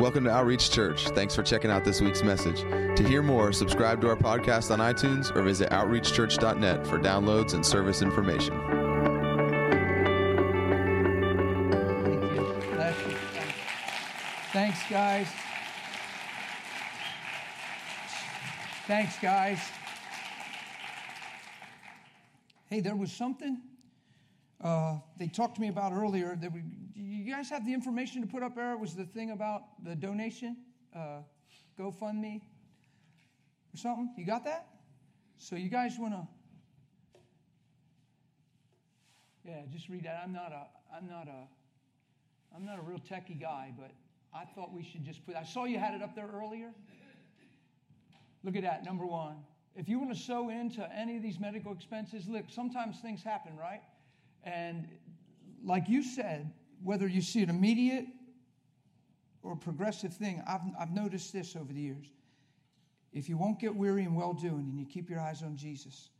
Welcome to Outreach Church. Thanks for checking out this week's message. To hear more, subscribe to our podcast on iTunes or visit outreachchurch.net for downloads and service information. Thanks, guys. Thanks, guys. Hey, there was something uh, they talked to me about earlier. That we, you guys have the information to put up there? Was the thing about the donation, uh, GoFundMe or something? You got that? So you guys want to? Yeah, just read that. I'm not a. I'm not a. I'm not a real techie guy, but I thought we should just put. I saw you had it up there earlier. Look at that, number one. If you want to sew into any of these medical expenses, look, sometimes things happen, right? And like you said, whether you see an immediate or progressive thing, I've, I've noticed this over the years. If you won't get weary in well doing and you keep your eyes on Jesus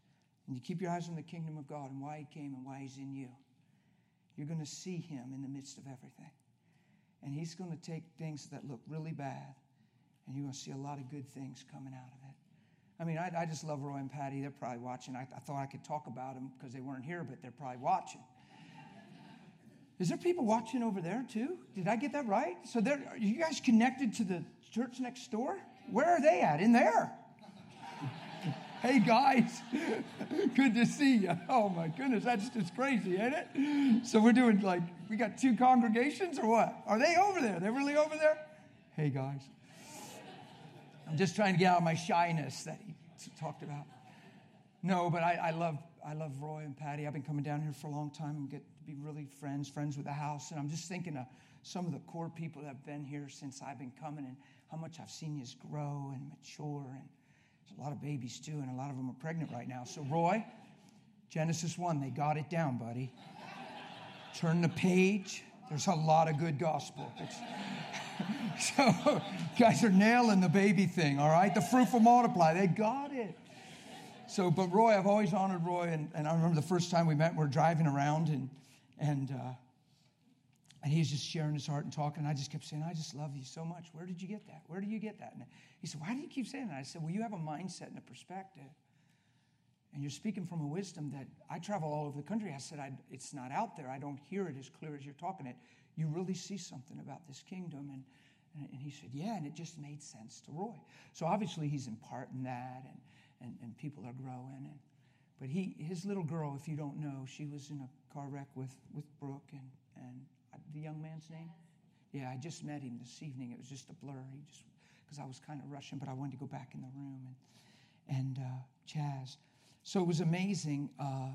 and you keep your eyes on the kingdom of God and why He came and why He's in you, you're going to see Him in the midst of everything. And He's going to take things that look really bad and you're going to see a lot of good things coming out of it. I mean, I, I just love Roy and Patty. They're probably watching. I, I thought I could talk about them because they weren't here, but they're probably watching. Is there people watching over there too? Did I get that right? So, are you guys connected to the church next door? Where are they at? In there? hey guys, good to see you. Oh my goodness, that's just crazy, ain't it? So we're doing like we got two congregations or what? Are they over there? They're really over there? Hey guys. I'm just trying to get out of my shyness that he talked about. No, but I, I love I love Roy and Patty. I've been coming down here for a long time and get to be really friends, friends with the house. And I'm just thinking of some of the core people that have been here since I've been coming and how much I've seen you grow and mature. And there's a lot of babies too, and a lot of them are pregnant right now. So, Roy, Genesis 1, they got it down, buddy. Turn the page. There's a lot of good gospel. So, guys are nailing the baby thing, all right? The fruitful multiply. They got it. So, but Roy, I've always honored Roy, and, and I remember the first time we met, we are driving around, and and uh, and he's just sharing his heart and talking. And I just kept saying, I just love you so much. Where did you get that? Where do you get that? And he said, Why do you keep saying that? I said, Well, you have a mindset and a perspective. And you're speaking from a wisdom that I travel all over the country. I said, I, It's not out there. I don't hear it as clear as you're talking it. You really see something about this kingdom. And, and, and he said, Yeah. And it just made sense to Roy. So obviously he's imparting that. And, and, and people are growing. And, but he, his little girl, if you don't know, she was in a car wreck with, with Brooke and, and the young man's name? Yeah, I just met him this evening. It was just a blur. He just because I was kind of rushing, but I wanted to go back in the room and and uh, Chaz. So it was amazing. Uh,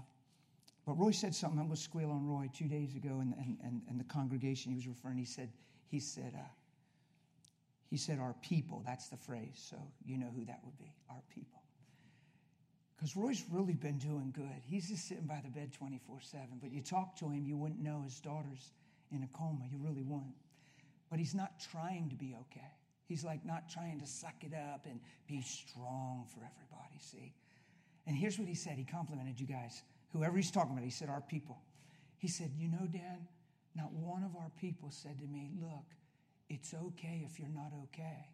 but Roy said something. I'm going to squeal on Roy two days ago, and and and, and the congregation he was referring. He said he said uh, he said our people. That's the phrase. So you know who that would be. Our people. Because Roy's really been doing good. He's just sitting by the bed 24 7. But you talk to him, you wouldn't know his daughter's in a coma. You really wouldn't. But he's not trying to be okay. He's like not trying to suck it up and be strong for everybody, see? And here's what he said. He complimented you guys. Whoever he's talking about, he said, Our people. He said, You know, Dan, not one of our people said to me, Look, it's okay if you're not okay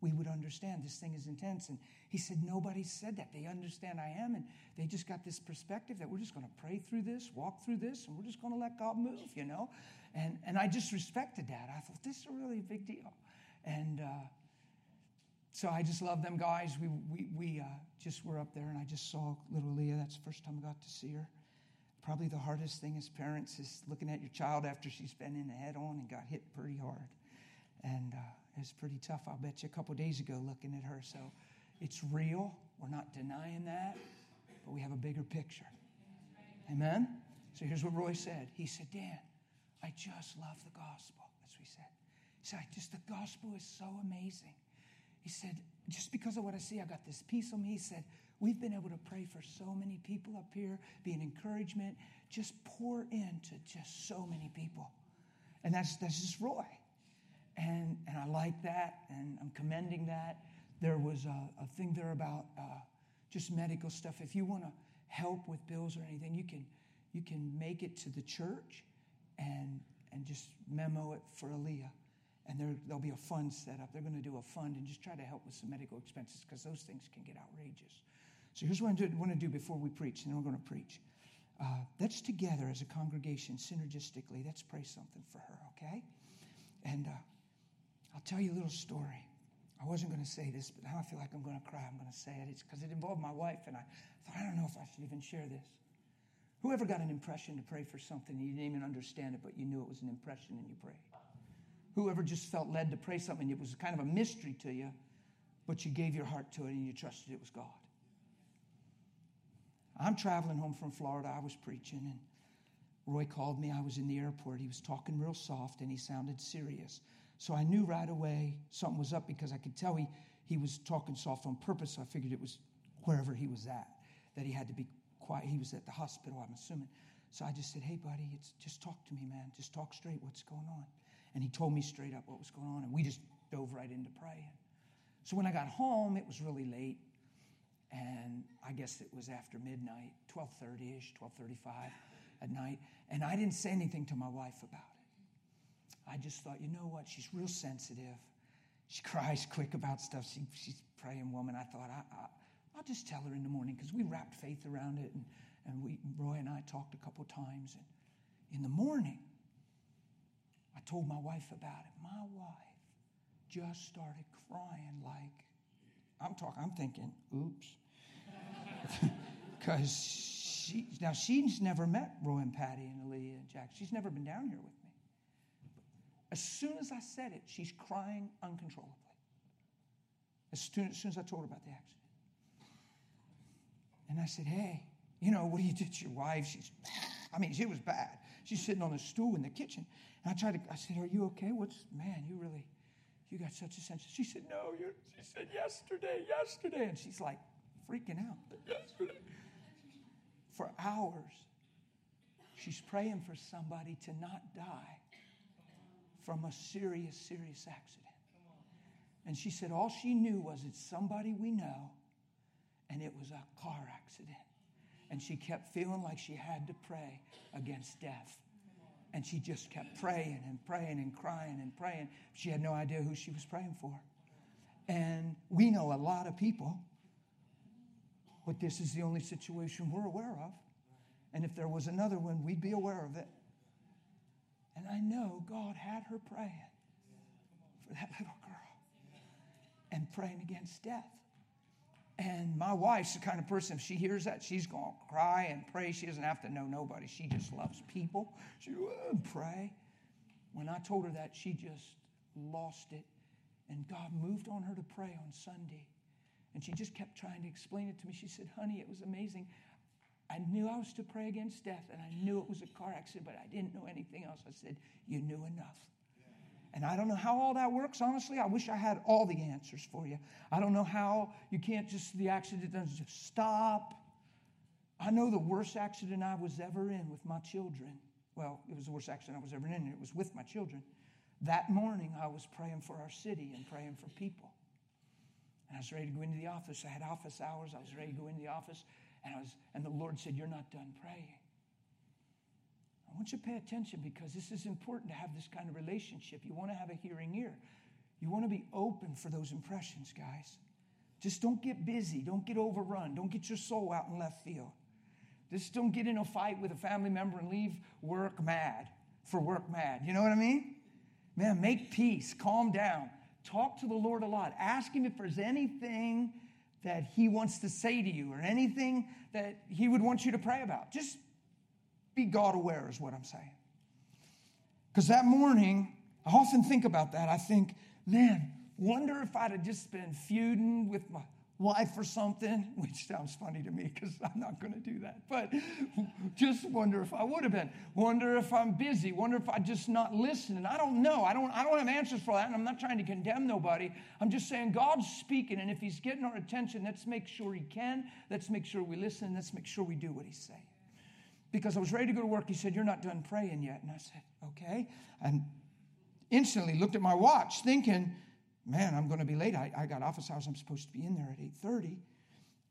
we would understand this thing is intense. And he said, Nobody said that. They understand I am. And they just got this perspective that we're just going to pray through this, walk through this, and we're just going to let God move, you know? And, and I just respected that. I thought, this is a really big deal. And uh, so I just love them guys. We, we, we uh, just were up there, and I just saw little Leah. That's the first time I got to see her. Probably the hardest thing as parents is looking at your child after she's been in the head on and got hit pretty hard. And, uh, it's pretty tough, I'll bet you, a couple days ago looking at her. So it's real. We're not denying that, but we have a bigger picture. Amen? So here's what Roy said. He said, Dan, I just love the gospel. That's what he said. He said, just the gospel is so amazing. He said, just because of what I see, I got this peace on me. He said, We've been able to pray for so many people up here, be an encouragement, just pour into just so many people. And that's, that's just Roy. And, and I like that, and I'm commending that. There was a, a thing there about uh, just medical stuff. If you want to help with bills or anything, you can, you can make it to the church and, and just memo it for Aaliyah. And there, there'll be a fund set up. They're going to do a fund and just try to help with some medical expenses because those things can get outrageous. So here's what I want to do before we preach, and then we're going to preach. Uh, let's together as a congregation, synergistically, let's pray something for her, okay? And uh, I'll tell you a little story. I wasn't going to say this, but now I feel like I'm going to cry. I'm going to say it. It's because it involved my wife, and I thought, I don't know if I should even share this. Whoever got an impression to pray for something, you didn't even understand it, but you knew it was an impression and you prayed? Whoever just felt led to pray something, it was kind of a mystery to you, but you gave your heart to it and you trusted it was God. I'm traveling home from Florida. I was preaching, and Roy called me. I was in the airport. He was talking real soft and he sounded serious. So I knew right away something was up because I could tell he, he was talking soft on purpose. So I figured it was wherever he was at, that he had to be quiet. He was at the hospital, I'm assuming. So I just said, Hey, buddy, it's, just talk to me, man. Just talk straight. What's going on? And he told me straight up what was going on. And we just dove right into praying. So when I got home, it was really late. And I guess it was after midnight, 1230-ish, 1235 at night. And I didn't say anything to my wife about it. I just thought, you know what? She's real sensitive. She cries quick about stuff. She, she's a praying woman. I thought, I, I, will just tell her in the morning because we wrapped faith around it. And, and we, Roy and I talked a couple times. And in the morning, I told my wife about it. My wife just started crying like, I'm talking, I'm thinking, oops. Because she, now she's never met Roy and Patty and Aaliyah and Jack. She's never been down here with me. As soon as I said it, she's crying uncontrollably. As soon, as soon as I told her about the accident. And I said, hey, you know, what do you do to your wife? She's, I mean, she was bad. She's sitting on a stool in the kitchen. And I tried to, I said, are you okay? What's, man, you really, you got such a sense. She said, no, you she said, yesterday, yesterday. And she's like freaking out. Yesterday. For hours, she's praying for somebody to not die from a serious, serious accident. And she said all she knew was it's somebody we know, and it was a car accident. And she kept feeling like she had to pray against death. And she just kept praying and praying and crying and praying. She had no idea who she was praying for. And we know a lot of people, but this is the only situation we're aware of. And if there was another one, we'd be aware of it. And I know God had her praying for that little girl and praying against death. And my wife's the kind of person, if she hears that, she's going to cry and pray. She doesn't have to know nobody. She just loves people. She would pray. When I told her that, she just lost it. And God moved on her to pray on Sunday. And she just kept trying to explain it to me. She said, Honey, it was amazing. I knew I was to pray against death, and I knew it was a car accident, but I didn't know anything else. I said, You knew enough. And I don't know how all that works, honestly. I wish I had all the answers for you. I don't know how you can't just, the accident doesn't just stop. I know the worst accident I was ever in with my children. Well, it was the worst accident I was ever in, and it was with my children. That morning, I was praying for our city and praying for people. And I was ready to go into the office. I had office hours. I was ready to go into the office. And, I was, and the Lord said, You're not done praying. I want you to pay attention because this is important to have this kind of relationship. You want to have a hearing ear. You want to be open for those impressions, guys. Just don't get busy. Don't get overrun. Don't get your soul out in left field. Just don't get in a fight with a family member and leave work mad for work mad. You know what I mean? Man, make peace. Calm down. Talk to the Lord a lot. Ask Him if there's anything that He wants to say to you or anything that He would want you to pray about. Just be God aware, is what I'm saying. Because that morning, I often think about that. I think, man, wonder if I'd have just been feuding with my wife or something, which sounds funny to me because I'm not going to do that. But just wonder if I would have been. Wonder if I'm busy. Wonder if I just not listening. I don't know. I don't. I don't have answers for that, and I'm not trying to condemn nobody. I'm just saying God's speaking, and if He's getting our attention, let's make sure He can. Let's make sure we listen. Let's make sure we do what He's saying. Because I was ready to go to work, He said, "You're not done praying yet," and I said, "Okay," and instantly looked at my watch, thinking man, I'm going to be late. I, I got office hours. I'm supposed to be in there at 8.30.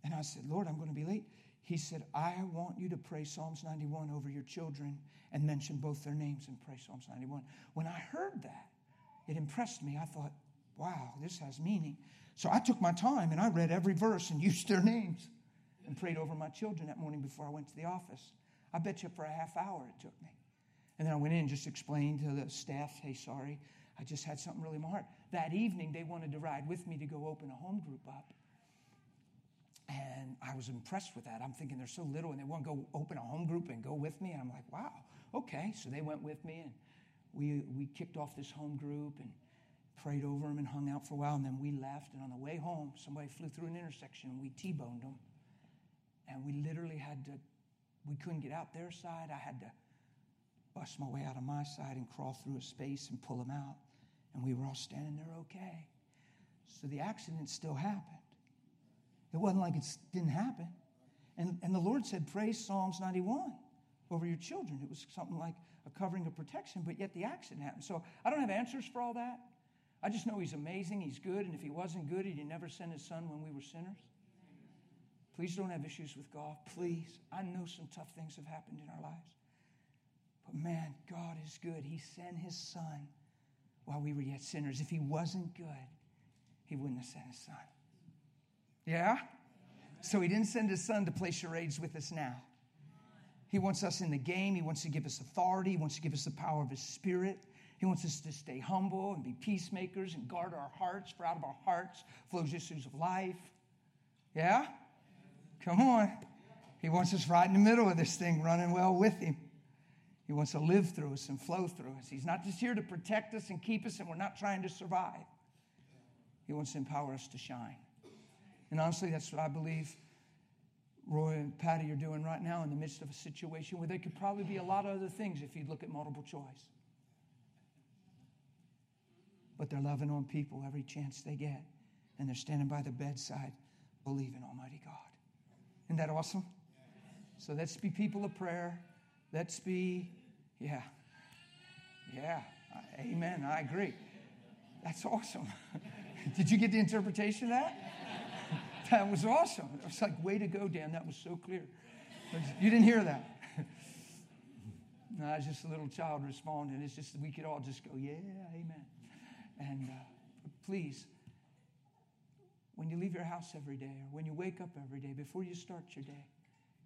And I said, Lord, I'm going to be late. He said, I want you to pray Psalms 91 over your children and mention both their names and pray Psalms 91. When I heard that, it impressed me. I thought, wow, this has meaning. So I took my time and I read every verse and used their names and prayed over my children that morning before I went to the office. I bet you for a half hour it took me. And then I went in and just explained to the staff, hey, sorry, I just had something really in my heart. That evening, they wanted to ride with me to go open a home group up. And I was impressed with that. I'm thinking they're so little and they want to go open a home group and go with me. And I'm like, wow, okay. So they went with me and we, we kicked off this home group and prayed over them and hung out for a while. And then we left. And on the way home, somebody flew through an intersection and we T boned them. And we literally had to, we couldn't get out their side. I had to bust my way out of my side and crawl through a space and pull them out. And we were all standing there okay. So the accident still happened. It wasn't like it didn't happen. And, and the Lord said, Praise Psalms 91 over your children. It was something like a covering of protection, but yet the accident happened. So I don't have answers for all that. I just know He's amazing, He's good, and if He wasn't good, He'd never send His Son when we were sinners. Please don't have issues with God. Please. I know some tough things have happened in our lives. But man, God is good. He sent His Son while we were yet sinners. If He wasn't good, He wouldn't have sent His Son. Yeah? So he didn't send his son to play charades with us now. He wants us in the game. He wants to give us authority. He wants to give us the power of his spirit. He wants us to stay humble and be peacemakers and guard our hearts, for out of our hearts flows issues of life. Yeah? Come on. He wants us right in the middle of this thing, running well with him. He wants to live through us and flow through us. He's not just here to protect us and keep us, and we're not trying to survive. He wants to empower us to shine. And honestly, that's what I believe Roy and Patty are doing right now in the midst of a situation where there could probably be a lot of other things if you'd look at multiple choice. But they're loving on people every chance they get. And they're standing by the bedside believing Almighty God. Isn't that awesome? So let's be people of prayer. Let's be, yeah, yeah, amen. I agree. That's awesome. Did you get the interpretation of that? That was awesome. It was like, way to go, Dan. That was so clear. You didn't hear that. no, was just a little child responding. It's just, we could all just go, yeah, amen. And uh, please, when you leave your house every day or when you wake up every day, before you start your day,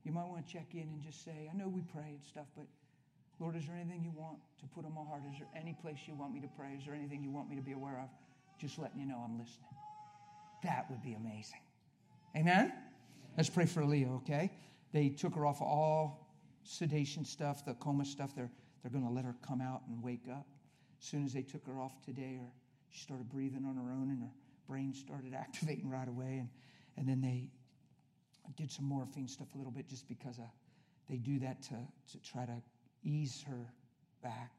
you might want to check in and just say, I know we pray and stuff, but Lord, is there anything you want to put on my heart? Is there any place you want me to pray? Is there anything you want me to be aware of? Just letting you know I'm listening. That would be amazing. Amen? Let's pray for Leah, okay? They took her off all sedation stuff, the coma stuff. They're, they're going to let her come out and wake up. As soon as they took her off today, her, she started breathing on her own and her brain started activating right away. And, and then they did some morphine stuff a little bit just because uh, they do that to, to try to ease her back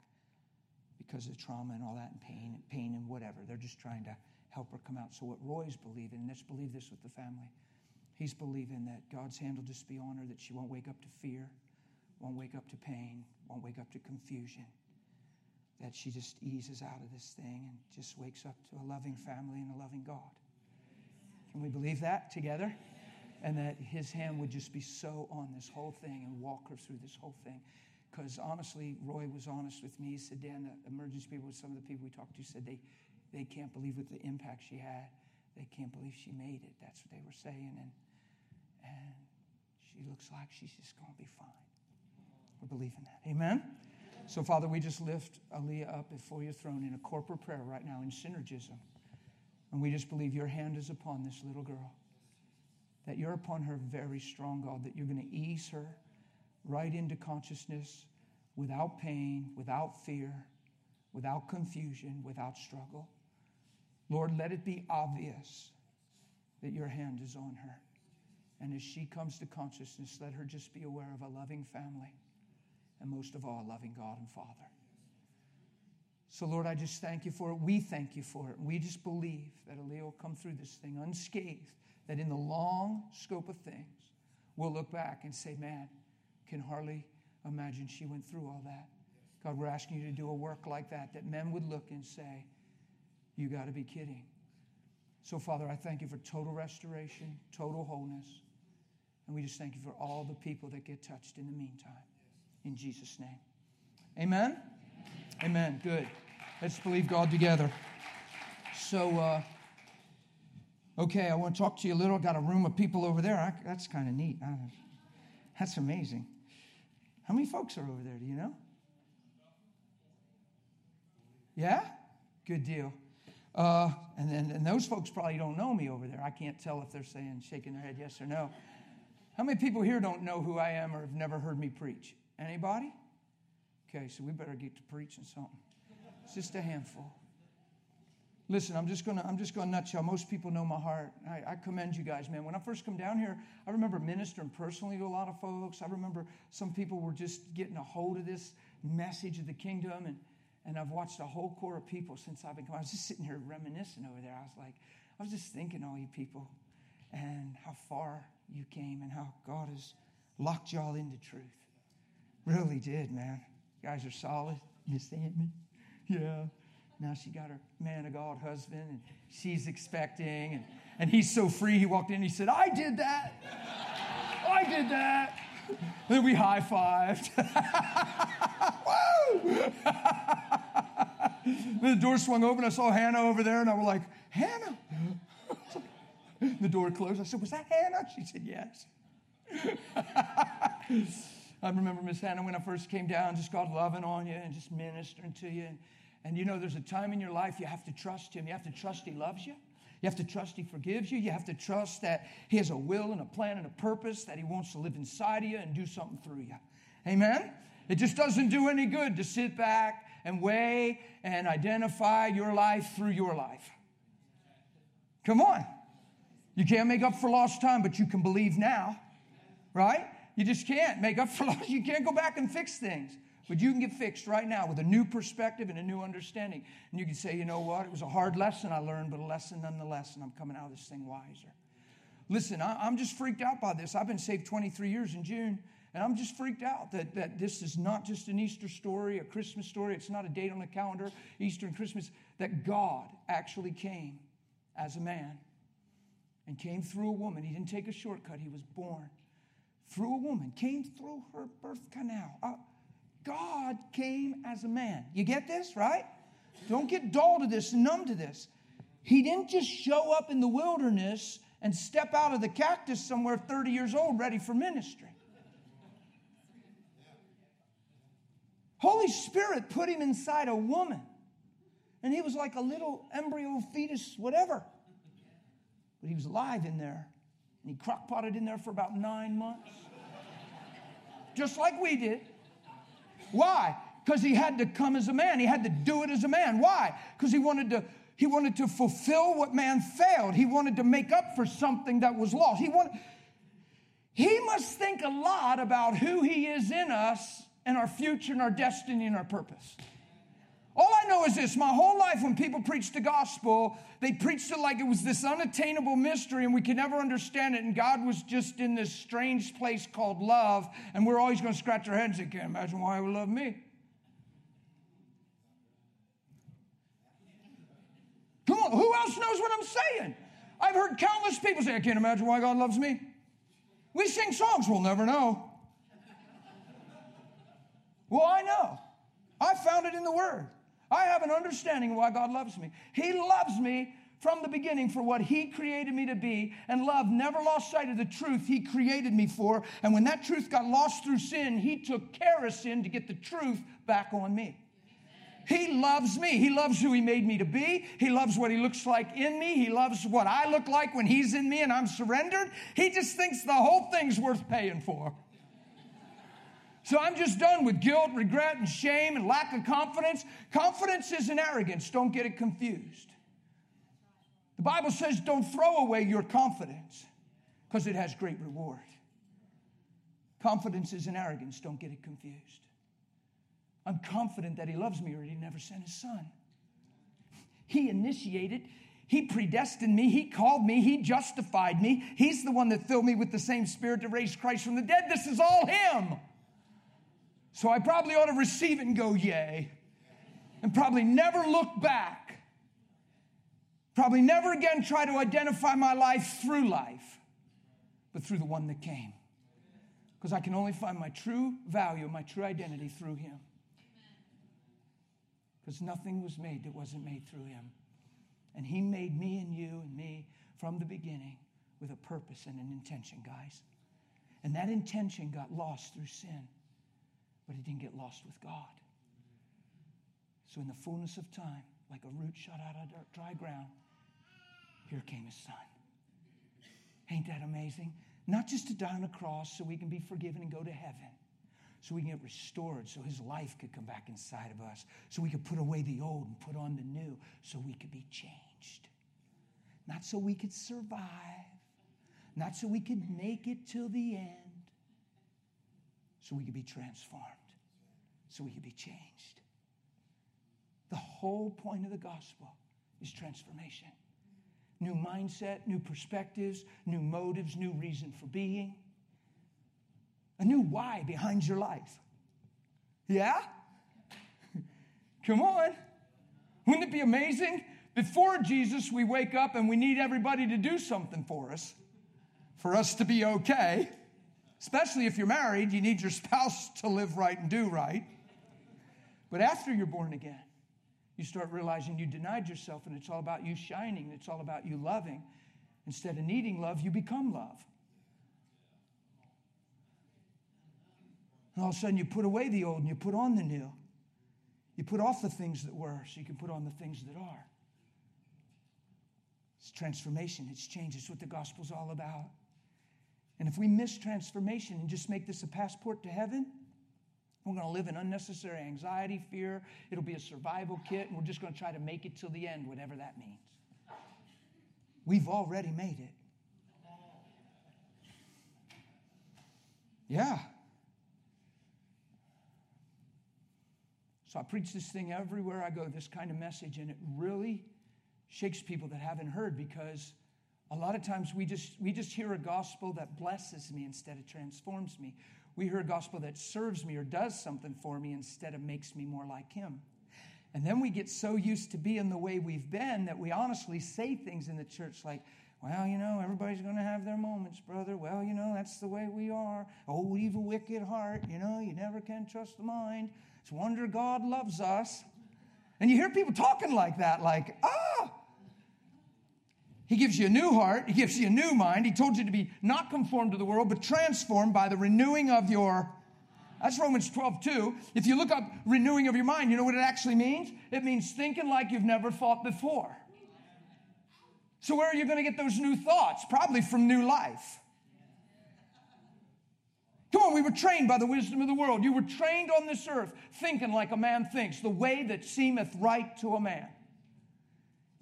because of trauma and all that and pain, and pain and whatever. They're just trying to help her come out. So what Roy's believing, and let's believe this with the family, he's believing that God's hand will just be on her, that she won't wake up to fear, won't wake up to pain, won't wake up to confusion, that she just eases out of this thing and just wakes up to a loving family and a loving God. Can we believe that together? And that his hand would just be so on this whole thing and walk her through this whole thing. Because honestly, Roy was honest with me. He said, Dan, the emergency people, some of the people we talked to said they, they can't believe what the impact she had. They can't believe she made it. That's what they were saying. And, and she looks like she's just going to be fine. We're believing that. Amen? So, Father, we just lift Aaliyah up before your throne in a corporate prayer right now in synergism. And we just believe your hand is upon this little girl, that you're upon her very strong, God, that you're going to ease her right into consciousness without pain, without fear, without confusion, without struggle. Lord, let it be obvious that your hand is on her. And as she comes to consciousness, let her just be aware of a loving family and most of all, loving God and Father. So, Lord, I just thank you for it. We thank you for it. We just believe that Aaliyah will come through this thing unscathed, that in the long scope of things, we'll look back and say, man, can hardly imagine she went through all that. God, we're asking you to do a work like that, that men would look and say, You got to be kidding. So, Father, I thank you for total restoration, total wholeness. And we just thank you for all the people that get touched in the meantime. In Jesus' name. Amen? Amen. Good. Let's believe God together. So, uh, okay, I want to talk to you a little. Got a room of people over there. I, that's kind of neat. I, that's amazing. How many folks are over there? Do you know? Yeah? Good deal. Uh, and, then, and those folks probably don't know me over there. I can't tell if they're saying, shaking their head yes or no. How many people here don't know who I am or have never heard me preach? Anybody? Okay, so we better get to preaching something. It's just a handful. Listen, I'm just gonna I'm just gonna nutshell. Most people know my heart. I, I, commend you guys, man. When I first come down here, I remember ministering personally to a lot of folks. I remember some people were just getting a hold of this message of the kingdom, and and I've watched a whole core of people since I've been coming. I was just sitting here reminiscing over there. I was like, I was just thinking, all you people, and how far you came, and how God has locked y'all into truth. Really did, man. You guys are solid. You Miss me? yeah. Now she got her man of God husband, and she's expecting, and, and he's so free. He walked in, he said, I did that. I did that. And then we high fived. The door swung open. I saw Hannah over there, and I was like, Hannah. the door closed. I said, Was that Hannah? She said, Yes. I remember Miss Hannah when I first came down, just God loving on you and just ministering to you. And, and you know, there's a time in your life you have to trust Him. You have to trust He loves you. You have to trust He forgives you. You have to trust that He has a will and a plan and a purpose, that He wants to live inside of you and do something through you. Amen? It just doesn't do any good to sit back and weigh and identify your life through your life. Come on. You can't make up for lost time, but you can believe now, right? You just can't make up for lost. You can't go back and fix things. But you can get fixed right now with a new perspective and a new understanding. And you can say, you know what? It was a hard lesson I learned, but a lesson nonetheless, and I'm coming out of this thing wiser. Listen, I'm just freaked out by this. I've been saved 23 years in June, and I'm just freaked out that, that this is not just an Easter story, a Christmas story. It's not a date on the calendar, Easter and Christmas, that God actually came as a man and came through a woman. He didn't take a shortcut, he was born through a woman, came through her birth canal. Uh, God came as a man. You get this, right? Don't get dull to this numb to this. He didn't just show up in the wilderness and step out of the cactus somewhere 30 years old ready for ministry. Holy Spirit put him inside a woman. And he was like a little embryo fetus, whatever. But he was alive in there. And he crock potted in there for about nine months. Just like we did. Why? Because he had to come as a man. He had to do it as a man. Why? Because he wanted to he wanted to fulfill what man failed. He wanted to make up for something that was lost. He wanted he must think a lot about who he is in us and our future and our destiny and our purpose. All I know is this my whole life, when people preach the gospel, they preached it like it was this unattainable mystery and we could never understand it. And God was just in this strange place called love. And we're always going to scratch our heads and Can't imagine why He would love me. Come on, who else knows what I'm saying? I've heard countless people say, I can't imagine why God loves me. We sing songs, we'll never know. Well, I know. I found it in the Word. I have an understanding of why God loves me. He loves me from the beginning for what He created me to be, and love never lost sight of the truth He created me for. And when that truth got lost through sin, He took care of sin to get the truth back on me. He loves me. He loves who He made me to be. He loves what He looks like in me. He loves what I look like when He's in me and I'm surrendered. He just thinks the whole thing's worth paying for. So I'm just done with guilt, regret, and shame and lack of confidence. Confidence isn't arrogance. Don't get it confused. The Bible says don't throw away your confidence because it has great reward. Confidence isn't arrogance. Don't get it confused. I'm confident that He loves me or He never sent His Son. He initiated, He predestined me, He called me, He justified me. He's the one that filled me with the same Spirit to raise Christ from the dead. This is all Him. So I probably ought to receive it and go, yay. And probably never look back. Probably never again try to identify my life through life, but through the one that came. Because I can only find my true value, my true identity through him. because nothing was made that wasn't made through him. And he made me and you and me from the beginning with a purpose and an intention, guys. And that intention got lost through sin, but he didn't get lost with God. So, in the fullness of time, like a root shot out of dry ground, here came his son. Ain't that amazing? Not just to die on a cross so we can be forgiven and go to heaven, so we can get restored, so his life could come back inside of us, so we could put away the old and put on the new, so we could be changed. Not so we could survive, not so we could make it till the end, so we could be transformed, so we could be changed. The whole point of the gospel is transformation new mindset, new perspectives, new motives, new reason for being, a new why behind your life. Yeah? Come on. Wouldn't it be amazing? Before Jesus, we wake up and we need everybody to do something for us, for us to be okay. Especially if you're married, you need your spouse to live right and do right. But after you're born again, you start realizing you denied yourself and it's all about you shining, it's all about you loving. Instead of needing love, you become love. And all of a sudden, you put away the old and you put on the new. You put off the things that were so you can put on the things that are. It's transformation, it's change. It's what the gospel's all about. And if we miss transformation and just make this a passport to heaven, we're going to live in unnecessary anxiety, fear. It'll be a survival kit, and we're just going to try to make it till the end, whatever that means. We've already made it. Yeah. So I preach this thing everywhere I go, this kind of message, and it really shakes people that haven't heard because a lot of times we just we just hear a gospel that blesses me instead of transforms me we hear a gospel that serves me or does something for me instead of makes me more like him. And then we get so used to being the way we've been that we honestly say things in the church like, well, you know, everybody's going to have their moments, brother. Well, you know, that's the way we are. Oh, evil, wicked heart. You know, you never can trust the mind. It's wonder God loves us. And you hear people talking like that, like, ah, he gives you a new heart. He gives you a new mind. He told you to be not conformed to the world, but transformed by the renewing of your. That's Romans 12, 2. If you look up renewing of your mind, you know what it actually means? It means thinking like you've never thought before. So, where are you going to get those new thoughts? Probably from new life. Come on, we were trained by the wisdom of the world. You were trained on this earth thinking like a man thinks, the way that seemeth right to a man.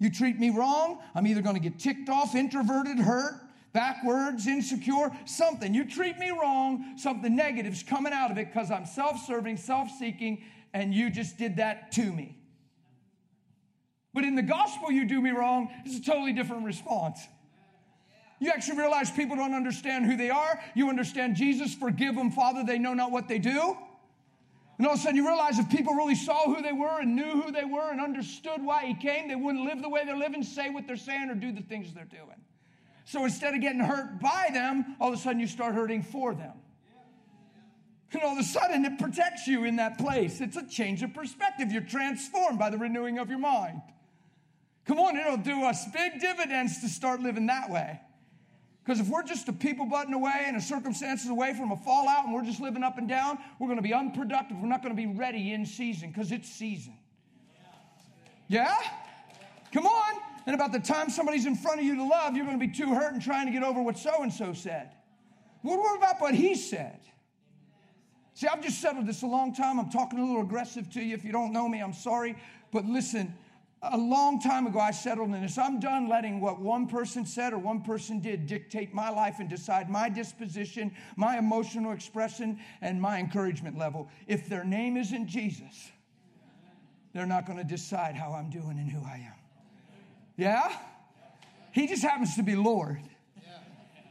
You treat me wrong, I'm either going to get ticked off, introverted, hurt, backwards, insecure, something. You treat me wrong, something negative's coming out of it because I'm self serving, self seeking, and you just did that to me. But in the gospel, you do me wrong, it's a totally different response. You actually realize people don't understand who they are. You understand Jesus, forgive them, Father, they know not what they do. And all of a sudden, you realize if people really saw who they were and knew who they were and understood why he came, they wouldn't live the way they're living, say what they're saying, or do the things they're doing. So instead of getting hurt by them, all of a sudden you start hurting for them. And all of a sudden it protects you in that place. It's a change of perspective. You're transformed by the renewing of your mind. Come on, it'll do us big dividends to start living that way. Because if we're just a people button away and a circumstances away from a fallout and we're just living up and down, we're going to be unproductive. We're not going to be ready in season because it's season. Yeah? Come on. And about the time somebody's in front of you to love, you're going to be too hurt and trying to get over what so and so said. What about what he said? See, I've just settled this a long time. I'm talking a little aggressive to you. If you don't know me, I'm sorry. But listen, a long time ago, I settled in this. I'm done letting what one person said or one person did dictate my life and decide my disposition, my emotional expression, and my encouragement level. If their name isn't Jesus, they're not going to decide how I'm doing and who I am. Yeah? He just happens to be Lord.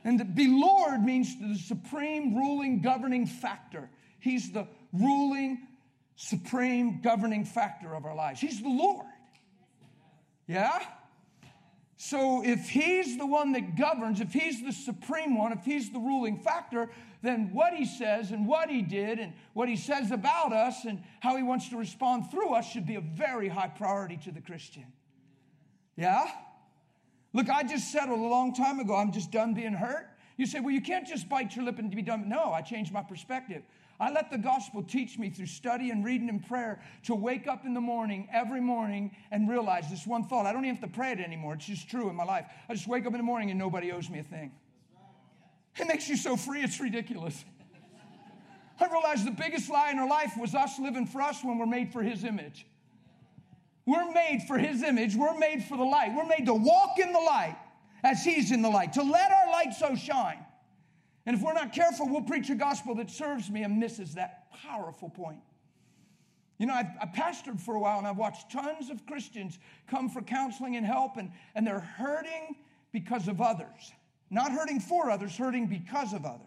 And to be Lord means the supreme ruling governing factor. He's the ruling, supreme governing factor of our lives. He's the Lord. Yeah? So if he's the one that governs, if he's the supreme one, if he's the ruling factor, then what he says and what he did and what he says about us and how he wants to respond through us should be a very high priority to the Christian. Yeah? Look, I just settled a long time ago. I'm just done being hurt. You say, well, you can't just bite your lip and be done. No, I changed my perspective. I let the gospel teach me through study and reading and prayer to wake up in the morning, every morning, and realize this one thought. I don't even have to pray it anymore. It's just true in my life. I just wake up in the morning and nobody owes me a thing. It makes you so free, it's ridiculous. I realized the biggest lie in our life was us living for us when we're made for His image. We're made for His image. We're made for the light. We're made to walk in the light as He's in the light, to let our light so shine. And if we're not careful, we'll preach a gospel that serves me and misses that powerful point. You know, I've, I pastored for a while and I've watched tons of Christians come for counseling and help, and, and they're hurting because of others. Not hurting for others, hurting because of others.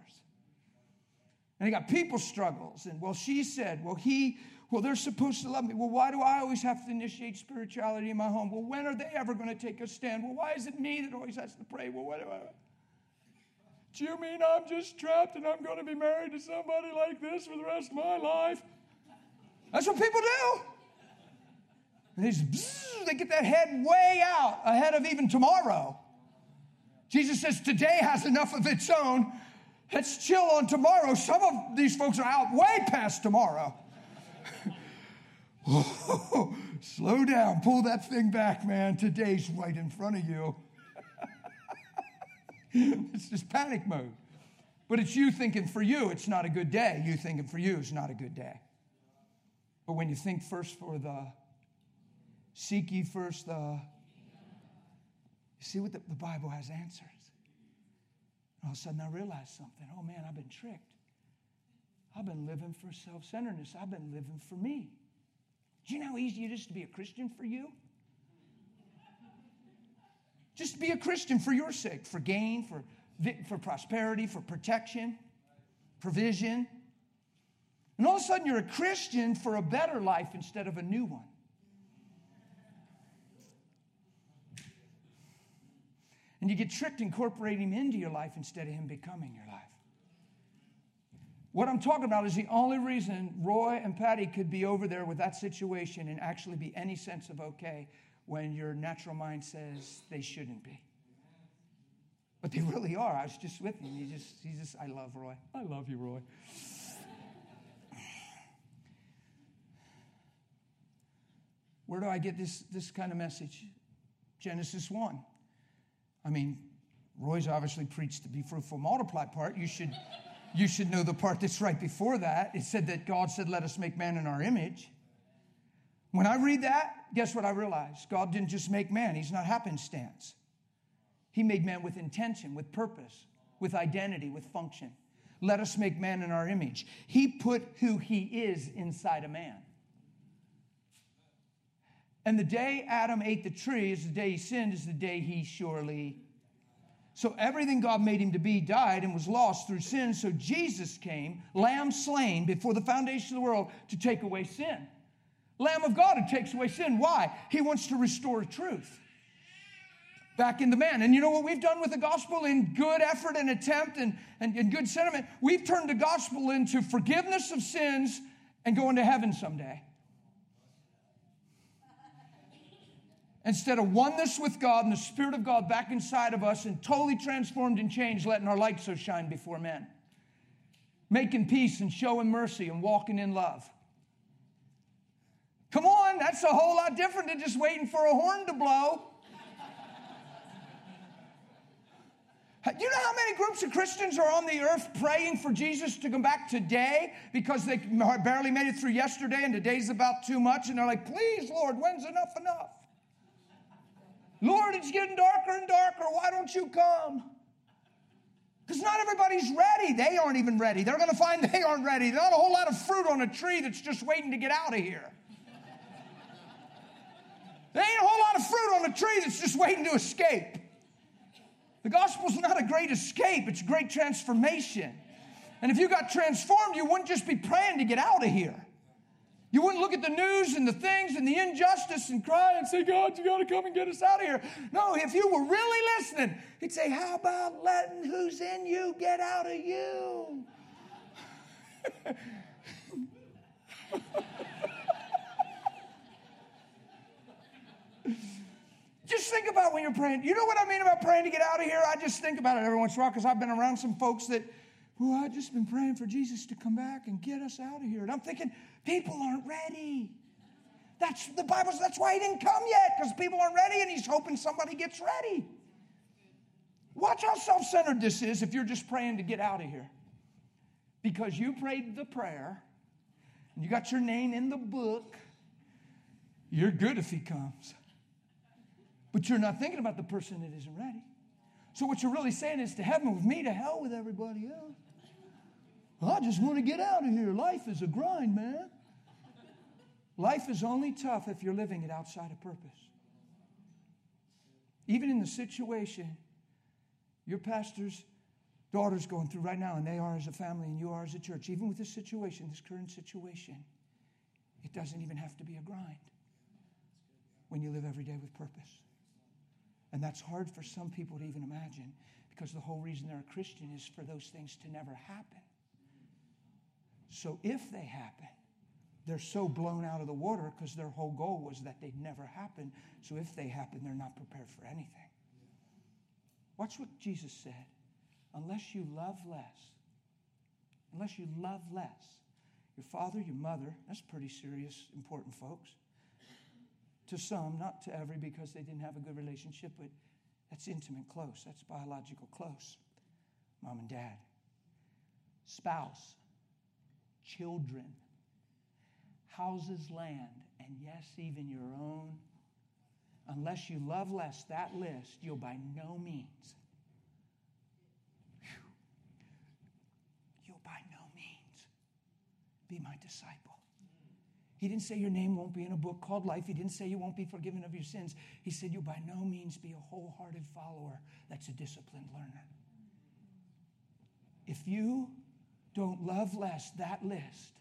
And they got people struggles. And well, she said, well, he, well, they're supposed to love me. Well, why do I always have to initiate spirituality in my home? Well, when are they ever going to take a stand? Well, why is it me that always has to pray? Well, what do I? Do you mean I'm just trapped and I'm going to be married to somebody like this for the rest of my life? That's what people do. And they get that head way out ahead of even tomorrow. Jesus says today has enough of its own. Let's chill on tomorrow. Some of these folks are out way past tomorrow. slow down. Pull that thing back, man. Today's right in front of you. it's just panic mode. But it's you thinking for you, it's not a good day. You thinking for you is not a good day. But when you think first for the, seek ye first the you See what the, the Bible has answers. all of a sudden I realized something. Oh man, I've been tricked. I've been living for self centeredness. I've been living for me. Do you know how easy it is to be a Christian for you? Just be a Christian for your sake, for gain, for, for prosperity, for protection, provision. And all of a sudden, you're a Christian for a better life instead of a new one. And you get tricked incorporating him into your life instead of him becoming your life. What I'm talking about is the only reason Roy and Patty could be over there with that situation and actually be any sense of okay when your natural mind says they shouldn't be. But they really are. I was just with him. He just, he just, I love Roy. I love you, Roy. Where do I get this, this kind of message? Genesis 1. I mean, Roy's obviously preached the be fruitful, multiply part. You should, you should know the part that's right before that. It said that God said, Let us make man in our image. When I read that, guess what I realized? God didn't just make man, He's not happenstance. He made man with intention, with purpose, with identity, with function. Let us make man in our image. He put who He is inside a man. And the day Adam ate the tree is the day he sinned, is the day he surely. So everything God made him to be died and was lost through sin. So Jesus came, lamb slain before the foundation of the world to take away sin. Lamb of God who takes away sin. Why? He wants to restore truth back into man. And you know what we've done with the gospel in good effort and attempt and, and, and good sentiment? We've turned the gospel into forgiveness of sins and going to heaven someday. instead of oneness with God and the Spirit of God back inside of us and totally transformed and changed, letting our light so shine before men. Making peace and showing mercy and walking in love. That's a whole lot different than just waiting for a horn to blow. Do you know how many groups of Christians are on the earth praying for Jesus to come back today because they barely made it through yesterday and today's about too much? And they're like, please, Lord, when's enough enough? Lord, it's getting darker and darker. Why don't you come? Because not everybody's ready. They aren't even ready. They're going to find they aren't ready. There's not a whole lot of fruit on a tree that's just waiting to get out of here. There ain't a whole lot of fruit on a tree that's just waiting to escape. The gospel's not a great escape, it's a great transformation. And if you got transformed, you wouldn't just be praying to get out of here. You wouldn't look at the news and the things and the injustice and cry and say, God, you got to come and get us out of here. No, if you were really listening, he'd say, How about letting who's in you get out of you? just think about when you're praying. You know what I mean about praying to get out of here? I just think about it every once in a while because I've been around some folks that well, I've just been praying for Jesus to come back and get us out of here. And I'm thinking, people aren't ready. That's the Bible, says that's why he didn't come yet, because people aren't ready and he's hoping somebody gets ready. Watch how self centered this is if you're just praying to get out of here. Because you prayed the prayer and you got your name in the book, you're good if he comes. But you're not thinking about the person that isn't ready. So, what you're really saying is to heaven with me, to hell with everybody else. I just want to get out of here. Life is a grind, man. Life is only tough if you're living it outside of purpose. Even in the situation your pastor's daughter's going through right now, and they are as a family, and you are as a church, even with this situation, this current situation, it doesn't even have to be a grind when you live every day with purpose. And that's hard for some people to even imagine because the whole reason they're a Christian is for those things to never happen. So if they happen, they're so blown out of the water because their whole goal was that they'd never happen. So if they happen, they're not prepared for anything. Watch what Jesus said. Unless you love less, unless you love less, your father, your mother, that's pretty serious, important folks. To some, not to every because they didn't have a good relationship, but that's intimate close, that's biological close. Mom and dad. Spouse, children, houses, land, and yes, even your own. Unless you love less that list, you'll by no means, you'll by no means be my disciple. He didn't say your name won't be in a book called life. He didn't say you won't be forgiven of your sins. He said you'll by no means be a wholehearted follower that's a disciplined learner. If you don't love less that list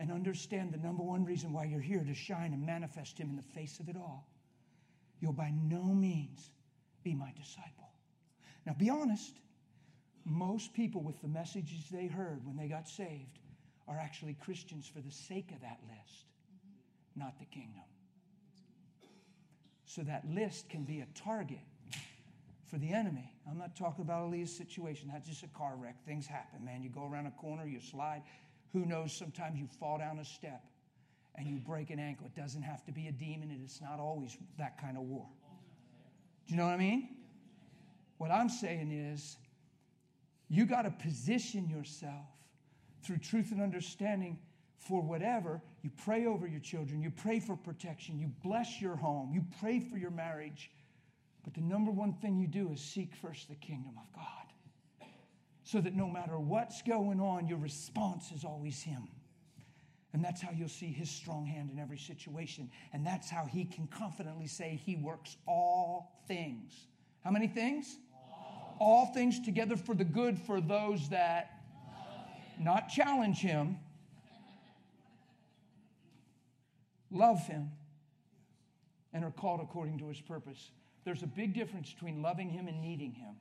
and understand the number one reason why you're here to shine and manifest Him in the face of it all, you'll by no means be my disciple. Now, be honest. Most people, with the messages they heard when they got saved, are actually Christians for the sake of that list, not the kingdom. So that list can be a target for the enemy. I'm not talking about Aaliyah's situation. That's just a car wreck. Things happen, man. You go around a corner, you slide. Who knows? Sometimes you fall down a step and you break an ankle. It doesn't have to be a demon, it's not always that kind of war. Do you know what I mean? What I'm saying is, you got to position yourself through truth and understanding for whatever. You pray over your children, you pray for protection, you bless your home, you pray for your marriage. But the number one thing you do is seek first the kingdom of God. So that no matter what's going on, your response is always Him. And that's how you'll see His strong hand in every situation. And that's how He can confidently say He works all things. How many things? All, all things together for the good for those that not challenge him, love him, and are called according to his purpose. There's a big difference between loving him and needing him.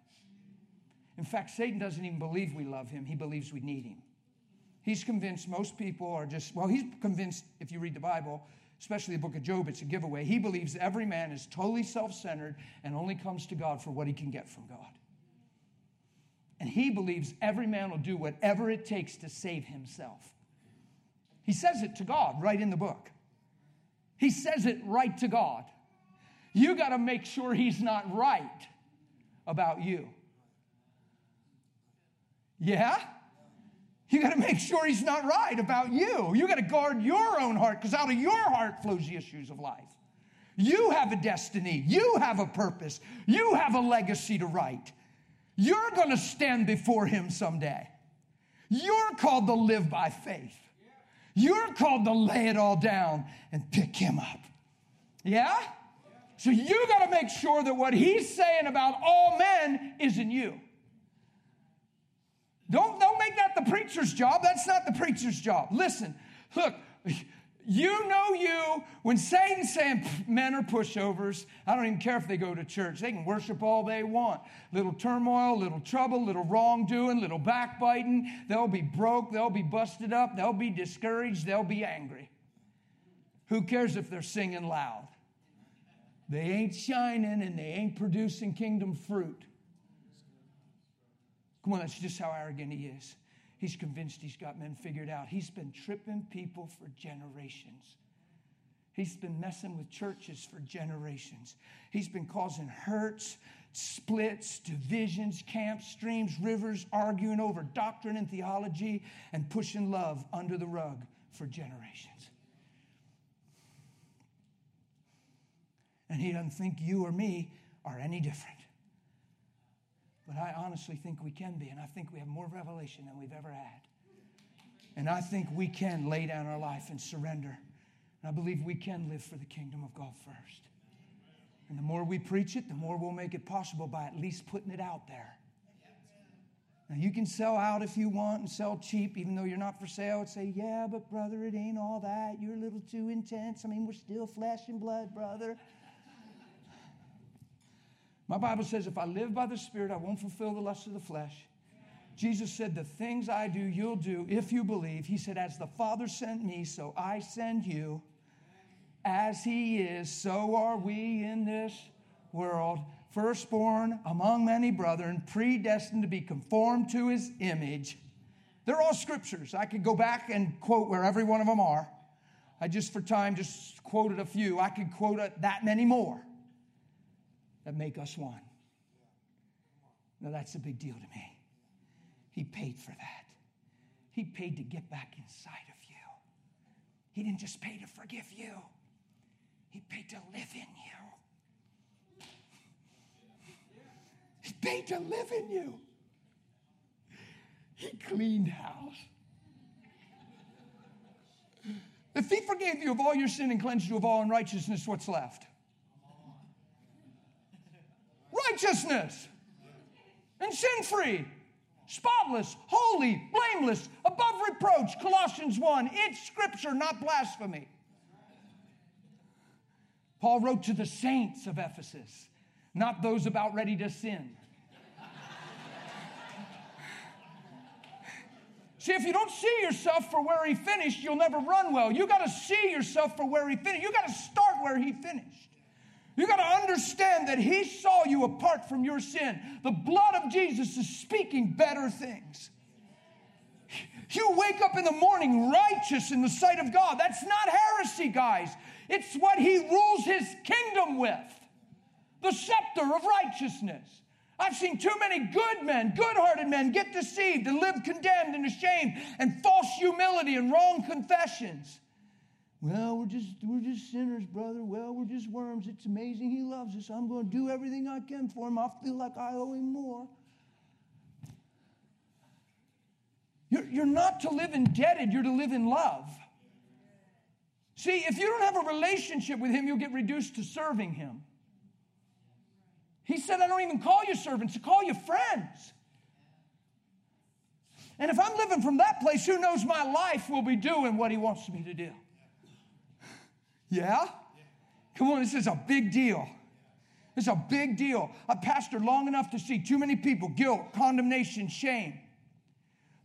In fact, Satan doesn't even believe we love him, he believes we need him. He's convinced most people are just, well, he's convinced, if you read the Bible, especially the book of Job, it's a giveaway. He believes every man is totally self centered and only comes to God for what he can get from God. And he believes every man will do whatever it takes to save himself. He says it to God right in the book. He says it right to God. You got to make sure he's not right about you. Yeah? You got to make sure he's not right about you. You got to guard your own heart because out of your heart flows the issues of life. You have a destiny, you have a purpose, you have a legacy to write. You're going to stand before him someday. You're called to live by faith. You're called to lay it all down and pick him up. Yeah? So you got to make sure that what he's saying about all men isn't you. Don't, don't make that the preacher's job. That's not the preacher's job. Listen, look, You know you. When Satan's saying men are pushovers, I don't even care if they go to church. They can worship all they want. Little turmoil, little trouble, little wrongdoing, little backbiting. They'll be broke. They'll be busted up. They'll be discouraged. They'll be angry. Who cares if they're singing loud? They ain't shining and they ain't producing kingdom fruit. Come on, that's just how arrogant he is. He's convinced he's got men figured out. He's been tripping people for generations. He's been messing with churches for generations. He's been causing hurts, splits, divisions, camps, streams, rivers, arguing over doctrine and theology, and pushing love under the rug for generations. And he doesn't think you or me are any different. But I honestly think we can be, and I think we have more revelation than we've ever had. And I think we can lay down our life and surrender. And I believe we can live for the kingdom of God first. And the more we preach it, the more we'll make it possible by at least putting it out there. Now, you can sell out if you want and sell cheap, even though you're not for sale, and say, Yeah, but brother, it ain't all that. You're a little too intense. I mean, we're still flesh and blood, brother. My Bible says, if I live by the Spirit, I won't fulfill the lust of the flesh. Jesus said, The things I do, you'll do if you believe. He said, As the Father sent me, so I send you. As He is, so are we in this world. Firstborn among many brethren, predestined to be conformed to His image. They're all scriptures. I could go back and quote where every one of them are. I just, for time, just quoted a few. I could quote uh, that many more that make us one. Now, that's a big deal to me. He paid for that. He paid to get back inside of you. He didn't just pay to forgive you, He paid to live in you. He paid to live in you. He cleaned house. If He forgave you of all your sin and cleansed you of all unrighteousness, what's left? Righteousness and sin free, spotless, holy, blameless, above reproach. Colossians 1. It's scripture, not blasphemy. Paul wrote to the saints of Ephesus, not those about ready to sin. See, if you don't see yourself for where he finished, you'll never run well. You got to see yourself for where he finished. You got to start where he finished. You got to understand that He saw you apart from your sin. The blood of Jesus is speaking better things. You wake up in the morning righteous in the sight of God. That's not heresy, guys. It's what He rules His kingdom with the scepter of righteousness. I've seen too many good men, good hearted men, get deceived and live condemned and ashamed and false humility and wrong confessions. Well, we're just we're just sinners, brother. Well, we're just worms. It's amazing he loves us. I'm going to do everything I can for him. I feel like I owe him more. You're, you're not to live indebted, you're to live in love. See, if you don't have a relationship with him, you'll get reduced to serving him. He said, I don't even call you servants, I call you friends. And if I'm living from that place, who knows my life will be doing what he wants me to do. Yeah? Come on, this is a big deal. It's a big deal. I pastored long enough to see too many people guilt, condemnation, shame.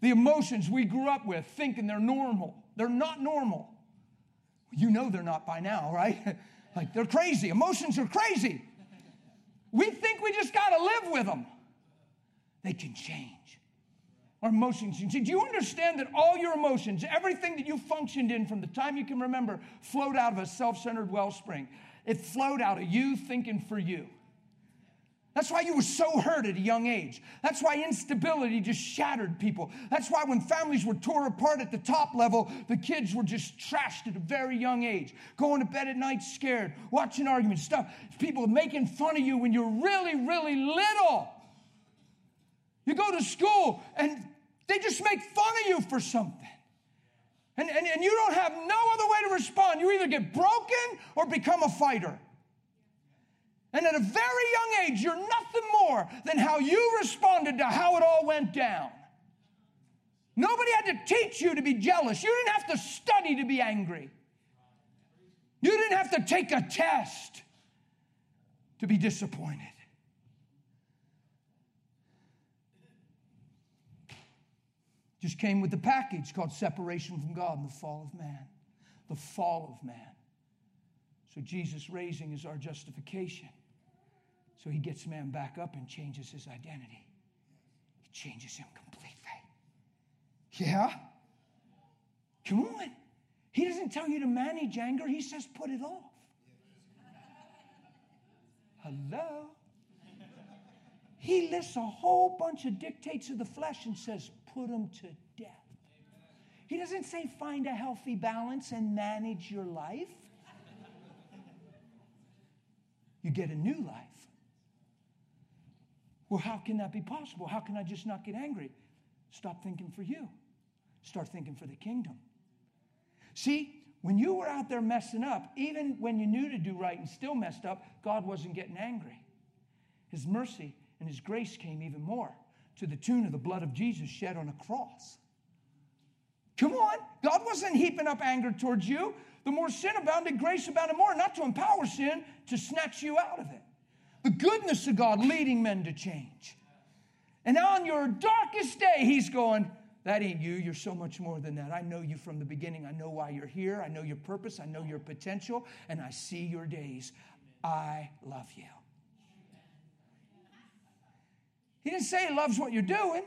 The emotions we grew up with thinking they're normal. They're not normal. You know they're not by now, right? like they're crazy. Emotions are crazy. We think we just got to live with them. They can change our emotions. Do you understand that all your emotions, everything that you functioned in from the time you can remember, flowed out of a self centered wellspring? It flowed out of you thinking for you. That's why you were so hurt at a young age. That's why instability just shattered people. That's why when families were torn apart at the top level, the kids were just trashed at a very young age. Going to bed at night scared, watching arguments, stuff. People making fun of you when you're really, really little. You go to school and they just make fun of you for something. And, and, and you don't have no other way to respond. You either get broken or become a fighter. And at a very young age, you're nothing more than how you responded to how it all went down. Nobody had to teach you to be jealous. You didn't have to study to be angry. You didn't have to take a test to be disappointed. Just came with the package called separation from God and the fall of man. The fall of man. So Jesus raising is our justification. So he gets man back up and changes his identity. He changes him completely. Yeah? Come on. He doesn't tell you to manage anger, he says put it off. Hello? He lists a whole bunch of dictates of the flesh and says put them to death. He doesn't say find a healthy balance and manage your life. You get a new life. Well, how can that be possible? How can I just not get angry? Stop thinking for you. Start thinking for the kingdom. See, when you were out there messing up, even when you knew to do right and still messed up, God wasn't getting angry. His mercy and His grace came even more to the tune of the blood of Jesus shed on a cross. Come on, God wasn't heaping up anger towards you. The more sin abounded, grace abounded more, not to empower sin, to snatch you out of it. The goodness of God leading men to change. And on your darkest day, He's going, that ain't you. You're so much more than that. I know you from the beginning. I know why you're here. I know your purpose. I know your potential. And I see your days. I love you. He didn't say he loves what you're doing.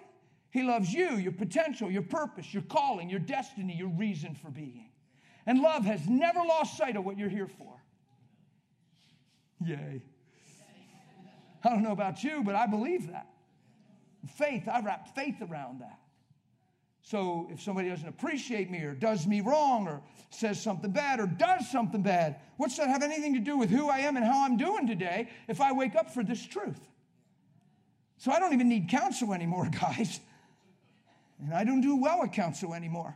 He loves you, your potential, your purpose, your calling, your destiny, your reason for being. And love has never lost sight of what you're here for. Yay. I don't know about you, but I believe that. Faith, I wrap faith around that. So if somebody doesn't appreciate me or does me wrong or says something bad or does something bad, what's that have anything to do with who I am and how I'm doing today if I wake up for this truth? So I don't even need counsel anymore, guys. And I don't do well at counsel anymore.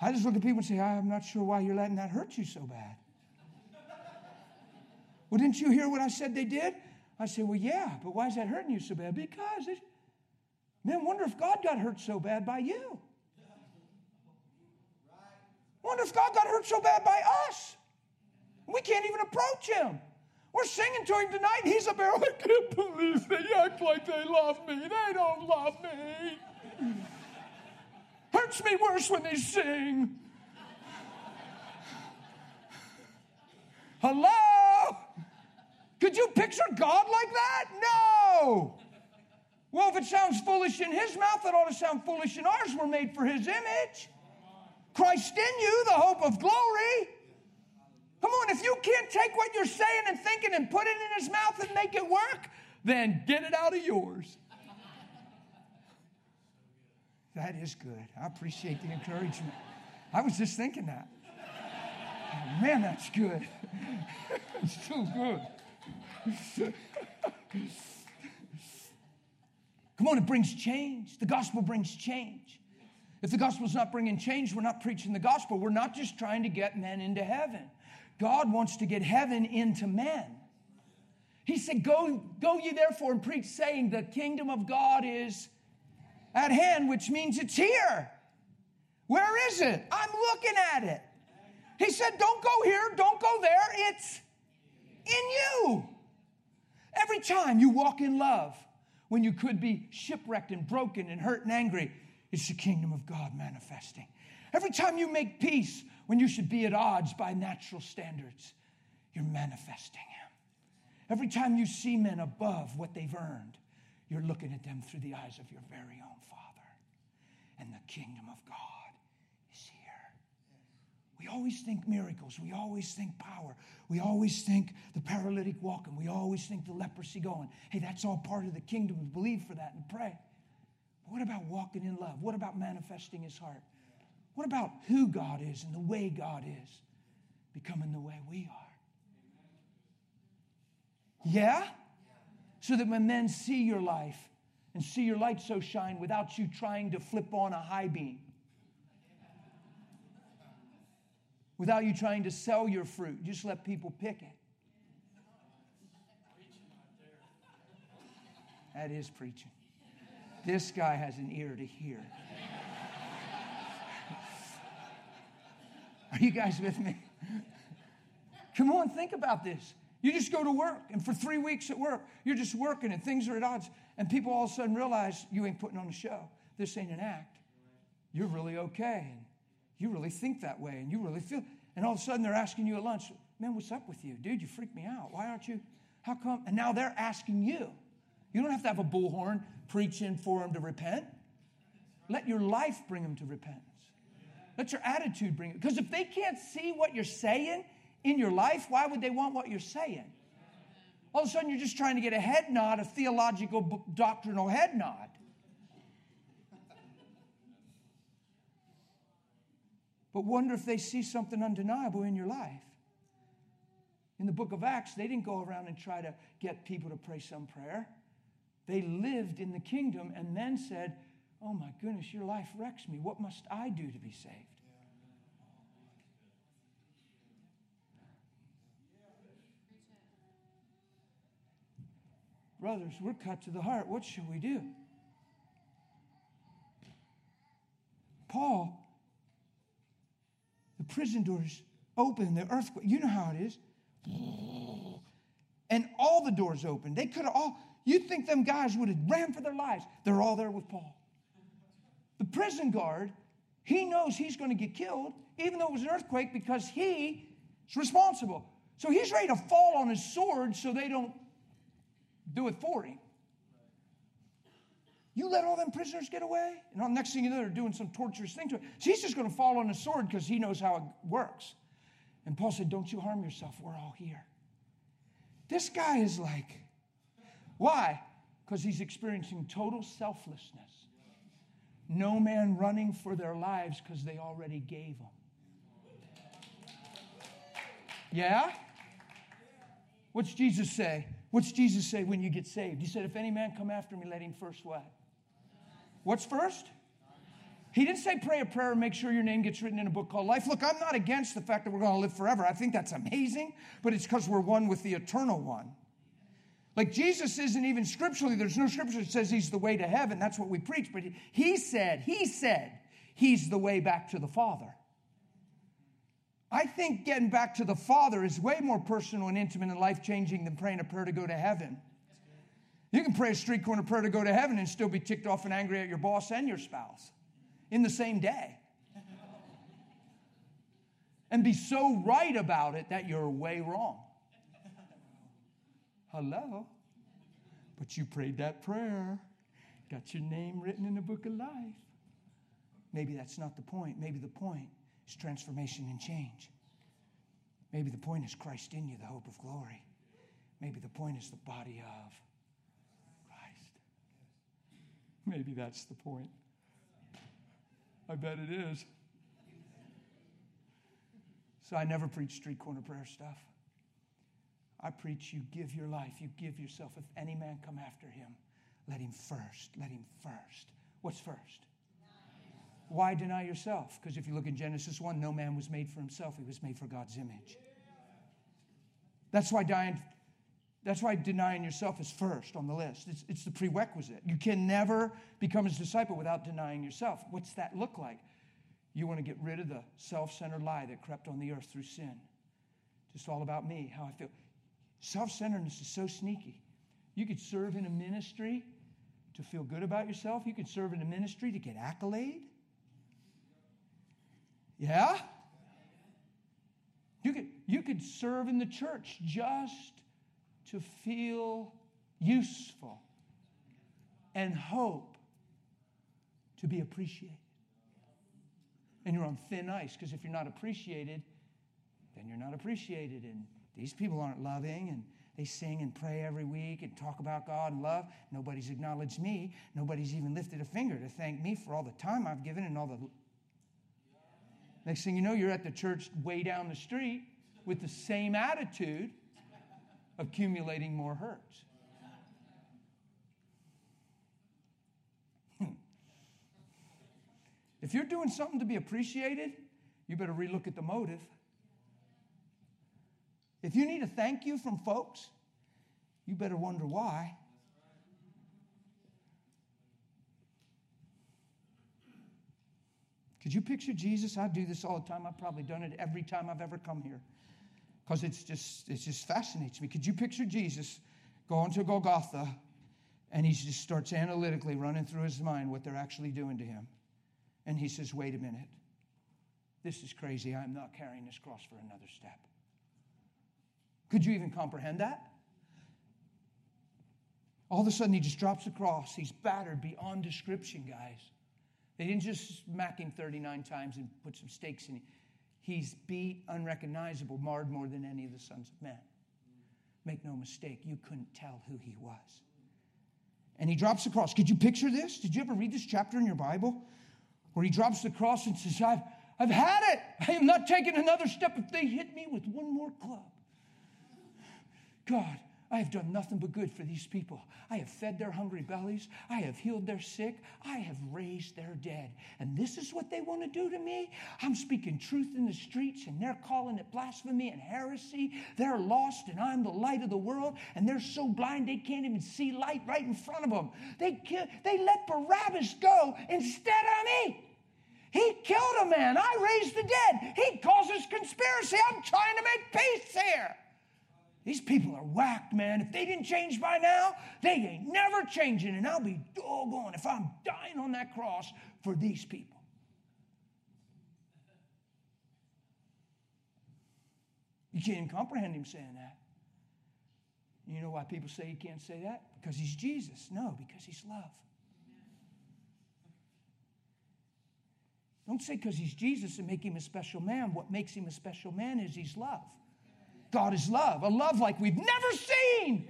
I just look at people and say, I'm not sure why you're letting that hurt you so bad. well, didn't you hear what I said they did? I say, Well, yeah, but why is that hurting you so bad? Because it, Man, wonder if God got hurt so bad by you. Wonder if God got hurt so bad by us. We can't even approach him. We're singing to him tonight, and he's up there, I can't believe they act like they love me. They don't love me. Hurts me worse when they sing. Hello? Could you picture God like that? No. Well, if it sounds foolish in his mouth, it ought to sound foolish in ours. We're made for his image. Christ in you, the hope of glory. Come on, if you can't take what you're saying and thinking and put it in his mouth and make it work, then get it out of yours. That is good. I appreciate the encouragement. I was just thinking that. Man, that's good. it's so good. Come on, it brings change. The gospel brings change. If the gospel's not bringing change, we're not preaching the gospel. We're not just trying to get men into heaven. God wants to get heaven into men. He said, Go, go ye therefore and preach, saying, The kingdom of God is at hand, which means it's here. Where is it? I'm looking at it. He said, Don't go here, don't go there. It's in you. Every time you walk in love, when you could be shipwrecked and broken and hurt and angry. It's the kingdom of God manifesting. Every time you make peace when you should be at odds by natural standards, you're manifesting Him. Every time you see men above what they've earned, you're looking at them through the eyes of your very own Father. And the kingdom of God is here. we always think miracles. We always think power. We always think the paralytic walking. We always think the leprosy going. Hey, that's all part of the kingdom. Believe for that and pray. But what about walking in love? What about manifesting his heart? What about who God is and the way God is becoming the way we are? Yeah? So that when men see your life and see your light so shine without you trying to flip on a high beam, without you trying to sell your fruit. Just let people pick it. That is preaching. This guy has an ear to hear. You guys with me? Come on, think about this. You just go to work, and for three weeks at work, you're just working, and things are at odds, and people all of a sudden realize you ain't putting on a show. This ain't an act. You're really okay, and you really think that way, and you really feel. And all of a sudden, they're asking you at lunch, "Man, what's up with you, dude? You freak me out. Why aren't you? How come?" And now they're asking you. You don't have to have a bullhorn preaching for them to repent. Let your life bring them to repentance. Let your attitude bring it. Because if they can't see what you're saying in your life, why would they want what you're saying? All of a sudden, you're just trying to get a head nod, a theological, doctrinal head nod. But wonder if they see something undeniable in your life. In the book of Acts, they didn't go around and try to get people to pray some prayer. They lived in the kingdom and then said, Oh my goodness, your life wrecks me. What must I do to be saved? Brothers, we're cut to the heart. What should we do? Paul, the prison doors open, the earthquake, you know how it is. And all the doors open. They could have all, you'd think them guys would have ran for their lives. They're all there with Paul. The prison guard, he knows he's going to get killed, even though it was an earthquake, because he is responsible. So he's ready to fall on his sword so they don't do it for him. You let all them prisoners get away, and the next thing you know, they're doing some torturous thing to him. So he's just going to fall on his sword because he knows how it works. And Paul said, Don't you harm yourself. We're all here. This guy is like, why? Because he's experiencing total selflessness. No man running for their lives because they already gave them. Yeah? What's Jesus say? What's Jesus say when you get saved? He said, If any man come after me, let him first what? What's first? He didn't say pray a prayer and make sure your name gets written in a book called life. Look, I'm not against the fact that we're going to live forever. I think that's amazing, but it's because we're one with the eternal one. Like Jesus isn't even scripturally, there's no scripture that says he's the way to heaven. That's what we preach. But he said, he said, he's the way back to the Father. I think getting back to the Father is way more personal and intimate and life changing than praying a prayer to go to heaven. You can pray a street corner prayer to go to heaven and still be ticked off and angry at your boss and your spouse in the same day. And be so right about it that you're way wrong. Hello? But you prayed that prayer, got your name written in the book of life. Maybe that's not the point. Maybe the point is transformation and change. Maybe the point is Christ in you, the hope of glory. Maybe the point is the body of Christ. Maybe that's the point. I bet it is. So I never preach street corner prayer stuff. I preach you give your life, you give yourself. If any man come after him, let him first, let him first. What's first? Why deny yourself? Because if you look in Genesis 1, no man was made for himself, he was made for God's image. That's why dying, that's why denying yourself is first on the list. It's, it's the prerequisite. You can never become his disciple without denying yourself. What's that look like? You want to get rid of the self centered lie that crept on the earth through sin. Just all about me, how I feel. Self centeredness is so sneaky. You could serve in a ministry to feel good about yourself, you could serve in a ministry to get accolade. Yeah? You could, you could serve in the church just to feel useful and hope to be appreciated. And you're on thin ice because if you're not appreciated, then you're not appreciated. And these people aren't loving and they sing and pray every week and talk about God and love. Nobody's acknowledged me. Nobody's even lifted a finger to thank me for all the time I've given and all the Next thing you know, you're at the church way down the street with the same attitude, accumulating more hurts. Hmm. If you're doing something to be appreciated, you better relook at the motive. If you need a thank you from folks, you better wonder why. Could you picture Jesus? I do this all the time. I've probably done it every time I've ever come here. because it's just, it just fascinates me. Could you picture Jesus going to Golgotha and he just starts analytically running through his mind what they're actually doing to him? And he says, wait a minute. This is crazy. I'm not carrying this cross for another step. Could you even comprehend that? All of a sudden, he just drops the cross. He's battered beyond description, guys. They didn't just smack him 39 times and put some stakes in him. He's beat, unrecognizable, marred more than any of the sons of men. Make no mistake, you couldn't tell who he was. And he drops the cross. Could you picture this? Did you ever read this chapter in your Bible? Where he drops the cross and says, I've, I've had it. I am not taking another step if they hit me with one more club. God, I have done nothing but good for these people. I have fed their hungry bellies. I have healed their sick. I have raised their dead. And this is what they want to do to me? I'm speaking truth in the streets and they're calling it blasphemy and heresy. They're lost and I'm the light of the world and they're so blind they can't even see light right in front of them. They, kill, they let Barabbas go instead of me. He killed a man. I raised the dead. He causes conspiracy. I'm trying to make peace here. These people are whacked, man. If they didn't change by now, they ain't never changing. And I'll be doggone if I'm dying on that cross for these people. You can't even comprehend him saying that. You know why people say he can't say that? Because he's Jesus. No, because he's love. Don't say because he's Jesus and make him a special man. What makes him a special man is he's love. God is love, a love like we've never seen.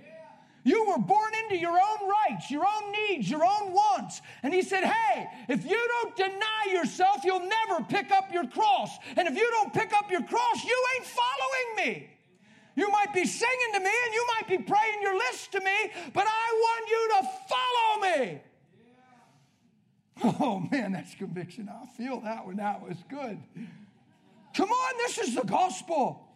You were born into your own rights, your own needs, your own wants. And he said, Hey, if you don't deny yourself, you'll never pick up your cross. And if you don't pick up your cross, you ain't following me. You might be singing to me and you might be praying your list to me, but I want you to follow me. Oh man, that's conviction. I feel that one. That was good. Come on, this is the gospel.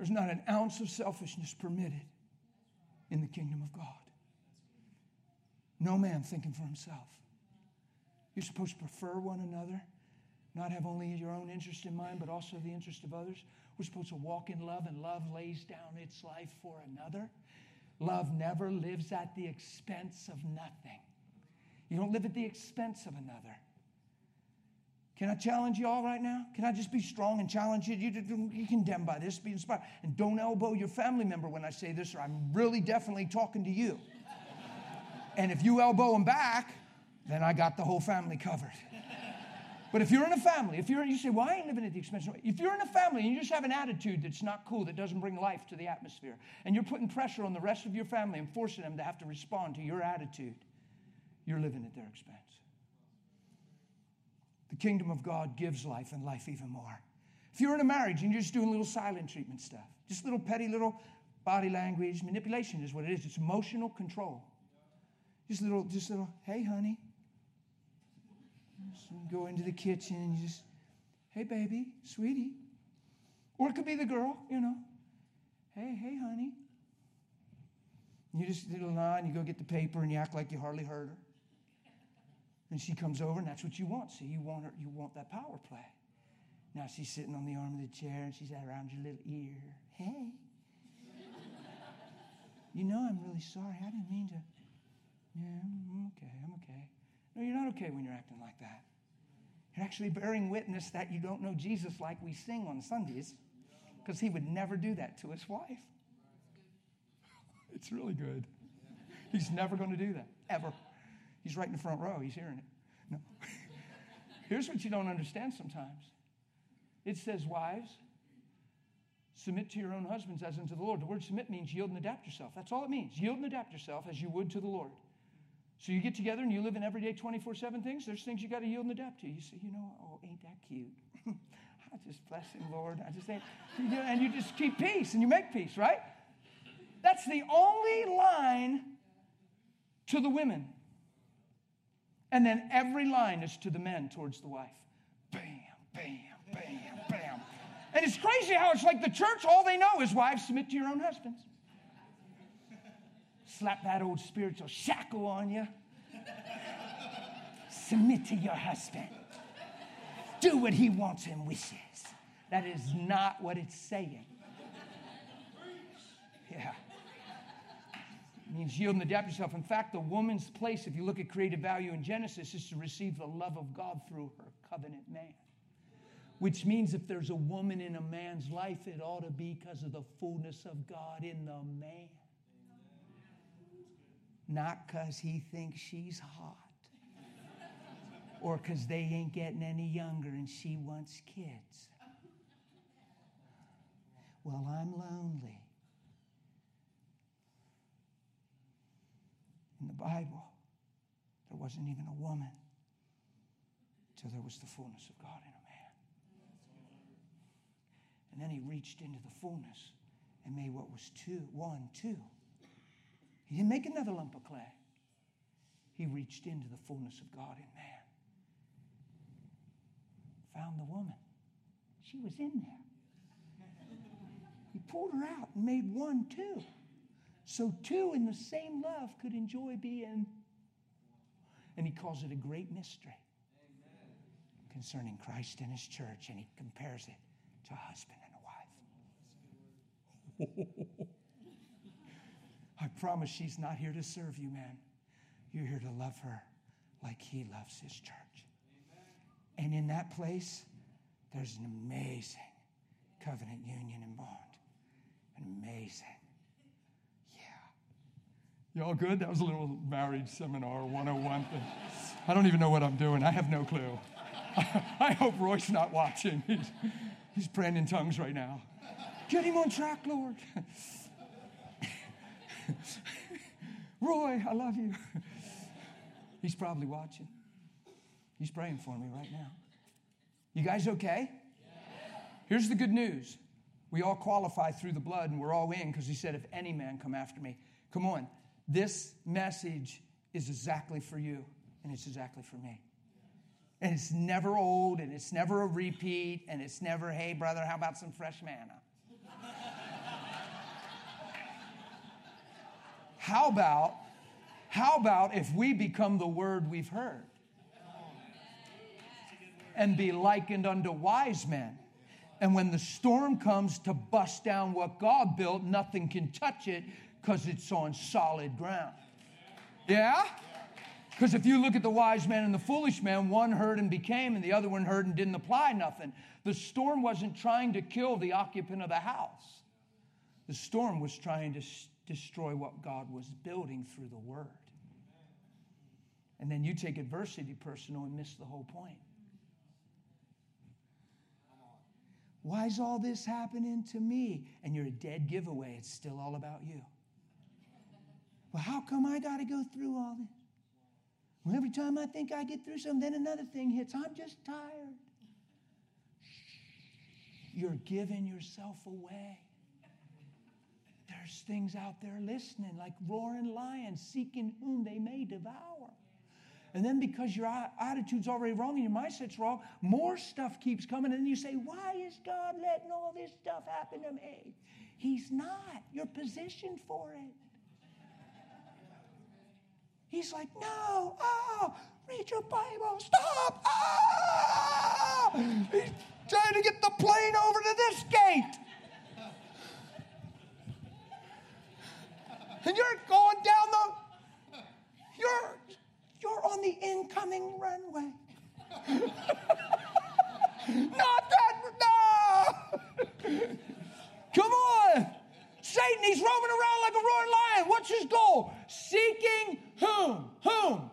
There's not an ounce of selfishness permitted in the kingdom of God. No man thinking for himself. You're supposed to prefer one another, not have only your own interest in mind, but also the interest of others. We're supposed to walk in love, and love lays down its life for another. Love never lives at the expense of nothing. You don't live at the expense of another. Can I challenge you all right now? Can I just be strong and challenge you? You be condemned by this, be inspired. And don't elbow your family member when I say this, or I'm really definitely talking to you. and if you elbow them back, then I got the whole family covered. But if you're in a family, if you're, you say, well, I ain't living at the expense of, if you're in a family and you just have an attitude that's not cool, that doesn't bring life to the atmosphere, and you're putting pressure on the rest of your family and forcing them to have to respond to your attitude, you're living at their expense. The kingdom of God gives life and life even more. If you're in a marriage and you're just doing little silent treatment stuff, just little petty little body language, manipulation is what it is. It's emotional control. Just little, just little, hey, honey. Go into the kitchen and you just, hey, baby, sweetie. Or it could be the girl, you know. Hey, hey, honey. You just little nod and you go get the paper and you act like you hardly heard her. And she comes over, and that's what you want. See, you want her, you want that power play. Now she's sitting on the arm of the chair, and she's around your little ear. Hey, you know I'm really sorry. I didn't mean to. Yeah, I'm okay. I'm okay. No, you're not okay when you're acting like that. You're actually bearing witness that you don't know Jesus like we sing on Sundays, because he would never do that to his wife. It's really good. He's never going to do that, ever. He's right in the front row. He's hearing it. No. Here's what you don't understand sometimes it says, Wives, submit to your own husbands as unto the Lord. The word submit means yield and adapt yourself. That's all it means. Yield and adapt yourself as you would to the Lord. So you get together and you live in everyday 24 7 things. There's things you got to yield and adapt to. You say, you know, oh, ain't that cute? I just bless him, Lord. I just ain't. And you just keep peace and you make peace, right? That's the only line to the women. And then every line is to the men towards the wife. Bam, bam, bam, bam. And it's crazy how it's like the church, all they know is wives submit to your own husbands. Slap that old spiritual shackle on you. Submit to your husband. Do what he wants and wishes. That is not what it's saying. Yeah. Means yield and adapt yourself. In fact, the woman's place, if you look at creative value in Genesis, is to receive the love of God through her covenant man. Which means if there's a woman in a man's life, it ought to be because of the fullness of God in the man. Not because he thinks she's hot or because they ain't getting any younger and she wants kids. Well, I'm lonely. In the Bible, there wasn't even a woman till there was the fullness of God in a man. And then he reached into the fullness and made what was two, one, two. He didn't make another lump of clay. He reached into the fullness of God in man. Found the woman. She was in there. He pulled her out and made one, two. So two in the same love could enjoy being. And he calls it a great mystery concerning Christ and his church, and he compares it to a husband and a wife. I promise she's not here to serve you, man. You're here to love her like he loves his church. And in that place, there's an amazing covenant union and bond. An amazing. Y'all good? That was a little marriage seminar 101 thing. I don't even know what I'm doing. I have no clue. I hope Roy's not watching. He's, he's praying in tongues right now. Get him on track, Lord. Roy, I love you. He's probably watching. He's praying for me right now. You guys okay? Here's the good news. We all qualify through the blood and we're all in because he said, if any man come after me. Come on. This message is exactly for you and it's exactly for me. And it's never old and it's never a repeat and it's never, hey, brother, how about some fresh manna? How about, how about if we become the word we've heard? And be likened unto wise men. And when the storm comes to bust down what God built, nothing can touch it because it's on solid ground. Yeah? Because if you look at the wise man and the foolish man, one heard and became, and the other one heard and didn't apply nothing. The storm wasn't trying to kill the occupant of the house, the storm was trying to destroy what God was building through the word. And then you take adversity personal and miss the whole point. Why is all this happening to me? And you're a dead giveaway. It's still all about you. Well, how come I got to go through all this? Well, every time I think I get through something, then another thing hits. I'm just tired. You're giving yourself away. There's things out there listening, like roaring lions, seeking whom they may devour. And then because your attitude's already wrong and your mindset's wrong, more stuff keeps coming. And then you say, Why is God letting all this stuff happen to me? He's not. You're positioned for it. He's like, No, oh, read your Bible, stop. Ah! He's trying to get the plane over to this gate. and you're going down the, you're, you're on the incoming runway. Not that, no! Come on! Satan, he's roaming around like a roaring lion. What's his goal? Seeking whom? Whom?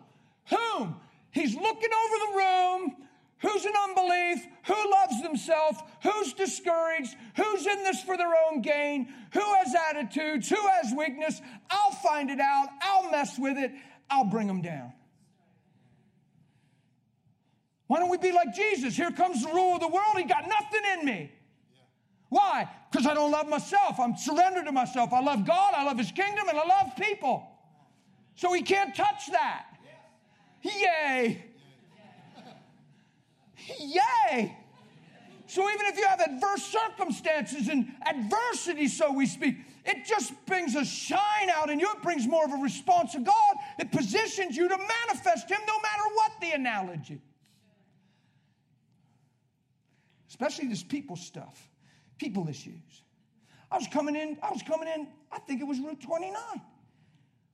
Whom? He's looking over the room who's in unbelief, who loves themselves, who's discouraged, who's in this for their own gain, who has attitudes, who has weakness. I'll find it out, I'll mess with it, I'll bring them down. Why don't we be like Jesus? Here comes the rule of the world, he got nothing in me. Why? Because I don't love myself. I'm surrendered to myself. I love God, I love His kingdom, and I love people. So He can't touch that. Yay! Yay! So even if you have adverse circumstances and adversity, so we speak, it just brings a shine out in you. It brings more of a response to God. It positions you to manifest Him no matter what the analogy. Especially this people stuff, people issues. I was coming in, I was coming in, I think it was Route 29.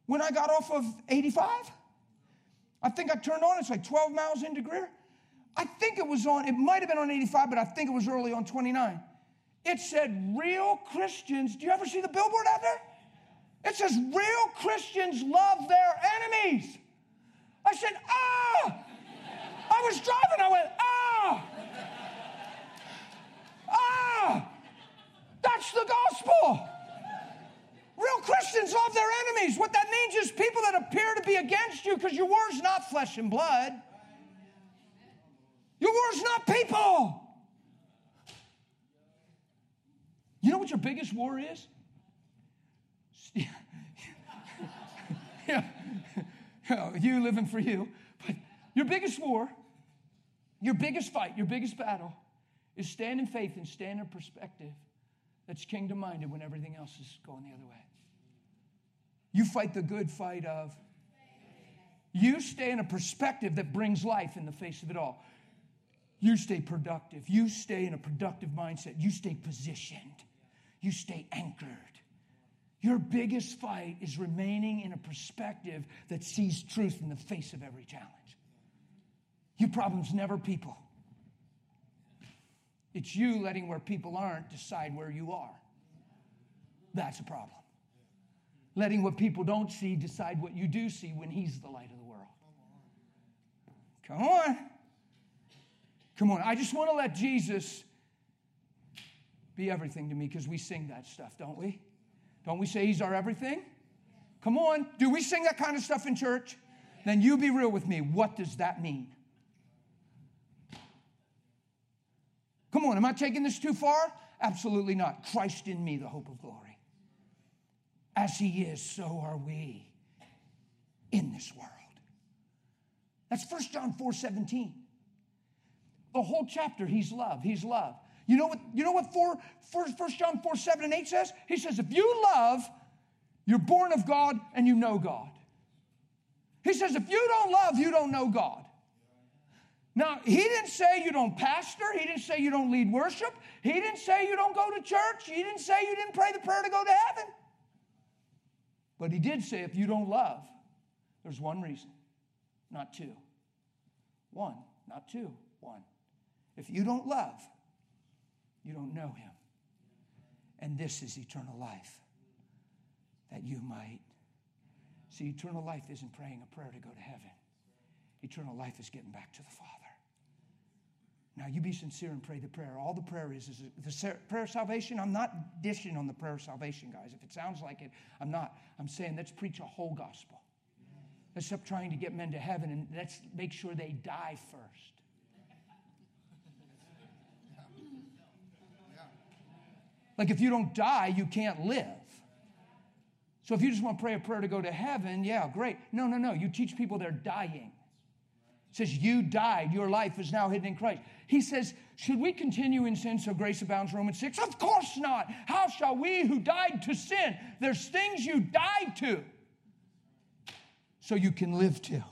When I got off of 85, I think I turned on, it's like 12 miles into Greer. I think it was on, it might have been on 85, but I think it was early on 29. It said, Real Christians. Do you ever see the billboard out there? It says, Real Christians love their enemies. I said, Ah! I was driving, I went, Ah! Ah! That's the gospel. Real Christians love their enemies. What that means is people that appear to be against you because your war's not flesh and blood. Your war's not people. You know what your biggest war is? yeah. you living for you. But your biggest war, your biggest fight, your biggest battle is stand in faith and stand in perspective that's kingdom minded when everything else is going the other way. You fight the good fight of. You stay in a perspective that brings life in the face of it all. You stay productive. You stay in a productive mindset. You stay positioned. You stay anchored. Your biggest fight is remaining in a perspective that sees truth in the face of every challenge. Your problem's never people. It's you letting where people aren't decide where you are. That's a problem. Letting what people don't see decide what you do see when He's the light of the world. Come on. Come on. I just want to let Jesus be everything to me because we sing that stuff, don't we? Don't we say He's our everything? Come on. Do we sing that kind of stuff in church? Then you be real with me. What does that mean? Come on, am I taking this too far? Absolutely not. Christ in me, the hope of glory. As he is, so are we in this world. That's 1 John 4 17. The whole chapter, he's love, he's love. You know what, you know what 4, 1 John 4 7 and 8 says? He says, if you love, you're born of God and you know God. He says, if you don't love, you don't know God. Now, he didn't say you don't pastor. He didn't say you don't lead worship. He didn't say you don't go to church. He didn't say you didn't pray the prayer to go to heaven. But he did say if you don't love, there's one reason, not two. One, not two, one. If you don't love, you don't know him. And this is eternal life, that you might. See, eternal life isn't praying a prayer to go to heaven, eternal life is getting back to the Father. Now, you be sincere and pray the prayer. All the prayer is is the prayer of salvation. I'm not dishing on the prayer of salvation, guys. If it sounds like it, I'm not. I'm saying let's preach a whole gospel. Let's stop trying to get men to heaven and let's make sure they die first. Like if you don't die, you can't live. So if you just want to pray a prayer to go to heaven, yeah, great. No, no, no. You teach people they're dying. It says you died, your life is now hidden in Christ. He says, Should we continue in sin so grace abounds? Romans 6. Of course not. How shall we who died to sin? There's things you died to so you can live to.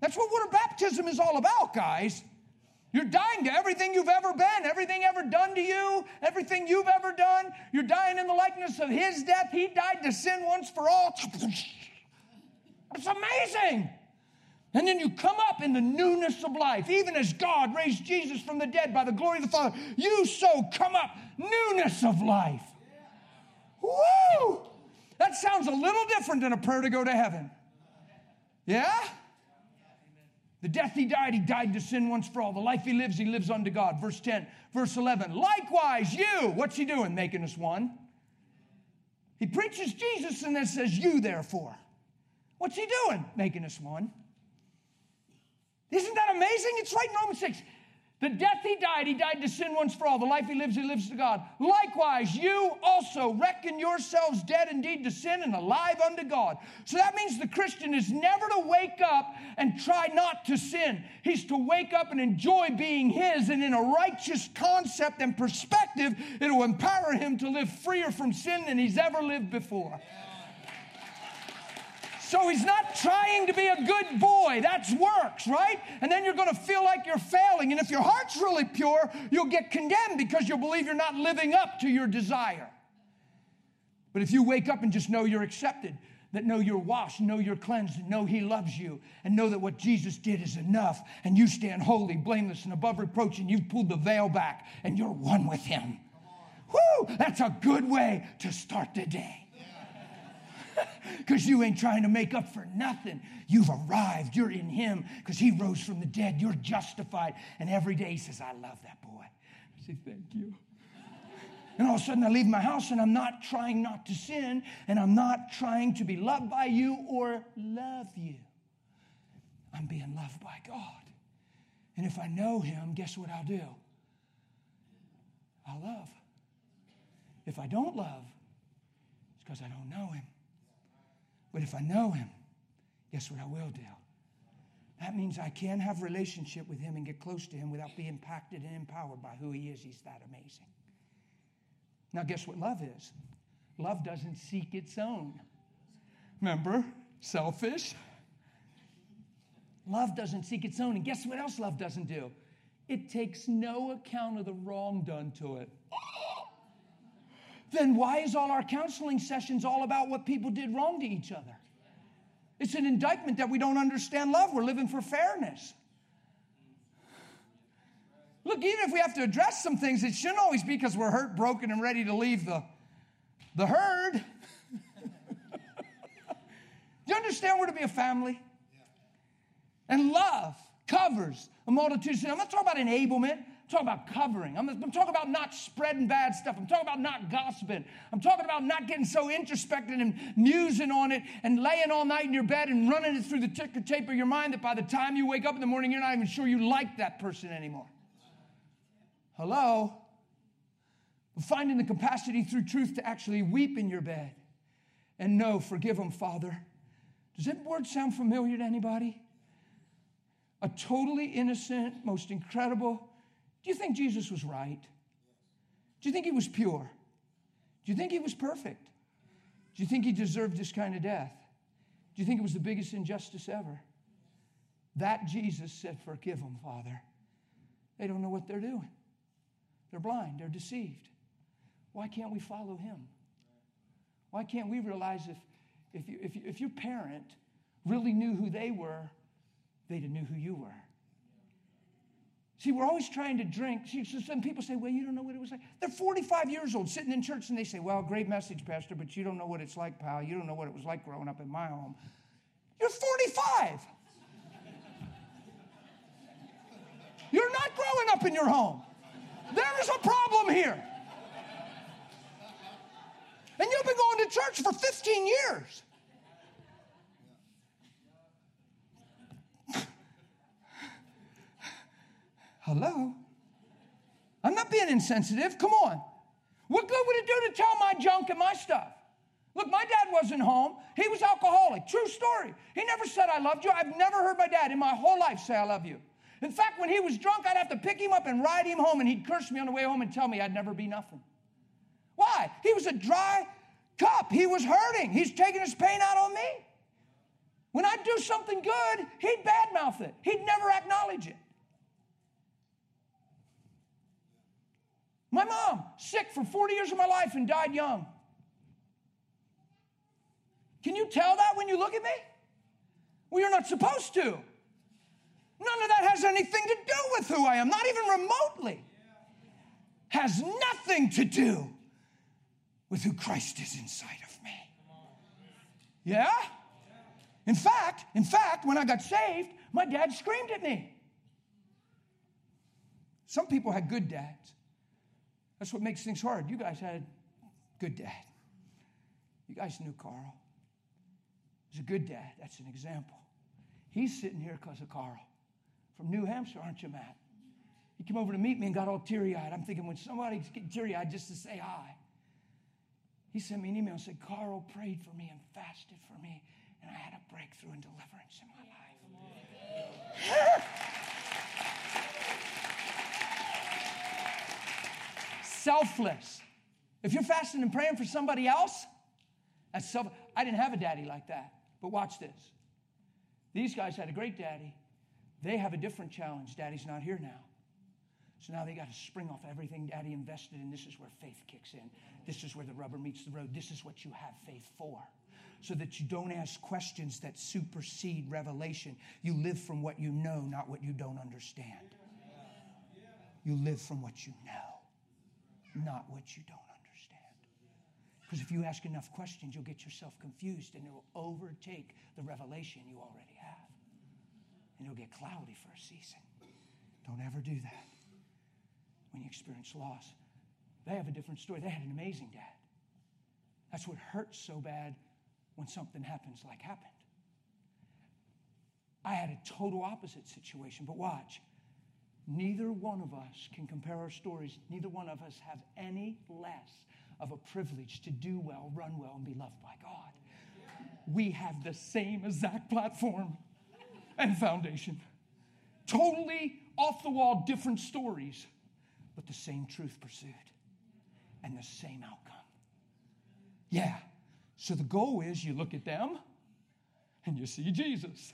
That's what water baptism is all about, guys. You're dying to everything you've ever been, everything ever done to you, everything you've ever done. You're dying in the likeness of His death. He died to sin once for all. It's amazing. And then you come up in the newness of life. Even as God raised Jesus from the dead by the glory of the Father, you so come up newness of life. Woo! That sounds a little different than a prayer to go to heaven. Yeah? The death he died, he died to sin once for all. The life he lives, he lives unto God. Verse 10, verse 11. Likewise, you, what's he doing? Making us one. He preaches Jesus and then says, You therefore. What's he doing? Making us one. Isn't that amazing? It's right in Romans 6. The death he died, he died to sin once for all. The life he lives, he lives to God. Likewise, you also reckon yourselves dead indeed to sin and alive unto God. So that means the Christian is never to wake up and try not to sin. He's to wake up and enjoy being his. And in a righteous concept and perspective, it'll empower him to live freer from sin than he's ever lived before. So he's not trying to be a good boy. That's works, right? And then you're going to feel like you're failing. And if your heart's really pure, you'll get condemned because you'll believe you're not living up to your desire. But if you wake up and just know you're accepted, that know you're washed, know you're cleansed, and know He loves you, and know that what Jesus did is enough, and you stand holy, blameless, and above reproach, and you've pulled the veil back, and you're one with Him. Whoo! That's a good way to start the day. Because you ain't trying to make up for nothing. You've arrived. You're in Him because He rose from the dead. You're justified. And every day He says, I love that boy. I say, Thank you. And all of a sudden, I leave my house and I'm not trying not to sin and I'm not trying to be loved by you or love you. I'm being loved by God. And if I know Him, guess what I'll do? I'll love. If I don't love, it's because I don't know Him. But if I know Him, guess what I will do? That means I can have relationship with Him and get close to Him without being impacted and empowered by who He is. He's that amazing. Now, guess what love is? Love doesn't seek its own. Remember? Selfish. Love doesn't seek its own. And guess what else love doesn't do? It takes no account of the wrong done to it. Then why is all our counseling sessions all about what people did wrong to each other? It's an indictment that we don't understand love. We're living for fairness. Look, even if we have to address some things, it shouldn't always be because we're hurt, broken, and ready to leave the, the herd. Do you understand we're to be a family? And love covers a multitude of sins. I'm not talking about enablement. Talking about covering. I'm, I'm, talking about not spreading bad stuff. I'm talking about not gossiping. I'm talking about not getting so introspective and musing on it and laying all night in your bed and running it through the ticker tape of your mind that by the time you wake up in the morning, you're not even sure you like that person anymore. Hello? Finding the capacity through truth to actually weep in your bed and know, forgive them, Father. Does that word sound familiar to anybody? A totally innocent, most incredible. Do you think Jesus was right? Do you think he was pure? Do you think he was perfect? Do you think he deserved this kind of death? Do you think it was the biggest injustice ever? That Jesus said, Forgive them, Father. They don't know what they're doing. They're blind, they're deceived. Why can't we follow him? Why can't we realize if, if, you, if, you, if your parent really knew who they were, they'd have knew who you were? See, we're always trying to drink. See, so some people say, well, you don't know what it was like. They're 45 years old sitting in church and they say, well, great message, Pastor, but you don't know what it's like, pal. You don't know what it was like growing up in my home. You're 45. You're not growing up in your home. There is a problem here. And you've been going to church for 15 years. Hello? I'm not being insensitive. Come on. What good would it do to tell my junk and my stuff? Look, my dad wasn't home. He was alcoholic. True story. He never said, I loved you. I've never heard my dad in my whole life say, I love you. In fact, when he was drunk, I'd have to pick him up and ride him home, and he'd curse me on the way home and tell me I'd never be nothing. Why? He was a dry cup. He was hurting. He's taking his pain out on me. When I'd do something good, he'd badmouth it, he'd never acknowledge it. My mom, sick for 40 years of my life and died young. Can you tell that when you look at me? Well, you're not supposed to. None of that has anything to do with who I am, not even remotely. Has nothing to do with who Christ is inside of me. Yeah? In fact, in fact, when I got saved, my dad screamed at me. Some people had good dads. That's what makes things hard. You guys had a good dad. You guys knew Carl. He's a good dad. That's an example. He's sitting here because of Carl from New Hampshire, aren't you, Matt? He came over to meet me and got all teary eyed. I'm thinking, when somebody's getting teary eyed just to say hi, he sent me an email and said, Carl prayed for me and fasted for me, and I had a breakthrough and deliverance in my life. Selfless. If you're fasting and praying for somebody else, that's self. I didn't have a daddy like that. But watch this. These guys had a great daddy. They have a different challenge. Daddy's not here now. So now they got to spring off everything daddy invested in. This is where faith kicks in. This is where the rubber meets the road. This is what you have faith for. So that you don't ask questions that supersede revelation. You live from what you know, not what you don't understand. You live from what you know, not what you don't understand. Because if you ask enough questions, you'll get yourself confused and it'll overtake the revelation you already have. And it'll get cloudy for a season. Don't ever do that when you experience loss. They have a different story. They had an amazing dad. That's what hurts so bad when something happens like happened. I had a total opposite situation, but watch. Neither one of us can compare our stories. Neither one of us have any less of a privilege to do well, run well, and be loved by God. We have the same exact platform and foundation. Totally off the wall, different stories, but the same truth pursued and the same outcome. Yeah. So the goal is you look at them and you see Jesus.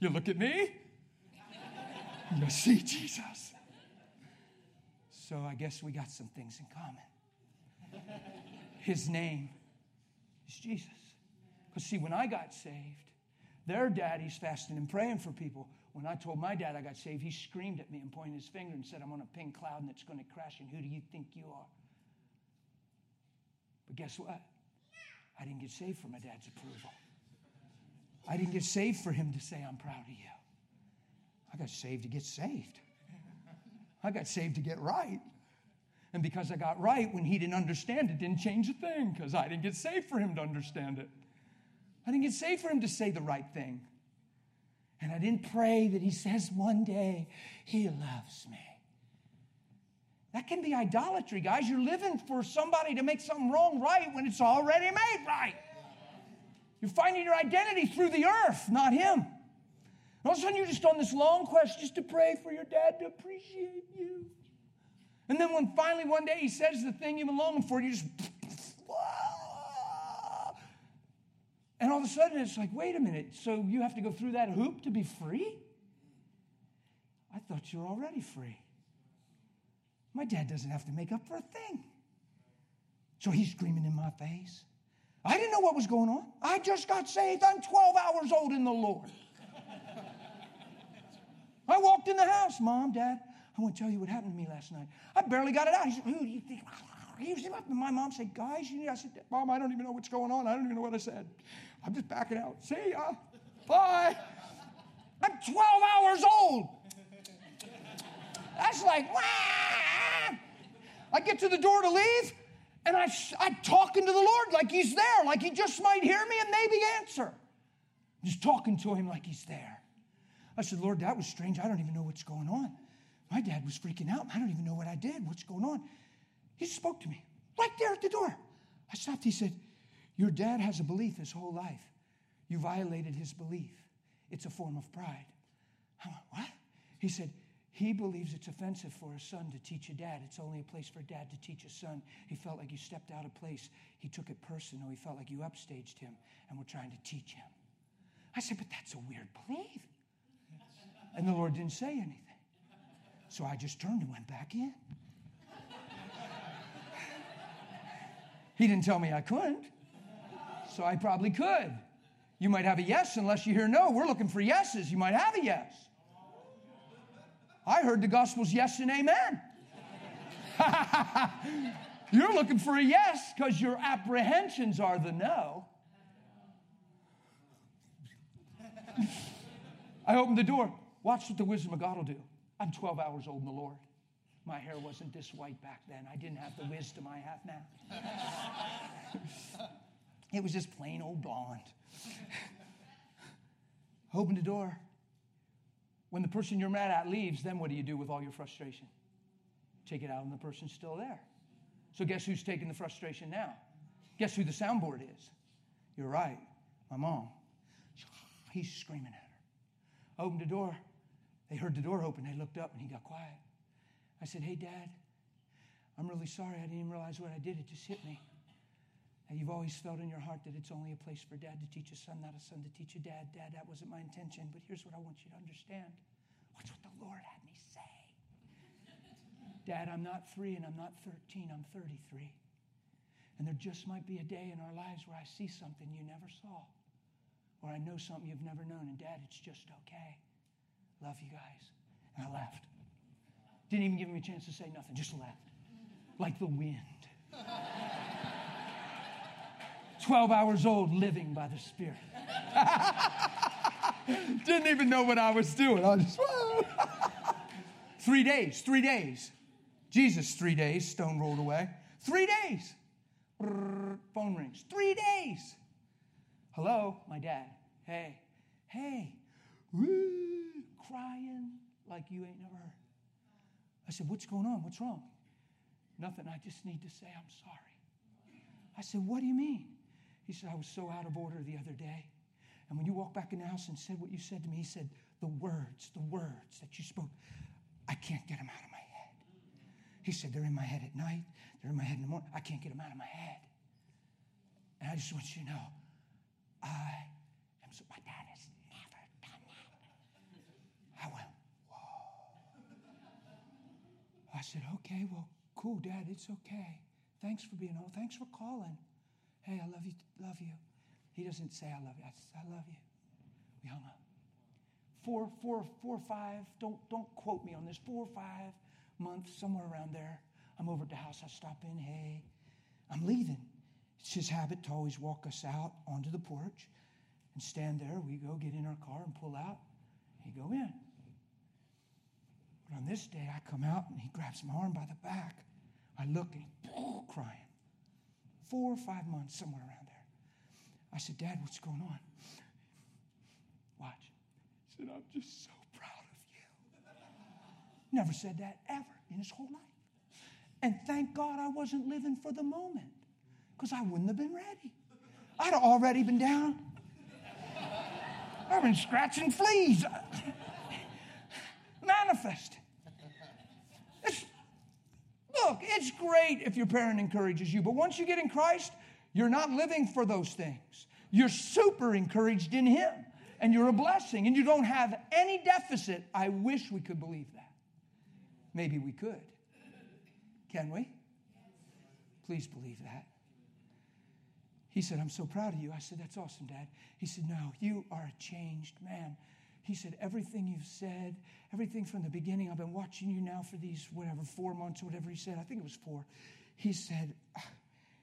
You look at me, you see Jesus. So I guess we got some things in common. His name is Jesus. Because, see, when I got saved, their daddy's fasting and praying for people. When I told my dad I got saved, he screamed at me and pointed his finger and said, I'm on a pink cloud and it's going to crash, and who do you think you are? But guess what? I didn't get saved for my dad's approval. I didn't get saved for him to say, I'm proud of you. I got saved to get saved. I got saved to get right. And because I got right when he didn't understand it, didn't change a thing because I didn't get saved for him to understand it. I didn't get saved for him to say the right thing. And I didn't pray that he says one day, he loves me. That can be idolatry, guys. You're living for somebody to make something wrong right when it's already made right. You're finding your identity through the earth, not him. All of a sudden, you're just on this long quest just to pray for your dad to appreciate you. And then when finally one day he says the thing you've been longing for, you just. And all of a sudden it's like, wait a minute, so you have to go through that hoop to be free? I thought you were already free. My dad doesn't have to make up for a thing. So he's screaming in my face. I didn't know what was going on. I just got saved. I'm 12 hours old in the Lord. I walked in the house, Mom, Dad. I want to tell you what happened to me last night. I barely got it out. He said, Who do you think? My mom said, Guys, you need. I said, Mom, I don't even know what's going on. I don't even know what I said. I'm just backing out. See ya. Bye. I'm 12 hours old. That's like, Wah! I get to the door to leave, and I, I'm talking to the Lord like He's there, like He just might hear me and maybe answer. Just talking to Him like He's there. I said, Lord, that was strange. I don't even know what's going on. My dad was freaking out. I don't even know what I did. What's going on? He spoke to me right there at the door. I stopped. He said, Your dad has a belief his whole life. You violated his belief. It's a form of pride. I went, What? He said, he believes it's offensive for a son to teach a dad. It's only a place for a dad to teach a son. He felt like you stepped out of place. He took it personal. He felt like you upstaged him and were trying to teach him. I said, But that's a weird belief. And the Lord didn't say anything. So I just turned and went back in. He didn't tell me I couldn't. So I probably could. You might have a yes unless you hear no. We're looking for yeses. You might have a yes. I heard the gospel's yes and amen. You're looking for a yes because your apprehensions are the no. I opened the door. Watch what the wisdom of God will do. I'm 12 hours old in the Lord. My hair wasn't this white back then. I didn't have the wisdom I have now. it was just plain old blonde. Open the door. When the person you're mad at leaves, then what do you do with all your frustration? Take it out on the person still there. So guess who's taking the frustration now? Guess who the soundboard is? You're right, my mom. He's screaming at her. Open the door. They heard the door open. They looked up and he got quiet. I said, Hey, Dad, I'm really sorry. I didn't even realize what I did. It just hit me. And you've always felt in your heart that it's only a place for dad to teach a son, not a son to teach a dad. Dad, that wasn't my intention, but here's what I want you to understand. Watch what the Lord had me say. Dad, I'm not three and I'm not 13, I'm 33. And there just might be a day in our lives where I see something you never saw, or I know something you've never known. And Dad, it's just okay. Love you guys. And I left. Didn't even give him a chance to say nothing, just left. Like the wind. 12 hours old, living by the Spirit. Didn't even know what I was doing. I just, three days, three days. Jesus, three days, stone rolled away. Three days. phone rings. Three days. Hello, my dad. Hey, hey. Crying like you ain't never heard. I said, What's going on? What's wrong? Nothing. I just need to say I'm sorry. I said, What do you mean? He said, I was so out of order the other day. And when you walked back in the house and said what you said to me, he said, The words, the words that you spoke, I can't get them out of my head. He said, They're in my head at night, they're in my head in the morning. I can't get them out of my head. And I just want you to know, I am so, my dad has never done that. I went, Whoa. I said, Okay, well, cool, Dad, it's okay. Thanks for being home. Thanks for calling. Hey, I love you, love you. He doesn't say I love you. I said, I love you. We hung up. Four, four, four, five, don't, don't quote me on this, four or five months, somewhere around there. I'm over at the house. I stop in, hey, I'm leaving. It's his habit to always walk us out onto the porch and stand there. We go get in our car and pull out. He go in. But on this day, I come out and he grabs my arm by the back. I look and he's crying four or five months, somewhere around there. I said, Dad, what's going on? Watch. He said, I'm just so proud of you. Never said that ever in his whole life. And thank God I wasn't living for the moment because I wouldn't have been ready. I'd have already been down. I've been scratching fleas. Manifest. Look, it's great if your parent encourages you, but once you get in Christ, you're not living for those things. You're super encouraged in Him, and you're a blessing, and you don't have any deficit. I wish we could believe that. Maybe we could. Can we? Please believe that. He said, I'm so proud of you. I said, That's awesome, Dad. He said, No, you are a changed man. He said, Everything you've said, everything from the beginning, I've been watching you now for these, whatever, four months or whatever he said. I think it was four. He said, ah,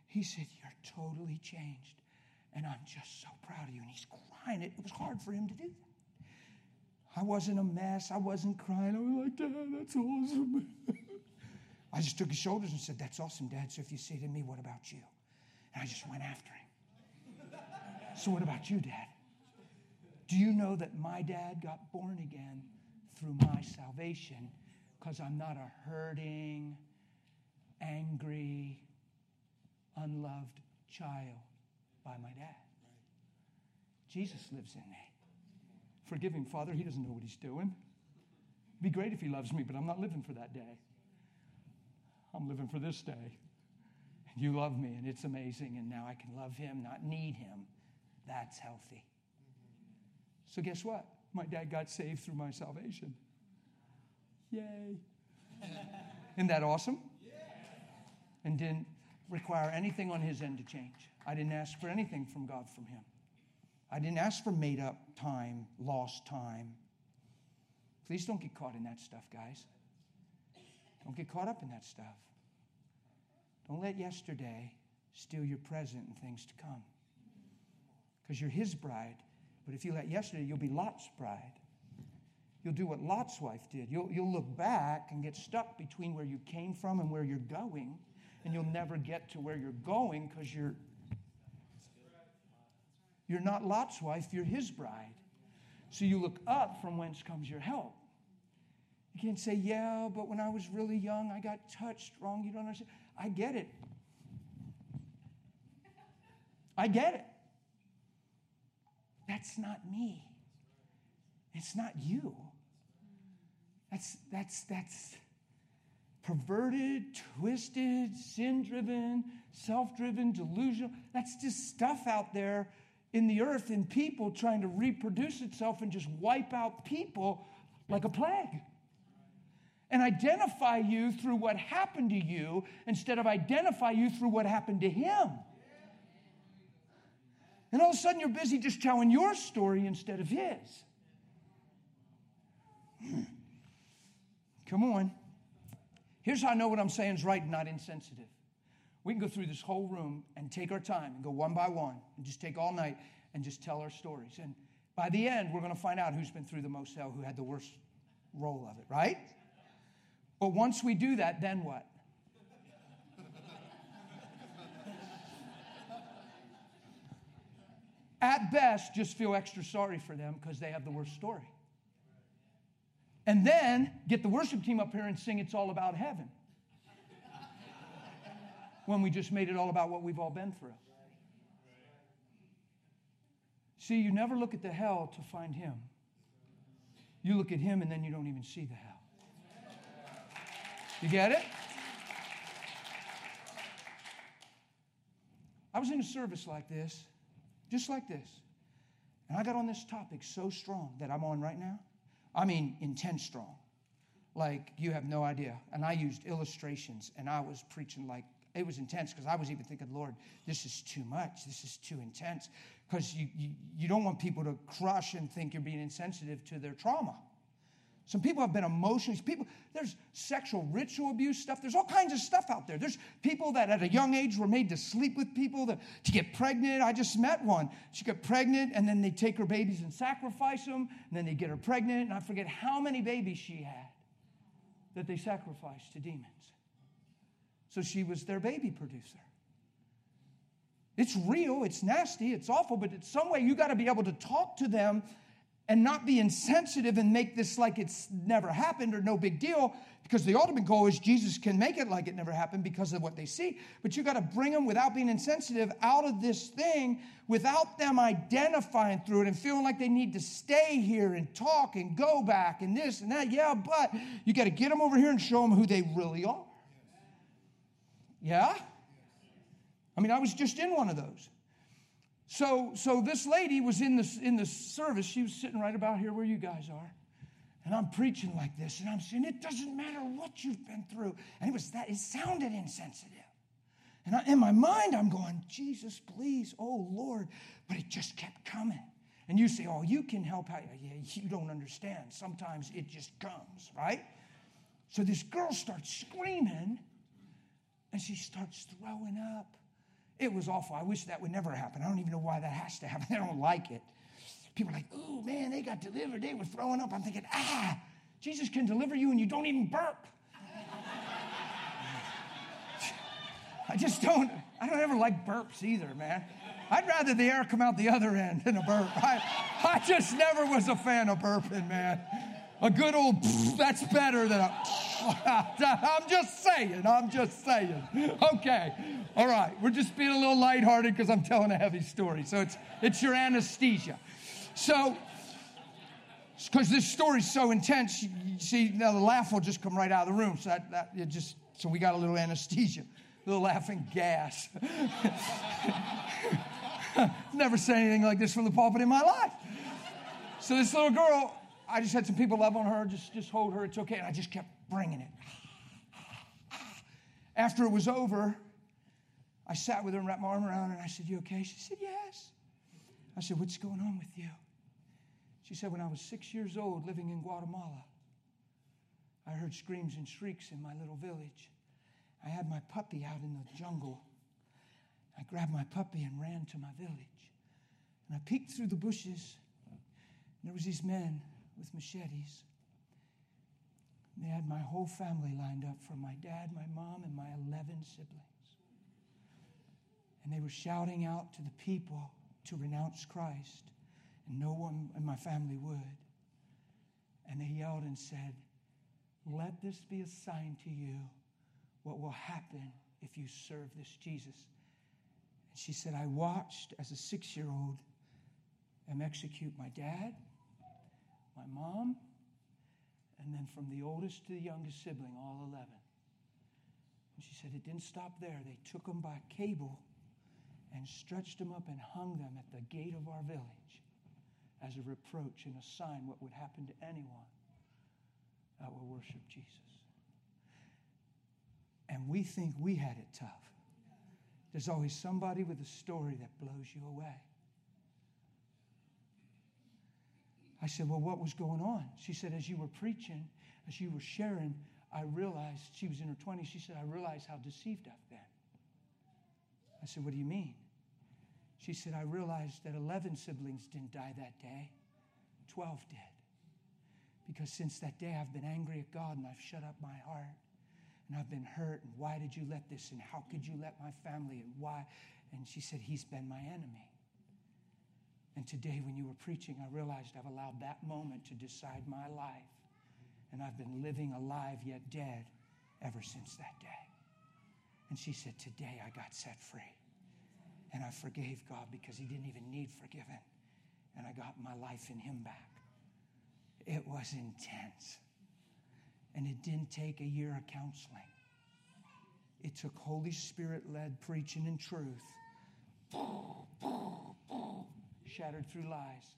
He said, You're totally changed. And I'm just so proud of you. And he's crying. It, it was hard for him to do that. I wasn't a mess. I wasn't crying. I was like, Dad, that's awesome. I just took his shoulders and said, That's awesome, Dad. So if you say to me, What about you? And I just went after him. So, what about you, Dad? Do you know that my dad got born again through my salvation because I'm not a hurting, angry, unloved child by my dad? Jesus lives in me. Forgive him, Father. He doesn't know what he's doing. It'd be great if he loves me, but I'm not living for that day. I'm living for this day. And you love me, and it's amazing, and now I can love him, not need him. That's healthy. So, guess what? My dad got saved through my salvation. Yay. Isn't that awesome? And didn't require anything on his end to change. I didn't ask for anything from God from him. I didn't ask for made up time, lost time. Please don't get caught in that stuff, guys. Don't get caught up in that stuff. Don't let yesterday steal your present and things to come. Because you're his bride but if you let yesterday, you'll be Lot's bride. You'll do what Lot's wife did. You'll, you'll look back and get stuck between where you came from and where you're going, and you'll never get to where you're going because you're you're not Lot's wife, you're his bride. So you look up from whence comes your help. You can't say, Yeah, but when I was really young, I got touched wrong. You don't understand. I get it. I get it. That's not me. It's not you. That's, that's, that's, perverted, twisted, sin driven, self driven, delusional. That's just stuff out there in the earth and people trying to reproduce itself and just wipe out people like a plague. And identify you through what happened to you instead of identify you through what happened to him. And all of a sudden, you're busy just telling your story instead of his. Hmm. Come on. Here's how I know what I'm saying is right and not insensitive. We can go through this whole room and take our time and go one by one and just take all night and just tell our stories. And by the end, we're going to find out who's been through the most hell, who had the worst role of it, right? But once we do that, then what? At best, just feel extra sorry for them because they have the worst story. And then get the worship team up here and sing It's All About Heaven when we just made it all about what we've all been through. See, you never look at the hell to find him. You look at him and then you don't even see the hell. You get it? I was in a service like this, just like this. And I got on this topic so strong that I'm on right now. I mean, intense strong. Like you have no idea. And I used illustrations and I was preaching like it was intense because I was even thinking, Lord, this is too much. This is too intense. Because you, you, you don't want people to crush and think you're being insensitive to their trauma. Some people have been emotionally, people, there's sexual ritual abuse stuff. There's all kinds of stuff out there. There's people that at a young age were made to sleep with people that, to get pregnant. I just met one. She got pregnant and then they take her babies and sacrifice them. And then they get her pregnant. And I forget how many babies she had that they sacrificed to demons. So she was their baby producer. It's real, it's nasty, it's awful, but in some way you got to be able to talk to them and not be insensitive and make this like it's never happened or no big deal because the ultimate goal is Jesus can make it like it never happened because of what they see. But you got to bring them without being insensitive out of this thing without them identifying through it and feeling like they need to stay here and talk and go back and this and that. Yeah, but you got to get them over here and show them who they really are. Yeah? I mean, I was just in one of those. So, so this lady was in the, in the service. She was sitting right about here where you guys are. And I'm preaching like this, and I'm saying, it doesn't matter what you've been through. And it was that, it sounded insensitive. And I, in my mind, I'm going, Jesus, please, oh Lord. But it just kept coming. And you say, oh, you can help out. Yeah, you don't understand. Sometimes it just comes, right? So this girl starts screaming and she starts throwing up. It was awful. I wish that would never happen. I don't even know why that has to happen. I don't like it. People are like, oh man, they got delivered. They were throwing up. I'm thinking, ah, Jesus can deliver you and you don't even burp. I just don't, I don't ever like burps either, man. I'd rather the air come out the other end than a burp. I, I just never was a fan of burping, man. A good old, that's better than a. I'm just saying. I'm just saying. Okay. All right. We're just being a little lighthearted because I'm telling a heavy story. So it's it's your anesthesia. So because this story's so intense, you see, now the laugh will just come right out of the room. So that, that it just so we got a little anesthesia, a little laughing gas. Never said anything like this from the pulpit in my life. So this little girl, I just had some people love on her, just just hold her, it's okay. And I just kept bringing it. After it was over, I sat with her and wrapped my arm around her and I said, You okay? She said, Yes. I said, What's going on with you? She said, When I was six years old living in Guatemala, I heard screams and shrieks in my little village. I had my puppy out in the jungle. I grabbed my puppy and ran to my village. And I peeked through the bushes, and there was these men with machetes. They had my whole family lined up from my dad, my mom, and my 11 siblings. And they were shouting out to the people to renounce Christ, and no one in my family would. And they yelled and said, Let this be a sign to you what will happen if you serve this Jesus. And she said, I watched as a six year old them execute my dad, my mom, and then from the oldest to the youngest sibling, all 11. And she said, It didn't stop there. They took them by cable and stretched them up and hung them at the gate of our village as a reproach and a sign what would happen to anyone that will worship Jesus. And we think we had it tough. There's always somebody with a story that blows you away. I said, Well, what was going on? She said, As you were preaching, as you were sharing, I realized, she was in her 20s, she said, I realized how deceived I've been. I said, What do you mean? She said, I realized that 11 siblings didn't die that day, 12 did. Because since that day, I've been angry at God and I've shut up my heart and I've been hurt. And why did you let this? And how could you let my family? And why? And she said, He's been my enemy. And today, when you were preaching, I realized I've allowed that moment to decide my life. And I've been living alive yet dead ever since that day. And she said, Today I got set free. And I forgave God because He didn't even need forgiven. And I got my life in Him back. It was intense. And it didn't take a year of counseling, it took Holy Spirit led preaching and truth. Shattered through lies.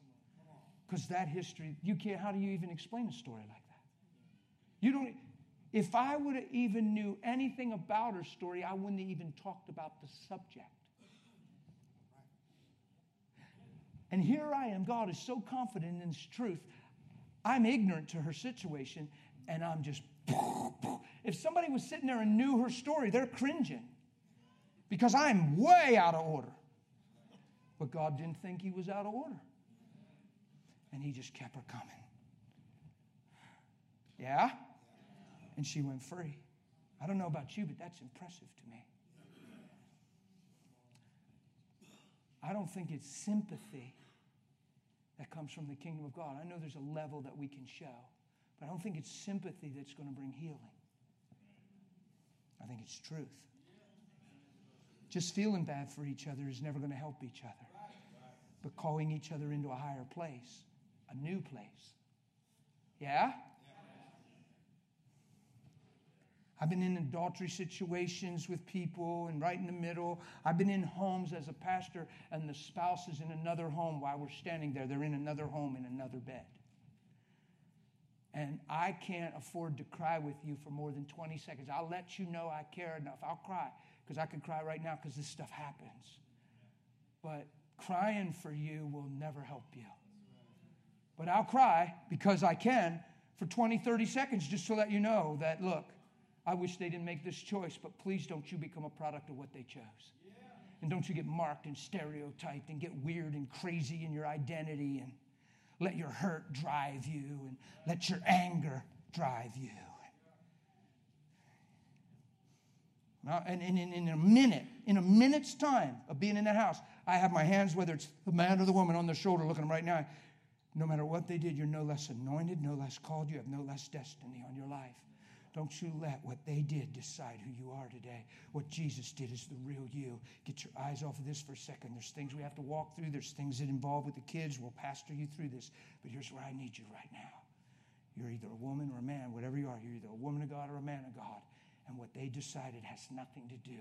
Because that history, you can't, how do you even explain a story like that? You don't, if I would have even knew anything about her story, I wouldn't have even talked about the subject. And here I am. God is so confident in His truth. I'm ignorant to her situation, and I'm just. If somebody was sitting there and knew her story, they're cringing because I'm way out of order. But God didn't think He was out of order. And He just kept her coming. Yeah? And she went free. I don't know about you, but that's impressive to me. I don't think it's sympathy that comes from the kingdom of God. I know there's a level that we can show, but I don't think it's sympathy that's going to bring healing. I think it's truth. Just feeling bad for each other is never going to help each other. But calling each other into a higher place, a new place. Yeah? I've been in adultery situations with people and right in the middle. I've been in homes as a pastor, and the spouse is in another home while we're standing there. They're in another home in another bed. And I can't afford to cry with you for more than 20 seconds. I'll let you know I care enough. I'll cry because I can cry right now because this stuff happens. But crying for you will never help you. But I'll cry because I can for 20, 30 seconds just to let you know that, look, I wish they didn't make this choice, but please don't you become a product of what they chose. And don't you get marked and stereotyped and get weird and crazy in your identity and let your hurt drive you and let your anger drive you. Now, and, in, in a minute, in a minute's time of being in that house, I have my hands, whether it's the man or the woman, on the shoulder looking them right now. No matter what they did, you're no less anointed, no less called, you have no less destiny on your life. Don't you let what they did decide who you are today. What Jesus did is the real you. Get your eyes off of this for a second. There's things we have to walk through, there's things that involve with the kids. We'll pastor you through this. But here's where I need you right now. You're either a woman or a man, whatever you are. You're either a woman of God or a man of God. And what they decided has nothing to do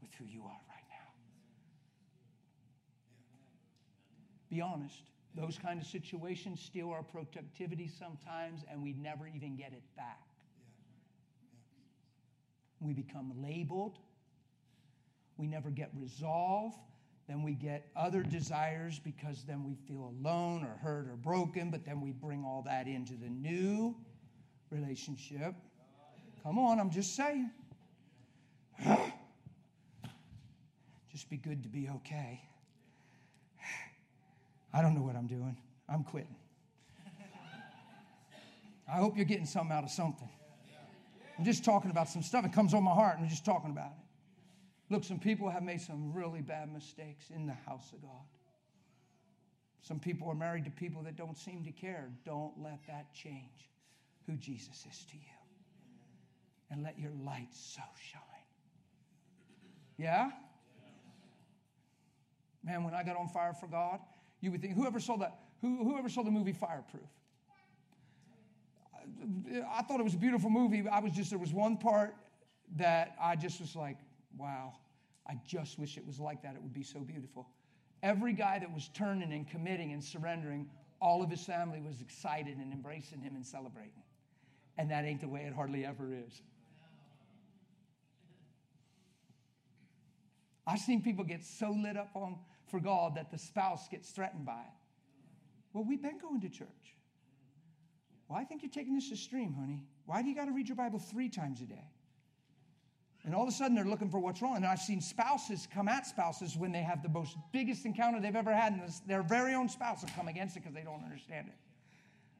with who you are right now. Be honest. Those kind of situations steal our productivity sometimes, and we never even get it back. We become labeled. We never get resolve. Then we get other desires because then we feel alone or hurt or broken, but then we bring all that into the new relationship. Come on, I'm just saying. just be good to be okay. I don't know what I'm doing. I'm quitting. I hope you're getting something out of something. I'm just talking about some stuff. It comes on my heart, and I'm just talking about it. Look, some people have made some really bad mistakes in the house of God. Some people are married to people that don't seem to care. Don't let that change who Jesus is to you. And let your light so shine. Yeah? Man, when I got on fire for God, you would think, whoever saw that, who, whoever saw the movie Fireproof? I thought it was a beautiful movie. I was just, there was one part that I just was like, wow, I just wish it was like that. It would be so beautiful. Every guy that was turning and committing and surrendering, all of his family was excited and embracing him and celebrating. And that ain't the way it hardly ever is. I've seen people get so lit up on for God that the spouse gets threatened by it. Well, we've been going to church. Well, I think you're taking this extreme, honey. Why do you got to read your Bible three times a day? And all of a sudden they're looking for what's wrong. And I've seen spouses come at spouses when they have the most biggest encounter they've ever had, and their very own spouse will come against it because they don't understand it.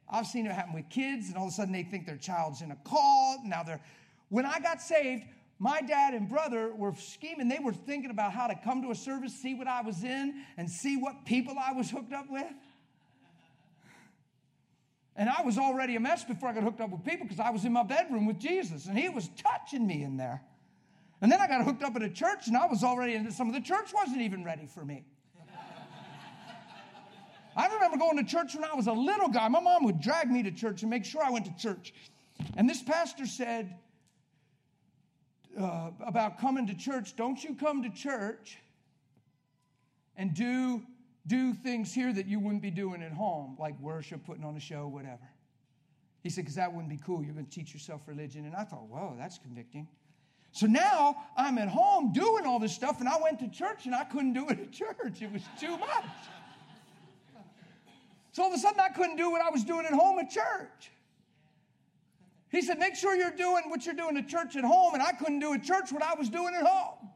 I've seen it happen with kids, and all of a sudden they think their child's in a cult. Now they're when I got saved, my dad and brother were scheming. They were thinking about how to come to a service, see what I was in, and see what people I was hooked up with. And I was already a mess before I got hooked up with people because I was in my bedroom with Jesus and he was touching me in there. And then I got hooked up at a church and I was already into some of the church wasn't even ready for me. I remember going to church when I was a little guy. My mom would drag me to church and make sure I went to church. And this pastor said uh, about coming to church, don't you come to church and do do things here that you wouldn't be doing at home, like worship, putting on a show, whatever. He said, because that wouldn't be cool. You're going to teach yourself religion. And I thought, whoa, that's convicting. So now I'm at home doing all this stuff, and I went to church and I couldn't do it at church. It was too much. So all of a sudden I couldn't do what I was doing at home at church. He said, make sure you're doing what you're doing at church at home, and I couldn't do at church what I was doing at home.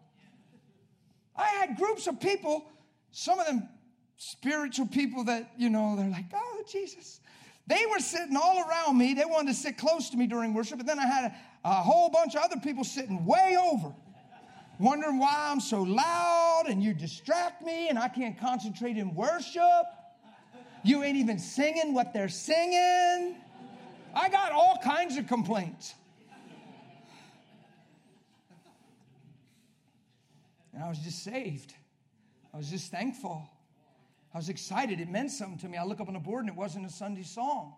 I had groups of people, some of them spiritual people that, you know, they're like, oh, Jesus. They were sitting all around me. They wanted to sit close to me during worship. But then I had a, a whole bunch of other people sitting way over, wondering why I'm so loud and you distract me and I can't concentrate in worship. You ain't even singing what they're singing. I got all kinds of complaints. And I was just saved. I was just thankful. I was excited. It meant something to me. I look up on the board and it wasn't a Sunday song.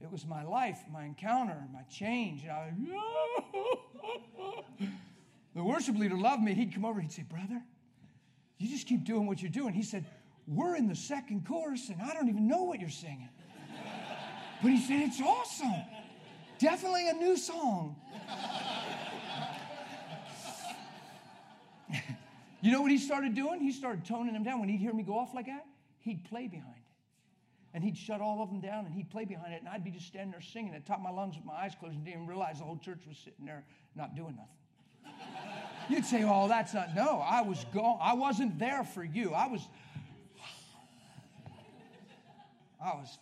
It was my life, my encounter, my change. And I was, the worship leader loved me. He'd come over, he'd say, Brother, you just keep doing what you're doing. He said, We're in the second chorus and I don't even know what you're singing. But he said, It's awesome. Definitely a new song. You know what he started doing? He started toning them down. When he'd hear me go off like that, he'd play behind it. And he'd shut all of them down and he'd play behind it. And I'd be just standing there singing at the top of my lungs with my eyes closed and didn't even realize the whole church was sitting there not doing nothing. You'd say, oh, that's not, no, I was gone. I wasn't there for you. I was, I was,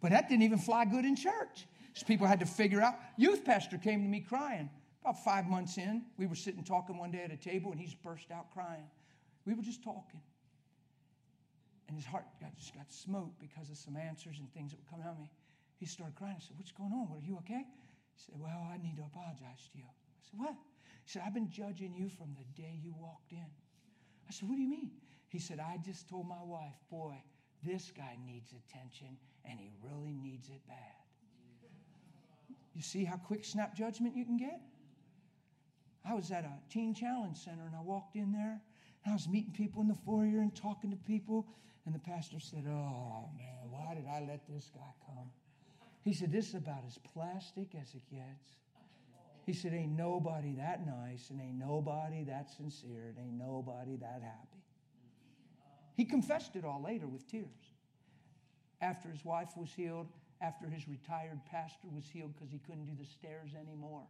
but that didn't even fly good in church. So people had to figure out. Youth pastor came to me crying. About five months in, we were sitting talking one day at a table, and he's burst out crying. We were just talking. And his heart got, just got smoked because of some answers and things that were coming out of me. He started crying. I said, What's going on? Are you okay? He said, Well, I need to apologize to you. I said, What? He said, I've been judging you from the day you walked in. I said, What do you mean? He said, I just told my wife, Boy, this guy needs attention, and he really needs it bad. You see how quick snap judgment you can get? I was at a teen challenge center and I walked in there and I was meeting people in the foyer and talking to people. And the pastor said, Oh man, why did I let this guy come? He said, This is about as plastic as it gets. He said, Ain't nobody that nice and ain't nobody that sincere and ain't nobody that happy. He confessed it all later with tears. After his wife was healed, after his retired pastor was healed because he couldn't do the stairs anymore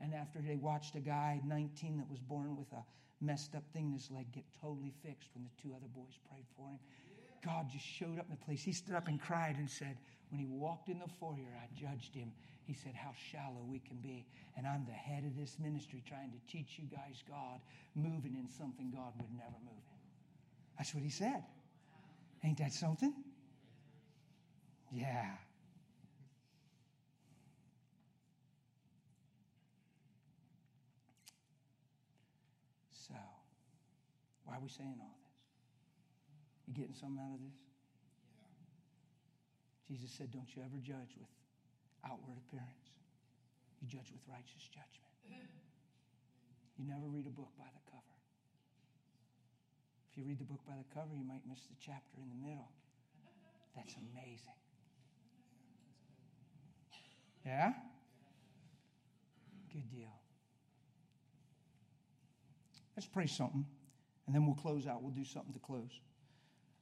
and after they watched a guy, 19, that was born with a messed up thing in his leg get totally fixed when the two other boys prayed for him. God just showed up in the place. He stood up and cried and said, When he walked in the foyer, I judged him. He said, How shallow we can be. And I'm the head of this ministry trying to teach you guys God, moving in something God would never move in. That's what he said. Ain't that something? Yeah. So, why are we saying all this? You getting something out of this? Jesus said, Don't you ever judge with outward appearance. you judge with righteous judgment. You never read a book by the cover. If you read the book by the cover, you might miss the chapter in the middle. That's amazing. Yeah? Good deal. Let's pray something, and then we'll close out. We'll do something to close.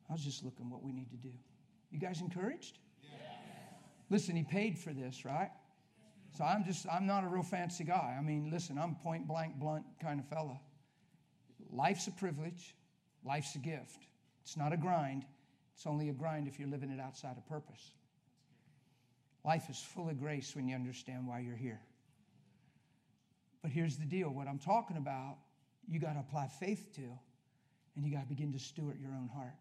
I was just looking what we need to do. You guys encouraged? Listen, he paid for this, right? So I'm just, I'm not a real fancy guy. I mean, listen, I'm point blank, blunt kind of fella. Life's a privilege, life's a gift. It's not a grind, it's only a grind if you're living it outside of purpose. Life is full of grace when you understand why you're here. But here's the deal what I'm talking about, you got to apply faith to, and you got to begin to steward your own heart.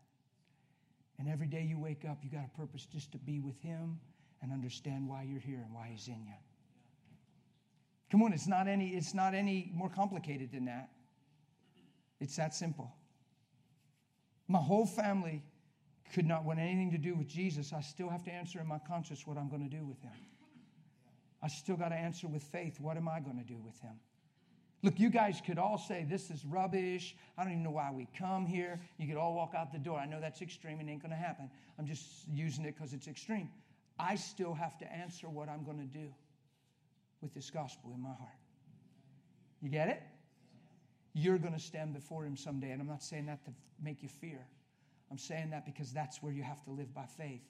And every day you wake up, you got a purpose just to be with Him and understand why you're here and why He's in you. Come on, it's not any, it's not any more complicated than that. It's that simple. My whole family could not want anything to do with Jesus. I still have to answer in my conscience what I'm going to do with him. I still got to answer with faith what am I going to do with him? Look, you guys could all say, This is rubbish. I don't even know why we come here. You could all walk out the door. I know that's extreme and ain't going to happen. I'm just using it because it's extreme. I still have to answer what I'm going to do with this gospel in my heart. You get it? You're going to stand before him someday. And I'm not saying that to make you fear. I'm saying that because that's where you have to live by faith.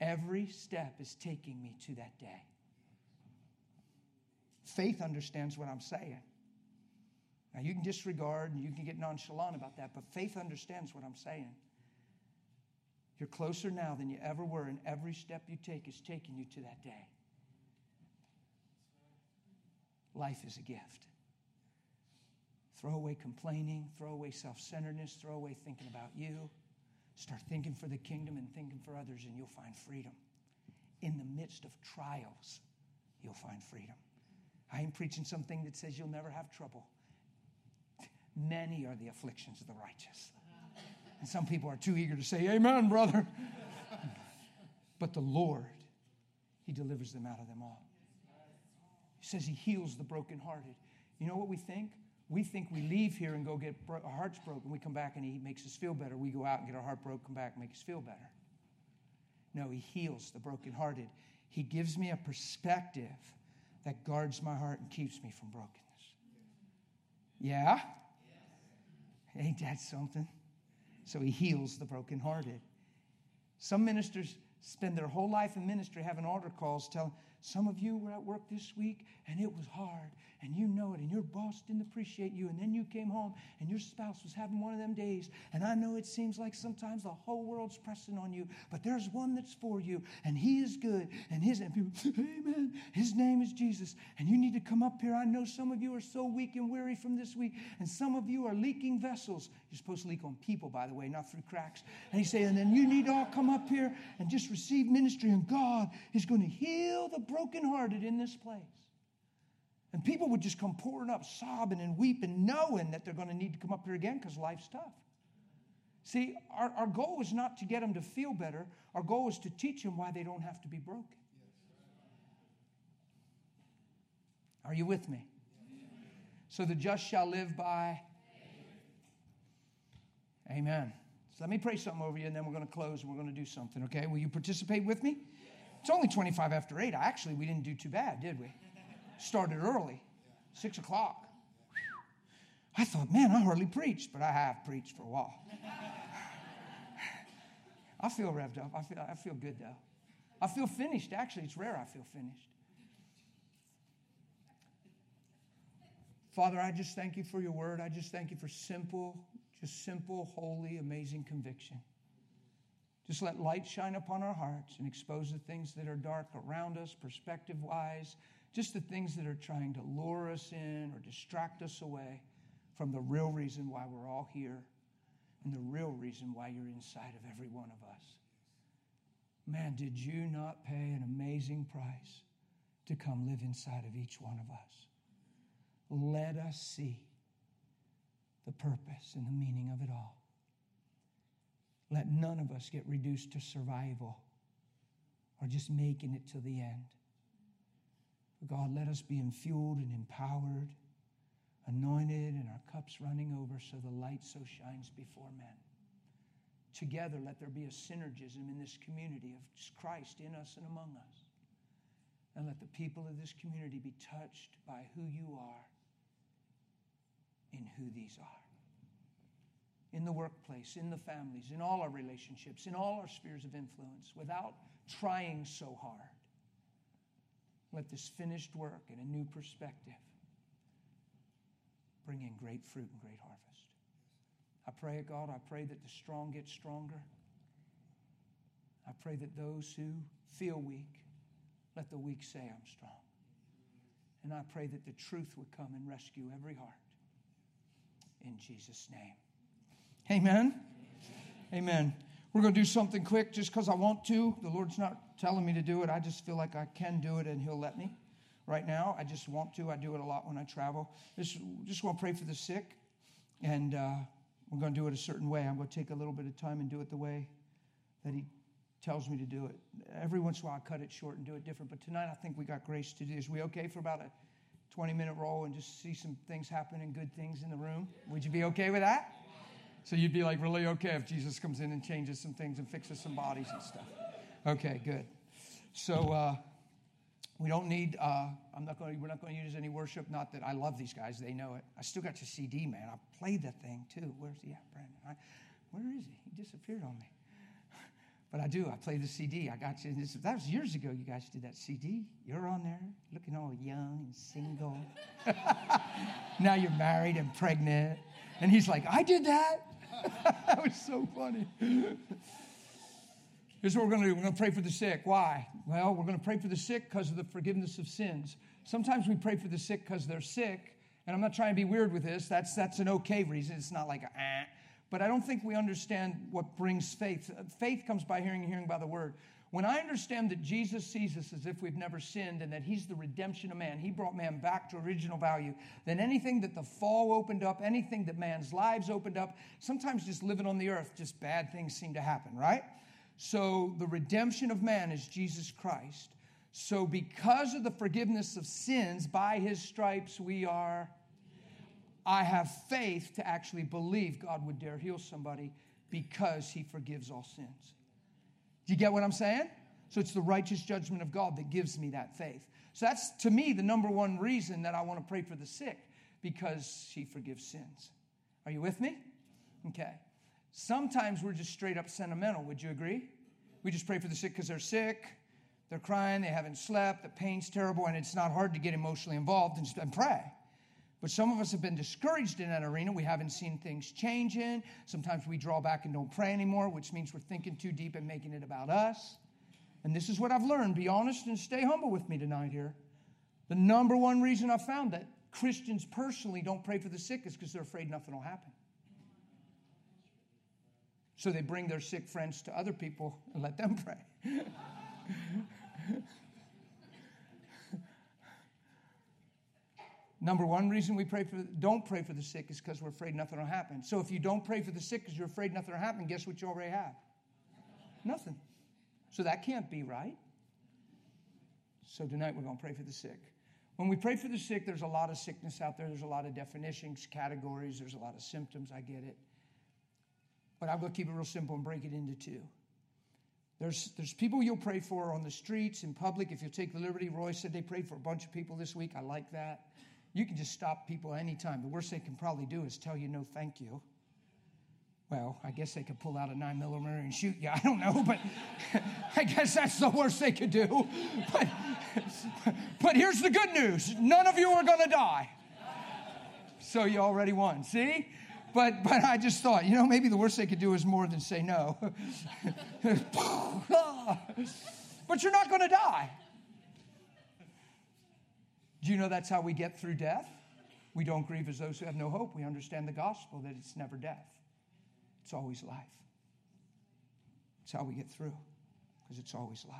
Every step is taking me to that day. Faith understands what I'm saying. Now, you can disregard and you can get nonchalant about that, but faith understands what I'm saying. You're closer now than you ever were, and every step you take is taking you to that day. Life is a gift. Throw away complaining, throw away self centeredness, throw away thinking about you. Start thinking for the kingdom and thinking for others, and you'll find freedom. In the midst of trials, you'll find freedom. I ain't preaching something that says you'll never have trouble. Many are the afflictions of the righteous. And some people are too eager to say, Amen, brother. but the Lord, He delivers them out of them all. He says He heals the brokenhearted. You know what we think? We think we leave here and go get our hearts broken. We come back and He makes us feel better. We go out and get our heart broken, come back and make us feel better. No, He heals the brokenhearted. He gives me a perspective that guards my heart and keeps me from brokenness. Yeah? Ain't that something? So He heals the brokenhearted. Some ministers spend their whole life in ministry having altar calls telling, some of you were at work this week and it was hard and you know it and your boss didn't appreciate you and then you came home and your spouse was having one of them days. And I know it seems like sometimes the whole world's pressing on you but there's one that's for you and he is good and his and people amen. His name is Jesus. And you need to come up here. I know some of you are so weak and weary from this week and some of you are leaking vessels. You're supposed to leak on people by the way not through cracks. And he's saying and then you need to all come up here and just receive ministry and God is going to heal the brokenhearted in this place and people would just come pouring up, sobbing and weeping, knowing that they're going to need to come up here again because life's tough. See, our, our goal is not to get them to feel better. Our goal is to teach them why they don't have to be broken. Are you with me? So the just shall live by. Amen. So let me pray something over you, and then we're going to close and we're going to do something, okay? Will you participate with me? It's only 25 after 8. Actually, we didn't do too bad, did we? started early, six o'clock. I thought, man, I hardly preached, but I have preached for a while. I feel revved up. I feel, I feel good though. I feel finished. Actually, it's rare I feel finished. Father, I just thank you for your word. I just thank you for simple, just simple, holy, amazing conviction. Just let light shine upon our hearts and expose the things that are dark around us, perspective wise, just the things that are trying to lure us in or distract us away from the real reason why we're all here and the real reason why you're inside of every one of us. Man, did you not pay an amazing price to come live inside of each one of us? Let us see the purpose and the meaning of it all. Let none of us get reduced to survival or just making it to the end. God, let us be infueled and empowered, anointed, and our cups running over so the light so shines before men. Together, let there be a synergism in this community of Christ in us and among us. And let the people of this community be touched by who you are and who these are. In the workplace, in the families, in all our relationships, in all our spheres of influence, without trying so hard. Let this finished work and a new perspective bring in great fruit and great harvest. I pray, God, I pray that the strong get stronger. I pray that those who feel weak, let the weak say, I'm strong. And I pray that the truth would come and rescue every heart. In Jesus' name. Amen. Amen. We're going to do something quick just because I want to. The Lord's not telling me to do it. I just feel like I can do it and He'll let me. Right now, I just want to. I do it a lot when I travel. Just, just want to pray for the sick. And uh, we're going to do it a certain way. I'm going to take a little bit of time and do it the way that He tells me to do it. Every once in a while, I cut it short and do it different. But tonight, I think we got grace to do. Is we okay for about a 20 minute roll and just see some things happen and good things in the room? Would you be okay with that? So you'd be like really okay if Jesus comes in and changes some things and fixes some bodies and stuff. Okay, good. So uh, we don't need. Uh, I'm not going. We're not going to use any worship. Not that I love these guys; they know it. I still got your CD, man. I played that thing too. Where's he at, Brandon? I, where is he? He disappeared on me. But I do. I play the CD. I got you. This, that was years ago. You guys did that CD. You're on there, looking all young and single. now you're married and pregnant, and he's like, "I did that." that was so funny. Here's what we're going to do we're going to pray for the sick. Why? Well, we're going to pray for the sick because of the forgiveness of sins. Sometimes we pray for the sick because they're sick, and I'm not trying to be weird with this. That's, that's an okay reason. It's not like ah. But I don't think we understand what brings faith. Faith comes by hearing and hearing by the word. When I understand that Jesus sees us as if we've never sinned and that He's the redemption of man, He brought man back to original value, then anything that the fall opened up, anything that man's lives opened up, sometimes just living on the earth, just bad things seem to happen, right? So the redemption of man is Jesus Christ. So because of the forgiveness of sins, by His stripes we are. I have faith to actually believe God would dare heal somebody because He forgives all sins. Do you get what I'm saying? So it's the righteous judgment of God that gives me that faith. So that's to me the number one reason that I want to pray for the sick because he forgives sins. Are you with me? Okay. Sometimes we're just straight up sentimental. Would you agree? We just pray for the sick because they're sick, they're crying, they haven't slept, the pain's terrible, and it's not hard to get emotionally involved and pray. But some of us have been discouraged in that arena. We haven't seen things changing. Sometimes we draw back and don't pray anymore, which means we're thinking too deep and making it about us. And this is what I've learned. Be honest and stay humble with me tonight here. The number one reason I've found that Christians personally don't pray for the sick is because they're afraid nothing will happen. So they bring their sick friends to other people and let them pray. Number one reason we pray for don't pray for the sick is because we're afraid nothing will happen. So if you don't pray for the sick because you're afraid nothing will happen, guess what you already have? Nothing. So that can't be right. So tonight we're going to pray for the sick. When we pray for the sick, there's a lot of sickness out there. There's a lot of definitions, categories. There's a lot of symptoms. I get it. But I'm going to keep it real simple and break it into two. There's, there's people you'll pray for on the streets, in public. If you take the liberty, Roy said they prayed for a bunch of people this week. I like that. You can just stop people anytime. The worst they can probably do is tell you no thank you. Well, I guess they could pull out a nine millimeter and shoot you. I don't know, but I guess that's the worst they could do. But, but here's the good news none of you are going to die. So you already won. See? But, but I just thought, you know, maybe the worst they could do is more than say no. but you're not going to die. Do you know that's how we get through death? We don't grieve as those who have no hope. We understand the gospel that it's never death, it's always life. It's how we get through, because it's always life.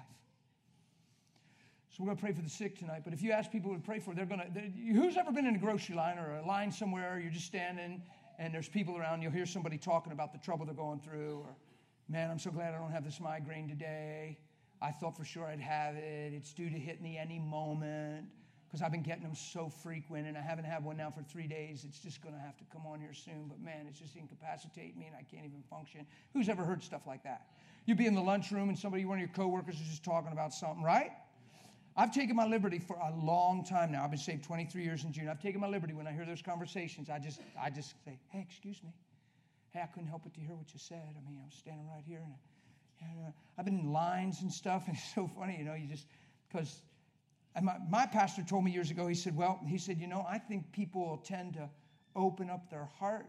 So we're going to pray for the sick tonight. But if you ask people to pray for, they're going to. Who's ever been in a grocery line or a line somewhere? You're just standing and there's people around. You'll hear somebody talking about the trouble they're going through, or man, I'm so glad I don't have this migraine today. I thought for sure I'd have it. It's due to hit me any moment. Because I've been getting them so frequent and I haven't had one now for three days. It's just going to have to come on here soon. But man, it's just incapacitating me and I can't even function. Who's ever heard stuff like that? You'd be in the lunchroom and somebody, one of your coworkers, is just talking about something, right? I've taken my liberty for a long time now. I've been saved 23 years in June. I've taken my liberty when I hear those conversations. I just, I just say, "Hey, excuse me. Hey, I couldn't help but to hear what you said. I mean, I was standing right here, and, uh, I've been in lines and stuff, and it's so funny, you know. You just because my, my pastor told me years ago. He said, "Well, he said, you know, I think people tend to open up their heart,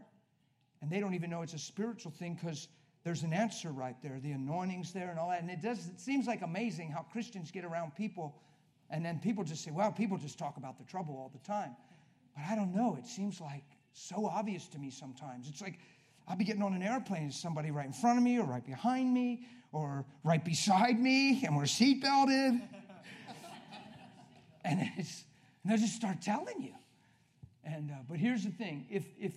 and they don't even know it's a spiritual thing because." There's an answer right there. The anointing's there and all that. And it does, it seems like amazing how Christians get around people and then people just say, well, people just talk about the trouble all the time. But I don't know. It seems like so obvious to me sometimes. It's like I'll be getting on an airplane and somebody right in front of me or right behind me or right beside me and we're seatbelted. And, it's, and they'll just start telling you. And, uh, but here's the thing if, if,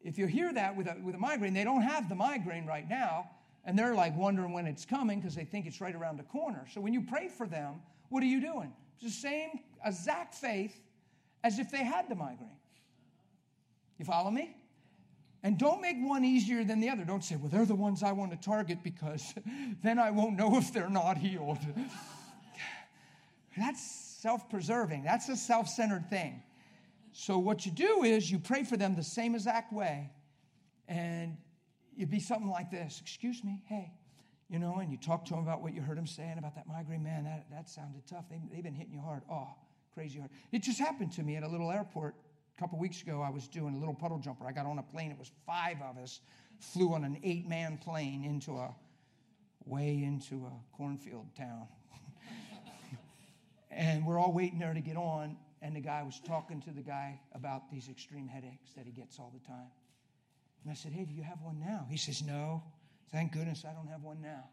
if you hear that with a, with a migraine, they don't have the migraine right now, and they're like wondering when it's coming because they think it's right around the corner. So when you pray for them, what are you doing? It's the same exact faith as if they had the migraine. You follow me? And don't make one easier than the other. Don't say, well, they're the ones I want to target because then I won't know if they're not healed. That's self preserving, that's a self centered thing. So, what you do is you pray for them the same exact way, and it'd be something like this Excuse me, hey, you know, and you talk to them about what you heard them saying about that migraine. Man, that, that sounded tough. They, they've been hitting you hard. Oh, crazy hard. It just happened to me at a little airport a couple weeks ago. I was doing a little puddle jumper. I got on a plane. It was five of us, flew on an eight man plane into a way into a cornfield town. And we're all waiting there to get on. And the guy was talking to the guy about these extreme headaches that he gets all the time. And I said, Hey, do you have one now? He says, No. Thank goodness I don't have one now.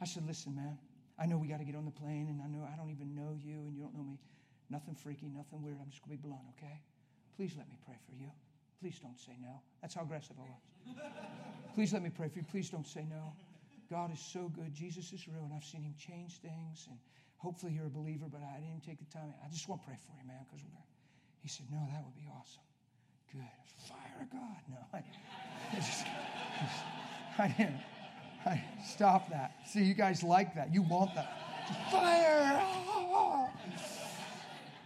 I said, Listen, man, I know we got to get on the plane, and I know I don't even know you, and you don't know me. Nothing freaky, nothing weird. I'm just going to be blunt, okay? Please let me pray for you. Please don't say no. That's how aggressive I was. Please let me pray for you. Please don't say no. God is so good. Jesus is real, and I've seen him change things. And hopefully you're a believer, but I didn't take the time. I just want to pray for you, man, because we're. He said, No, that would be awesome. Good. Fire of God. No. I, I just, I didn't. I, stop that. See, you guys like that. You want that. Fire!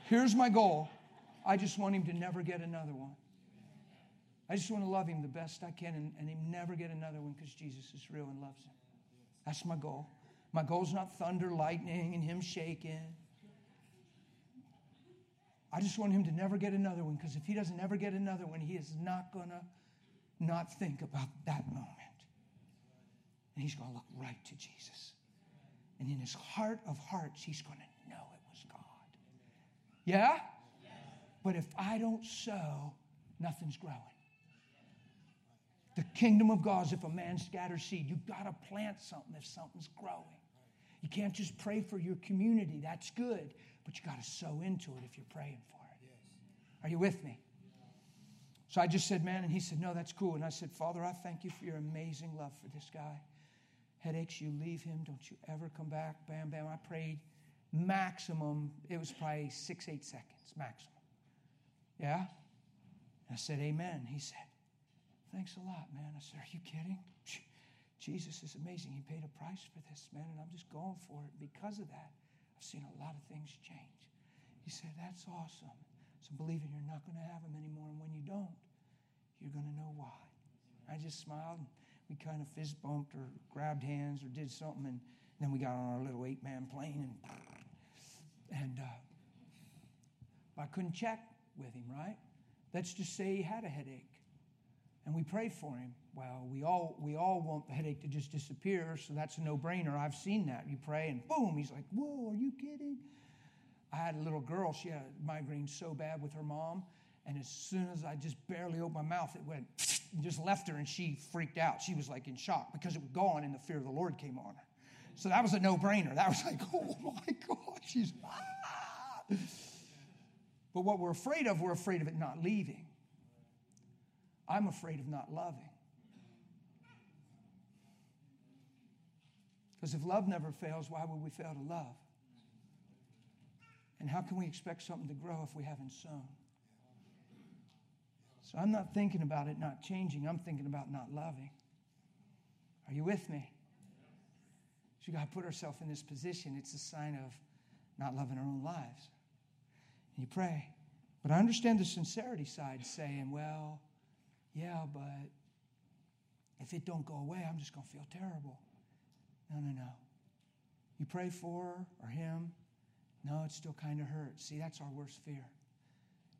Here's my goal I just want him to never get another one. I just want to love him the best I can and, and him never get another one because Jesus is real and loves him. That's my goal. My goal is not thunder, lightning, and him shaking. I just want him to never get another one because if he doesn't ever get another one, he is not going to not think about that moment. And he's going to look right to Jesus. And in his heart of hearts, he's going to know it was God. Yeah? But if I don't sow, nothing's growing. The kingdom of God is if a man scatters seed. You've got to plant something if something's growing. You can't just pray for your community. That's good. But you got to sow into it if you're praying for it. Are you with me? So I just said, man, and he said, no, that's cool. And I said, Father, I thank you for your amazing love for this guy headaches, you leave him. Don't you ever come back. Bam, bam. I prayed maximum, it was probably six, eight seconds, maximum. Yeah? I said, Amen. He said, Thanks a lot, man. I said, Are you kidding? Jesus is amazing. He paid a price for this, man, and I'm just going for it. Because of that, I've seen a lot of things change. He said, That's awesome. So believing you're not going to have them anymore, and when you don't, you're going to know why. I just smiled and we kind of fist bumped or grabbed hands or did something, and then we got on our little eight man plane and and uh, I couldn't check with him, right? Let's just say he had a headache, and we prayed for him. Well, we all we all want the headache to just disappear, so that's a no brainer. I've seen that. You pray, and boom, he's like, "Whoa, are you kidding?" I had a little girl. She had a migraine so bad with her mom, and as soon as I just barely opened my mouth, it went just left her and she freaked out. She was like in shock because it was gone and the fear of the Lord came on her. So that was a no brainer. That was like, oh my God, she's. Ah. But what we're afraid of, we're afraid of it not leaving. I'm afraid of not loving. Because if love never fails, why would we fail to love? And how can we expect something to grow if we haven't sown? So I'm not thinking about it not changing, I'm thinking about not loving. Are you with me? She got to put herself in this position. It's a sign of not loving our own lives. And you pray. But I understand the sincerity side saying, well, yeah, but if it don't go away, I'm just going to feel terrible. No, no, no. You pray for her or him. No, it still kind of hurts. See, that's our worst fear.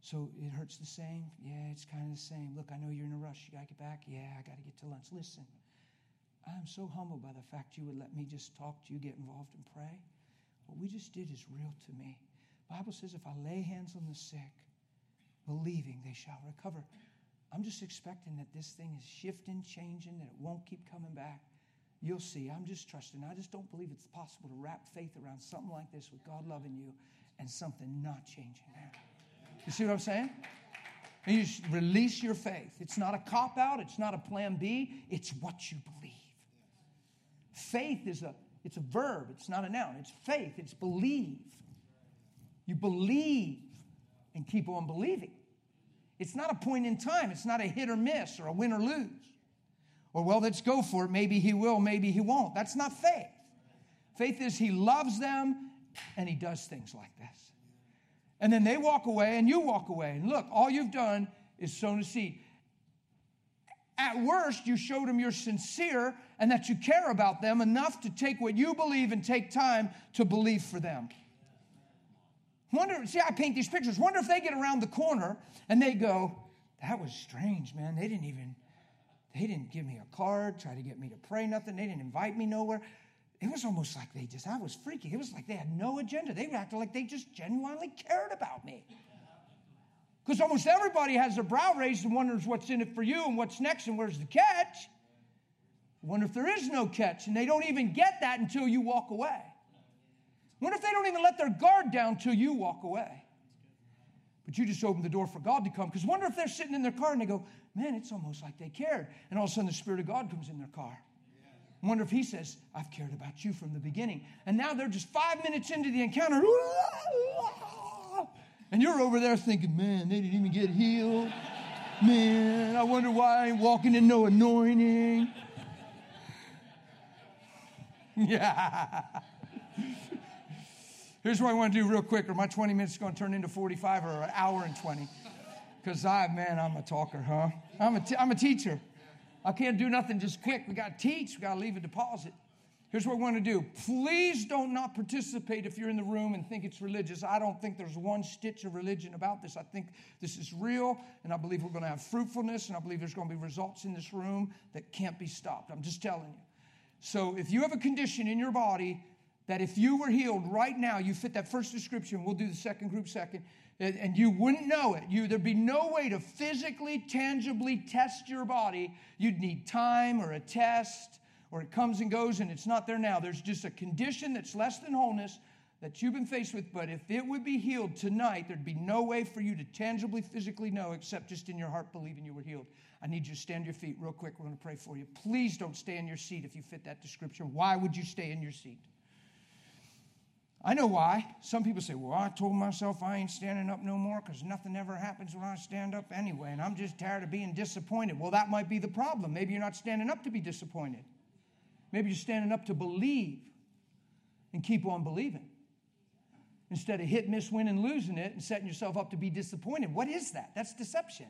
So it hurts the same? Yeah, it's kind of the same. Look, I know you're in a rush. You got to get back? Yeah, I got to get to lunch. Listen, I'm so humbled by the fact you would let me just talk to you, get involved, and pray. What we just did is real to me. Bible says if I lay hands on the sick, believing they shall recover. I'm just expecting that this thing is shifting, changing, that it won't keep coming back. You'll see. I'm just trusting. I just don't believe it's possible to wrap faith around something like this with God loving you and something not changing. You see what I'm saying? And you release your faith. It's not a cop out, it's not a plan B, it's what you believe. Faith is a it's a verb, it's not a noun. It's faith, it's believe. You believe and keep on believing. It's not a point in time, it's not a hit or miss or a win or lose. Or, well, let's go for it. Maybe he will, maybe he won't. That's not faith. Faith is he loves them and he does things like this. And then they walk away and you walk away. And look, all you've done is sown a seed. At worst, you showed them you're sincere and that you care about them enough to take what you believe and take time to believe for them. Wonder, see, I paint these pictures. Wonder if they get around the corner and they go, that was strange, man. They didn't even, they didn't give me a card, try to get me to pray nothing. They didn't invite me nowhere. It was almost like they just, I was freaky. It was like they had no agenda. They acted like they just genuinely cared about me. Because almost everybody has their brow raised and wonders what's in it for you and what's next and where's the catch. Wonder if there is no catch, and they don't even get that until you walk away. Wonder if they don't even let their guard down till you walk away. But you just open the door for God to come. Because wonder if they're sitting in their car and they go, man, it's almost like they cared. And all of a sudden the Spirit of God comes in their car. Wonder if He says, I've cared about you from the beginning. And now they're just five minutes into the encounter. And you're over there thinking, man, they didn't even get healed. Man, I wonder why I ain't walking in no anointing. Yeah. Here's what I want to do real quick, or my 20 minutes is going to turn into 45 or an hour and 20. Because I, man, I'm a talker, huh? I'm a, t- I'm a teacher. I can't do nothing just quick. We got to teach, we got to leave a deposit. Here's what we want to do. Please don't not participate if you're in the room and think it's religious. I don't think there's one stitch of religion about this. I think this is real, and I believe we're going to have fruitfulness, and I believe there's going to be results in this room that can't be stopped. I'm just telling you. So if you have a condition in your body that if you were healed right now, you fit that first description, we'll do the second group second, and you wouldn't know it. You, there'd be no way to physically, tangibly test your body. You'd need time or a test, or it comes and goes and it's not there now. There's just a condition that's less than wholeness that you've been faced with, but if it would be healed tonight, there'd be no way for you to tangibly, physically know except just in your heart believing you were healed. I need you to stand your feet real quick. We're going to pray for you. Please don't stay in your seat if you fit that description. Why would you stay in your seat? I know why. Some people say, well, I told myself I ain't standing up no more because nothing ever happens when I stand up anyway, and I'm just tired of being disappointed. Well, that might be the problem. Maybe you're not standing up to be disappointed. Maybe you're standing up to believe and keep on believing instead of hit, miss, win, and losing it and setting yourself up to be disappointed. What is that? That's deception.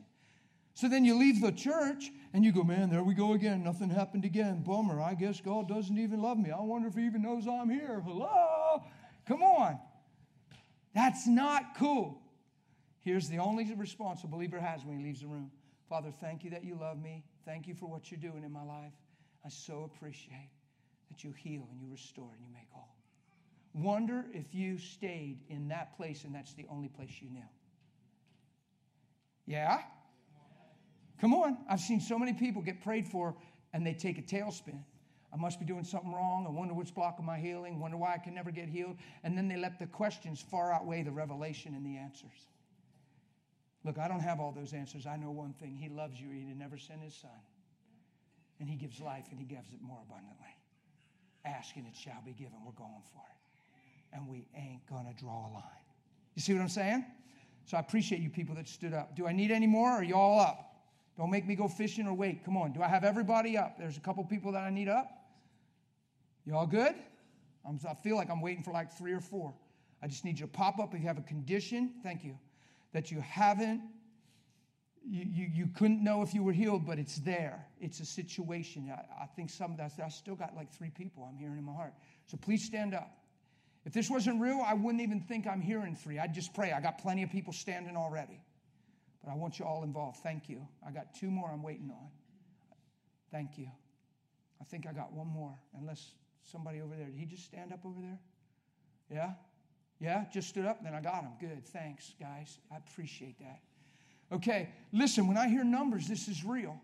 So then you leave the church and you go, man, there we go again. Nothing happened again. Bummer. I guess God doesn't even love me. I wonder if He even knows I'm here. Hello? Come on. That's not cool. Here's the only response a believer has when he leaves the room Father, thank you that you love me. Thank you for what you're doing in my life. I so appreciate that you heal and you restore and you make whole. Wonder if you stayed in that place and that's the only place you knew. Yeah? Come on. I've seen so many people get prayed for and they take a tailspin. I must be doing something wrong. I wonder what's blocking my healing. Wonder why I can never get healed. And then they let the questions far outweigh the revelation and the answers. Look, I don't have all those answers. I know one thing He loves you. He never sent His Son. And He gives life and He gives it more abundantly. Ask and it shall be given. We're going for it. And we ain't going to draw a line. You see what I'm saying? So I appreciate you people that stood up. Do I need any more? Or are you all up? Don't make me go fishing or wait. Come on. Do I have everybody up? There's a couple people that I need up. You all good? I'm, I feel like I'm waiting for like three or four. I just need you to pop up if you have a condition. Thank you. That you haven't, you, you, you couldn't know if you were healed, but it's there. It's a situation. I, I think some of that, I still got like three people I'm hearing in my heart. So please stand up. If this wasn't real, I wouldn't even think I'm hearing three. I'd just pray. I got plenty of people standing already. But I want you all involved. Thank you. I got two more I'm waiting on. Thank you. I think I got one more, unless somebody over there. Did he just stand up over there? Yeah? Yeah? Just stood up? Then I got him. Good. Thanks, guys. I appreciate that. Okay, listen, when I hear numbers, this is real.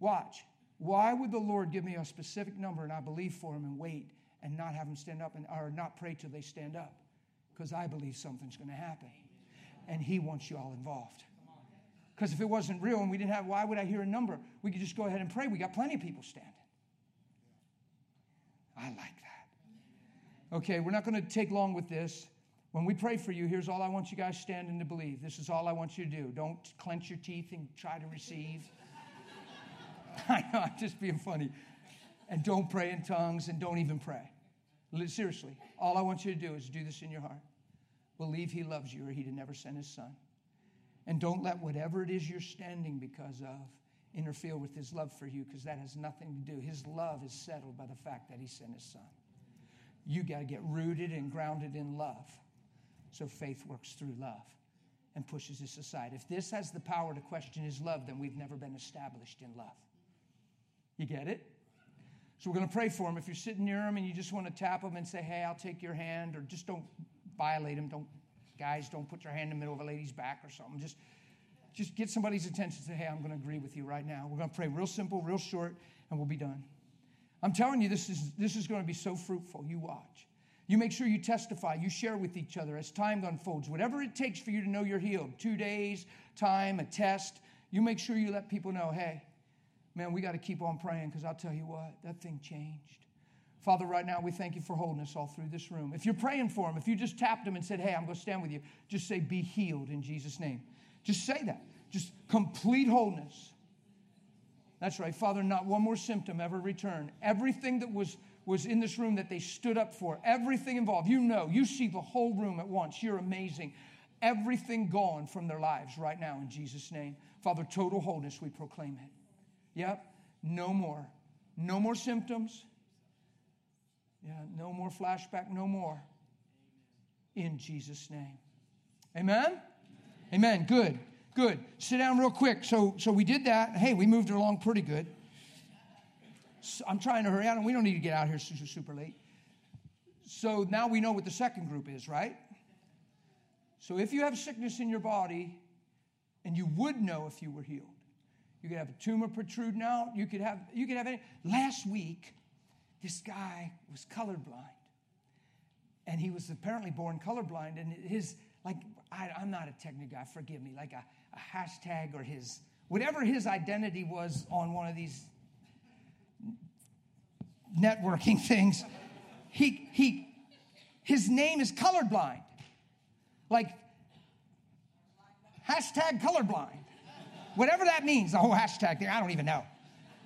Watch. Why would the Lord give me a specific number and I believe for him and wait and not have him stand up and or not pray till they stand up? Because I believe something's going to happen. And he wants you all involved. Because if it wasn't real and we didn't have, why would I hear a number? We could just go ahead and pray. We got plenty of people standing. I like that. Okay, we're not going to take long with this. When we pray for you, here's all I want you guys standing to believe. This is all I want you to do. Don't clench your teeth and try to receive. I know, I'm just being funny. And don't pray in tongues and don't even pray. Seriously, all I want you to do is do this in your heart. Believe He loves you or He'd never sent His Son. And don't let whatever it is you're standing because of interfere with his love for you because that has nothing to do. His love is settled by the fact that he sent his son. You got to get rooted and grounded in love. So faith works through love and pushes this aside. If this has the power to question his love, then we've never been established in love. You get it? So we're going to pray for him. If you're sitting near him and you just want to tap him and say, hey, I'll take your hand, or just don't violate him, don't Guys, don't put your hand in the middle of a lady's back or something. Just, just get somebody's attention. Say, hey, I'm going to agree with you right now. We're going to pray real simple, real short, and we'll be done. I'm telling you, this is, this is going to be so fruitful. You watch. You make sure you testify, you share with each other as time unfolds. Whatever it takes for you to know you're healed two days, time, a test you make sure you let people know hey, man, we got to keep on praying because I'll tell you what, that thing changed. Father, right now we thank you for holding us all through this room. If you're praying for them, if you just tapped them and said, Hey, I'm going to stand with you, just say, Be healed in Jesus' name. Just say that. Just complete wholeness. That's right. Father, not one more symptom ever return. Everything that was, was in this room that they stood up for, everything involved, you know, you see the whole room at once. You're amazing. Everything gone from their lives right now in Jesus' name. Father, total wholeness, we proclaim it. Yep. No more. No more symptoms yeah, no more flashback, no more. In Jesus' name. Amen? Amen. Good. Good. Sit down real quick. So, so we did that. Hey, we moved along pretty good. So I'm trying to hurry out, and we don't need to get out here super, super late. So now we know what the second group is, right? So if you have sickness in your body, and you would know if you were healed, you could have a tumor protruding out. You could have you could have any. Last week, this guy was colorblind. And he was apparently born colorblind. And his, like, I, am not a technical guy, forgive me, like a, a hashtag or his, whatever his identity was on one of these networking things, he, he, his name is colorblind. Like, hashtag colorblind. Whatever that means, the whole hashtag thing, I don't even know.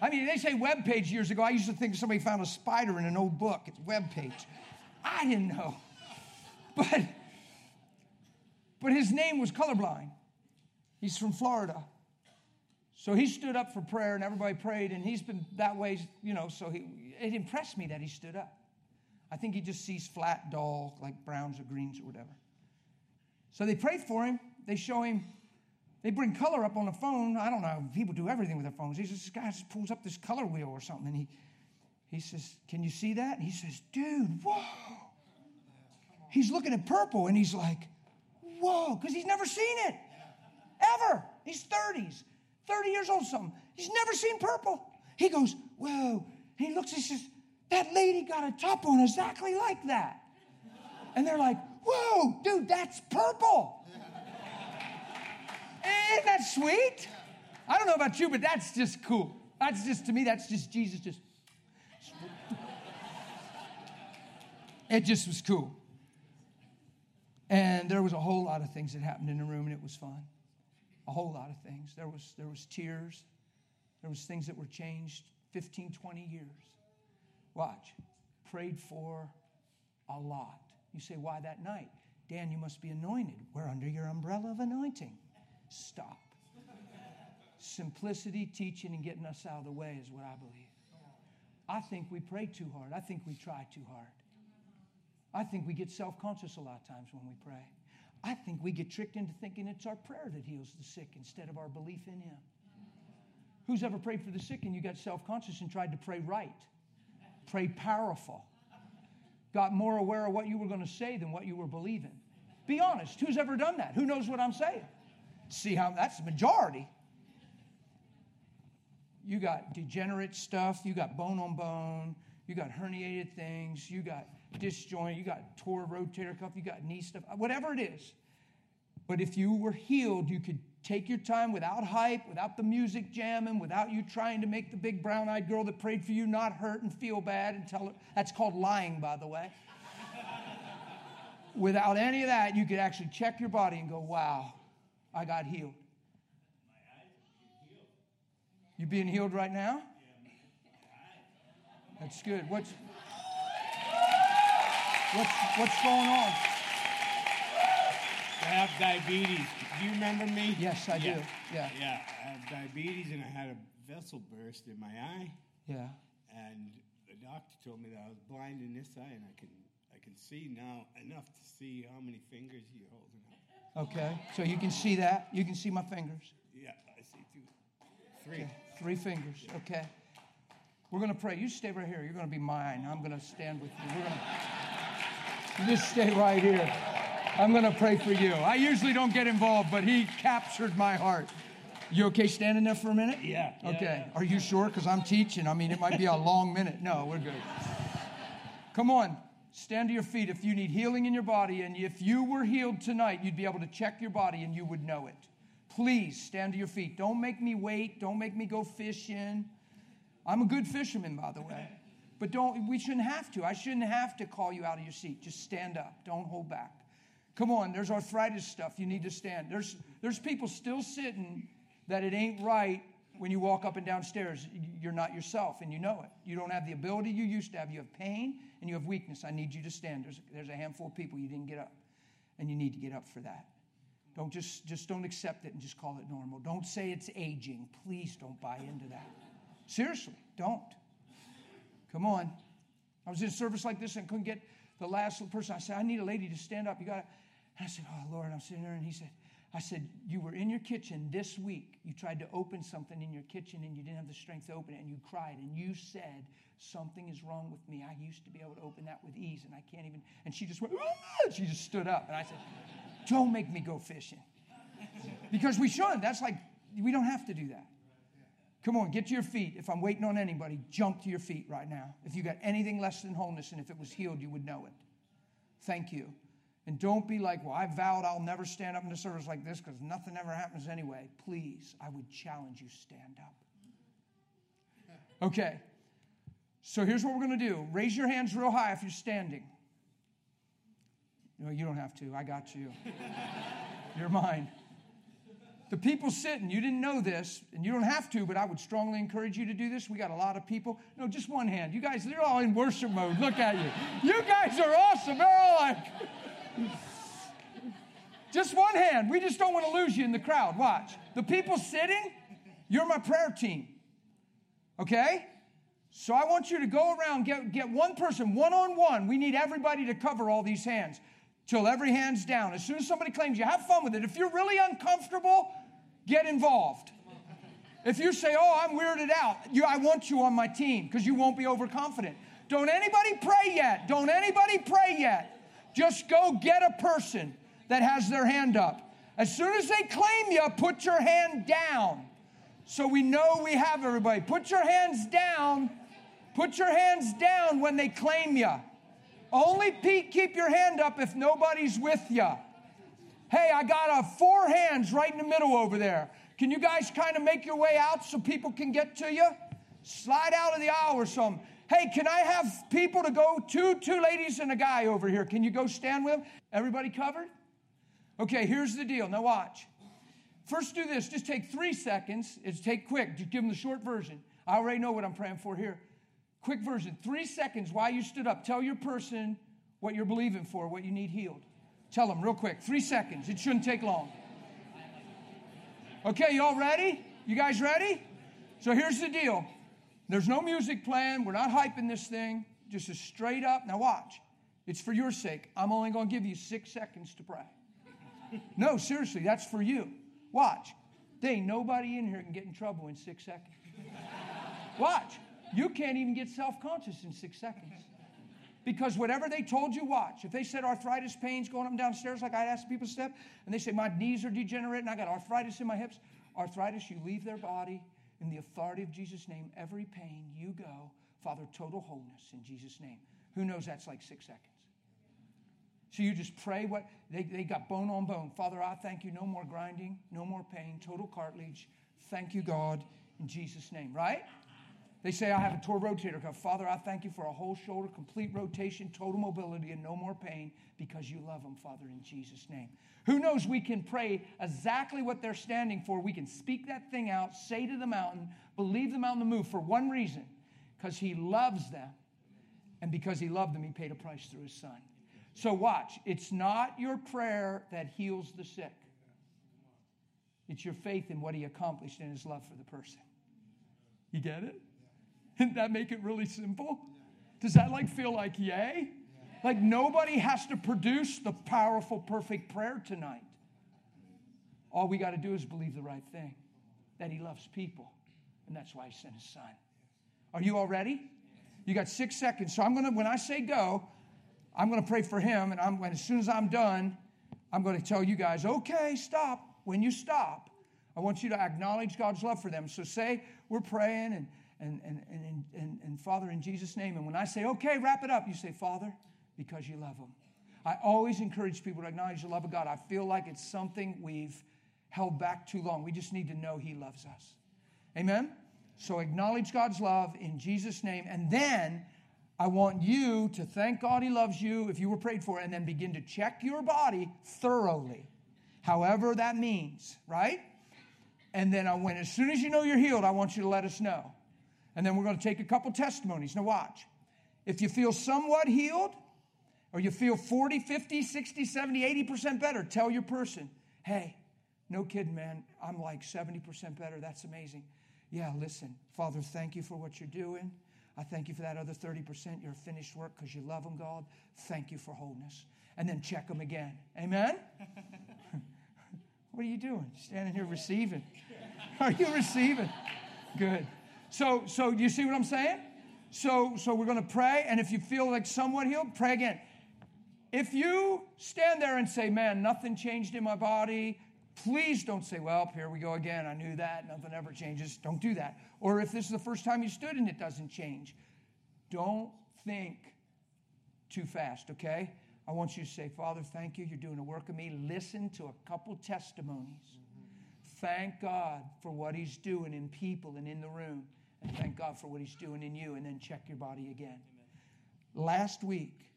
I mean, they say web page years ago. I used to think somebody found a spider in an old book. It's web page. I didn't know. But, but his name was colorblind. He's from Florida. So he stood up for prayer and everybody prayed, and he's been that way, you know. So he, it impressed me that he stood up. I think he just sees flat, dull, like browns or greens or whatever. So they prayed for him. They show him they bring color up on the phone. I don't know. People do everything with their phones. He says, this guy just pulls up this color wheel or something. And he, he says, Can you see that? And he says, Dude, whoa. He's looking at purple and he's like, Whoa, because he's never seen it. Ever. He's 30s, 30 years old, something. He's never seen purple. He goes, Whoa. He looks, he says, That lady got a top on exactly like that. And they're like, Whoa, dude, that's purple. Isn't that sweet? I don't know about you, but that's just cool. That's just, to me, that's just Jesus just. It just was cool. And there was a whole lot of things that happened in the room, and it was fun. A whole lot of things. There was, there was tears. There was things that were changed 15, 20 years. Watch. Prayed for a lot. You say, why that night? Dan, you must be anointed. We're under your umbrella of anointing. Stop. Simplicity, teaching, and getting us out of the way is what I believe. I think we pray too hard. I think we try too hard. I think we get self conscious a lot of times when we pray. I think we get tricked into thinking it's our prayer that heals the sick instead of our belief in Him. Who's ever prayed for the sick and you got self conscious and tried to pray right? Pray powerful. Got more aware of what you were going to say than what you were believing. Be honest. Who's ever done that? Who knows what I'm saying? See how that's the majority. You got degenerate stuff, you got bone on bone, you got herniated things, you got disjoint, you got tore rotator cuff, you got knee stuff, whatever it is. But if you were healed, you could take your time without hype, without the music jamming, without you trying to make the big brown eyed girl that prayed for you not hurt and feel bad and tell her that's called lying, by the way. without any of that, you could actually check your body and go, wow, I got healed. You being healed right now? That's good. What's what's what's going on? I have diabetes. Do you remember me? Yes, I yeah. do. Yeah. Yeah, I have diabetes and I had a vessel burst in my eye. Yeah. And the doctor told me that I was blind in this eye and I can I can see now enough to see how many fingers you're holding up. Okay. So you can see that. You can see my fingers. Yeah, I see two. Three. Okay. Three fingers. Okay. We're going to pray. You stay right here. You're going to be mine. I'm going to stand with you. We're going to you just stay right here. I'm going to pray for you. I usually don't get involved, but he captured my heart. You okay standing there for a minute? Yeah. yeah Okay. yeah. Are you sure? Because I'm teaching. I mean, it might be a long minute. No, we're good. Come on. Stand to your feet if you need healing in your body. And if you were healed tonight, you'd be able to check your body and you would know it. Please stand to your feet. Don't make me wait. Don't make me go fishing. I'm a good fisherman, by the way. But don't we shouldn't have to. I shouldn't have to call you out of your seat. Just stand up. Don't hold back. Come on, there's arthritis stuff. You need to stand. There's there's people still sitting that it ain't right when you walk up and downstairs. You're not yourself and you know it. You don't have the ability you used to have. You have pain and you have weakness. I need you to stand. There's there's a handful of people you didn't get up. And you need to get up for that. Don't just, just don't accept it and just call it normal. Don't say it's aging. Please don't buy into that. Seriously, don't. Come on. I was in service like this and couldn't get the last person. I said, I need a lady to stand up. You got to. I said, Oh Lord, I'm sitting there, and he said, I said, You were in your kitchen this week. You tried to open something in your kitchen and you didn't have the strength to open it, and you cried, and you said, Something is wrong with me. I used to be able to open that with ease, and I can't even. And she just went, ah! she just stood up. And I said, don't make me go fishing. Because we shouldn't. That's like, we don't have to do that. Come on, get to your feet. If I'm waiting on anybody, jump to your feet right now. If you got anything less than wholeness, and if it was healed, you would know it. Thank you. And don't be like, well, I vowed I'll never stand up in a service like this because nothing ever happens anyway. Please, I would challenge you stand up. Okay. So here's what we're going to do raise your hands real high if you're standing. No, you don't have to. I got you. You're mine. The people sitting, you didn't know this, and you don't have to, but I would strongly encourage you to do this. We got a lot of people. No, just one hand. You guys, they're all in worship mode. Look at you. You guys are awesome. They're all like, just one hand. We just don't want to lose you in the crowd. Watch. The people sitting, you're my prayer team. Okay? So I want you to go around, get, get one person, one on one. We need everybody to cover all these hands till every hand's down. As soon as somebody claims you, have fun with it. If you're really uncomfortable, get involved. If you say, Oh, I'm weirded out, you, I want you on my team because you won't be overconfident. Don't anybody pray yet. Don't anybody pray yet. Just go get a person that has their hand up. As soon as they claim you, put your hand down. So we know we have everybody. Put your hands down. Put your hands down when they claim you. Only keep your hand up if nobody's with you. Hey, I got a four hands right in the middle over there. Can you guys kind of make your way out so people can get to you? Slide out of the aisle or something. Hey, can I have people to go? Two, two ladies and a guy over here. Can you go stand with them? Everybody covered? Okay, here's the deal. Now watch. First, do this. Just take three seconds. It's take quick. Just give them the short version. I already know what I'm praying for here. Quick version. Three seconds while you stood up. Tell your person what you're believing for, what you need healed. Tell them real quick. Three seconds. It shouldn't take long. Okay, y'all ready? You guys ready? So here's the deal. There's no music playing. We're not hyping this thing. Just a straight up. Now watch. It's for your sake. I'm only going to give you six seconds to pray. No, seriously, that's for you. Watch. There ain't nobody in here can get in trouble in six seconds. Watch. You can't even get self conscious in six seconds. Because whatever they told you, watch. If they said arthritis pains going up and down stairs, like I'd ask people to step, and they say my knees are degenerating, I got arthritis in my hips. Arthritis, you leave their body in the authority of Jesus' name. Every pain, you go. Father, total wholeness in Jesus' name. Who knows that's like six seconds? So you just pray what they, they got bone on bone. Father, I thank you. No more grinding, no more pain, total cartilage. Thank you, God, in Jesus' name, right? They say, I have a torn rotator cuff. Father, I thank you for a whole shoulder, complete rotation, total mobility, and no more pain because you love them, Father, in Jesus' name. Who knows we can pray exactly what they're standing for. We can speak that thing out, say to the mountain, believe the mountain to move for one reason because he loves them. And because he loved them, he paid a price through his son. So watch, it's not your prayer that heals the sick, it's your faith in what he accomplished and his love for the person. You get it? Didn't that make it really simple? Does that like feel like yay? Like nobody has to produce the powerful, perfect prayer tonight. All we got to do is believe the right thing that He loves people, and that's why He sent His Son. Are you all ready? You got six seconds. So I'm gonna, when I say go, I'm gonna pray for him, and I'm as soon as I'm done, I'm gonna tell you guys, okay, stop. When you stop, I want you to acknowledge God's love for them. So say we're praying and and, and, and, and, and Father, in Jesus' name. And when I say, okay, wrap it up, you say, Father, because you love them. I always encourage people to acknowledge the love of God. I feel like it's something we've held back too long. We just need to know He loves us. Amen? So acknowledge God's love in Jesus' name. And then I want you to thank God He loves you if you were prayed for, and then begin to check your body thoroughly, however that means, right? And then I went, as soon as you know you're healed, I want you to let us know. And then we're going to take a couple testimonies. Now, watch. If you feel somewhat healed, or you feel 40, 50, 60, 70, 80% better, tell your person, hey, no kidding, man, I'm like 70% better. That's amazing. Yeah, listen, Father, thank you for what you're doing. I thank you for that other 30%, your finished work because you love them, God. Thank you for wholeness. And then check them again. Amen? what are you doing? Standing here receiving. Are you receiving? Good. So, so you see what I'm saying? So, so we're going to pray, and if you feel like somewhat healed, pray again. If you stand there and say, "Man, nothing changed in my body," please don't say, "Well, here we go again. I knew that. Nothing ever changes." Don't do that. Or if this is the first time you stood and it doesn't change, don't think too fast. Okay? I want you to say, Father, thank you. You're doing a work of me. Listen to a couple testimonies. Thank God for what He's doing in people and in the room and thank God for what He's doing in you, and then check your body again. Amen. Last week,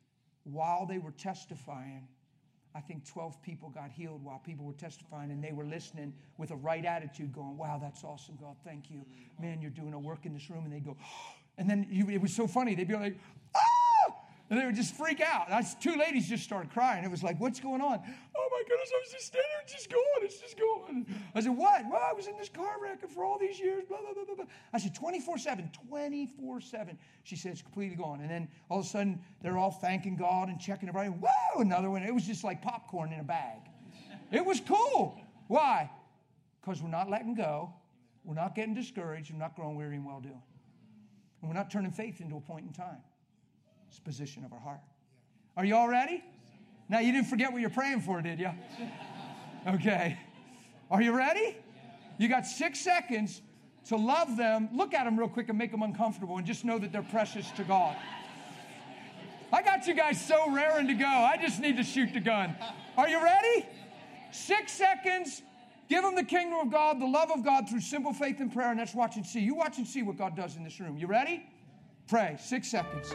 while they were testifying, I think 12 people got healed while people were testifying and they were listening with a right attitude, going, Wow, that's awesome, God, thank you. Man, you're doing a work in this room. And they go, and then it was so funny. They'd be like, Ah! And they would just freak out. That's, two ladies just started crying. It was like, what's going on? Oh my goodness, I was just standing there, just going, it's just going. I said, what? Well, I was in this car wreck for all these years, blah, blah, blah, blah, blah. I said, 24 7, 24 7. She said, it's completely gone. And then all of a sudden, they're all thanking God and checking everybody. Whoa, another one. It was just like popcorn in a bag. It was cool. Why? Because we're not letting go. We're not getting discouraged. We're not growing weary and well doing. And we're not turning faith into a point in time. Position of our heart. Are you all ready? Now, you didn't forget what you're praying for, did you? Okay. Are you ready? You got six seconds to love them. Look at them real quick and make them uncomfortable and just know that they're precious to God. I got you guys so raring to go. I just need to shoot the gun. Are you ready? Six seconds. Give them the kingdom of God, the love of God through simple faith and prayer, and let's watch and see. You watch and see what God does in this room. You ready? Pray. Six seconds.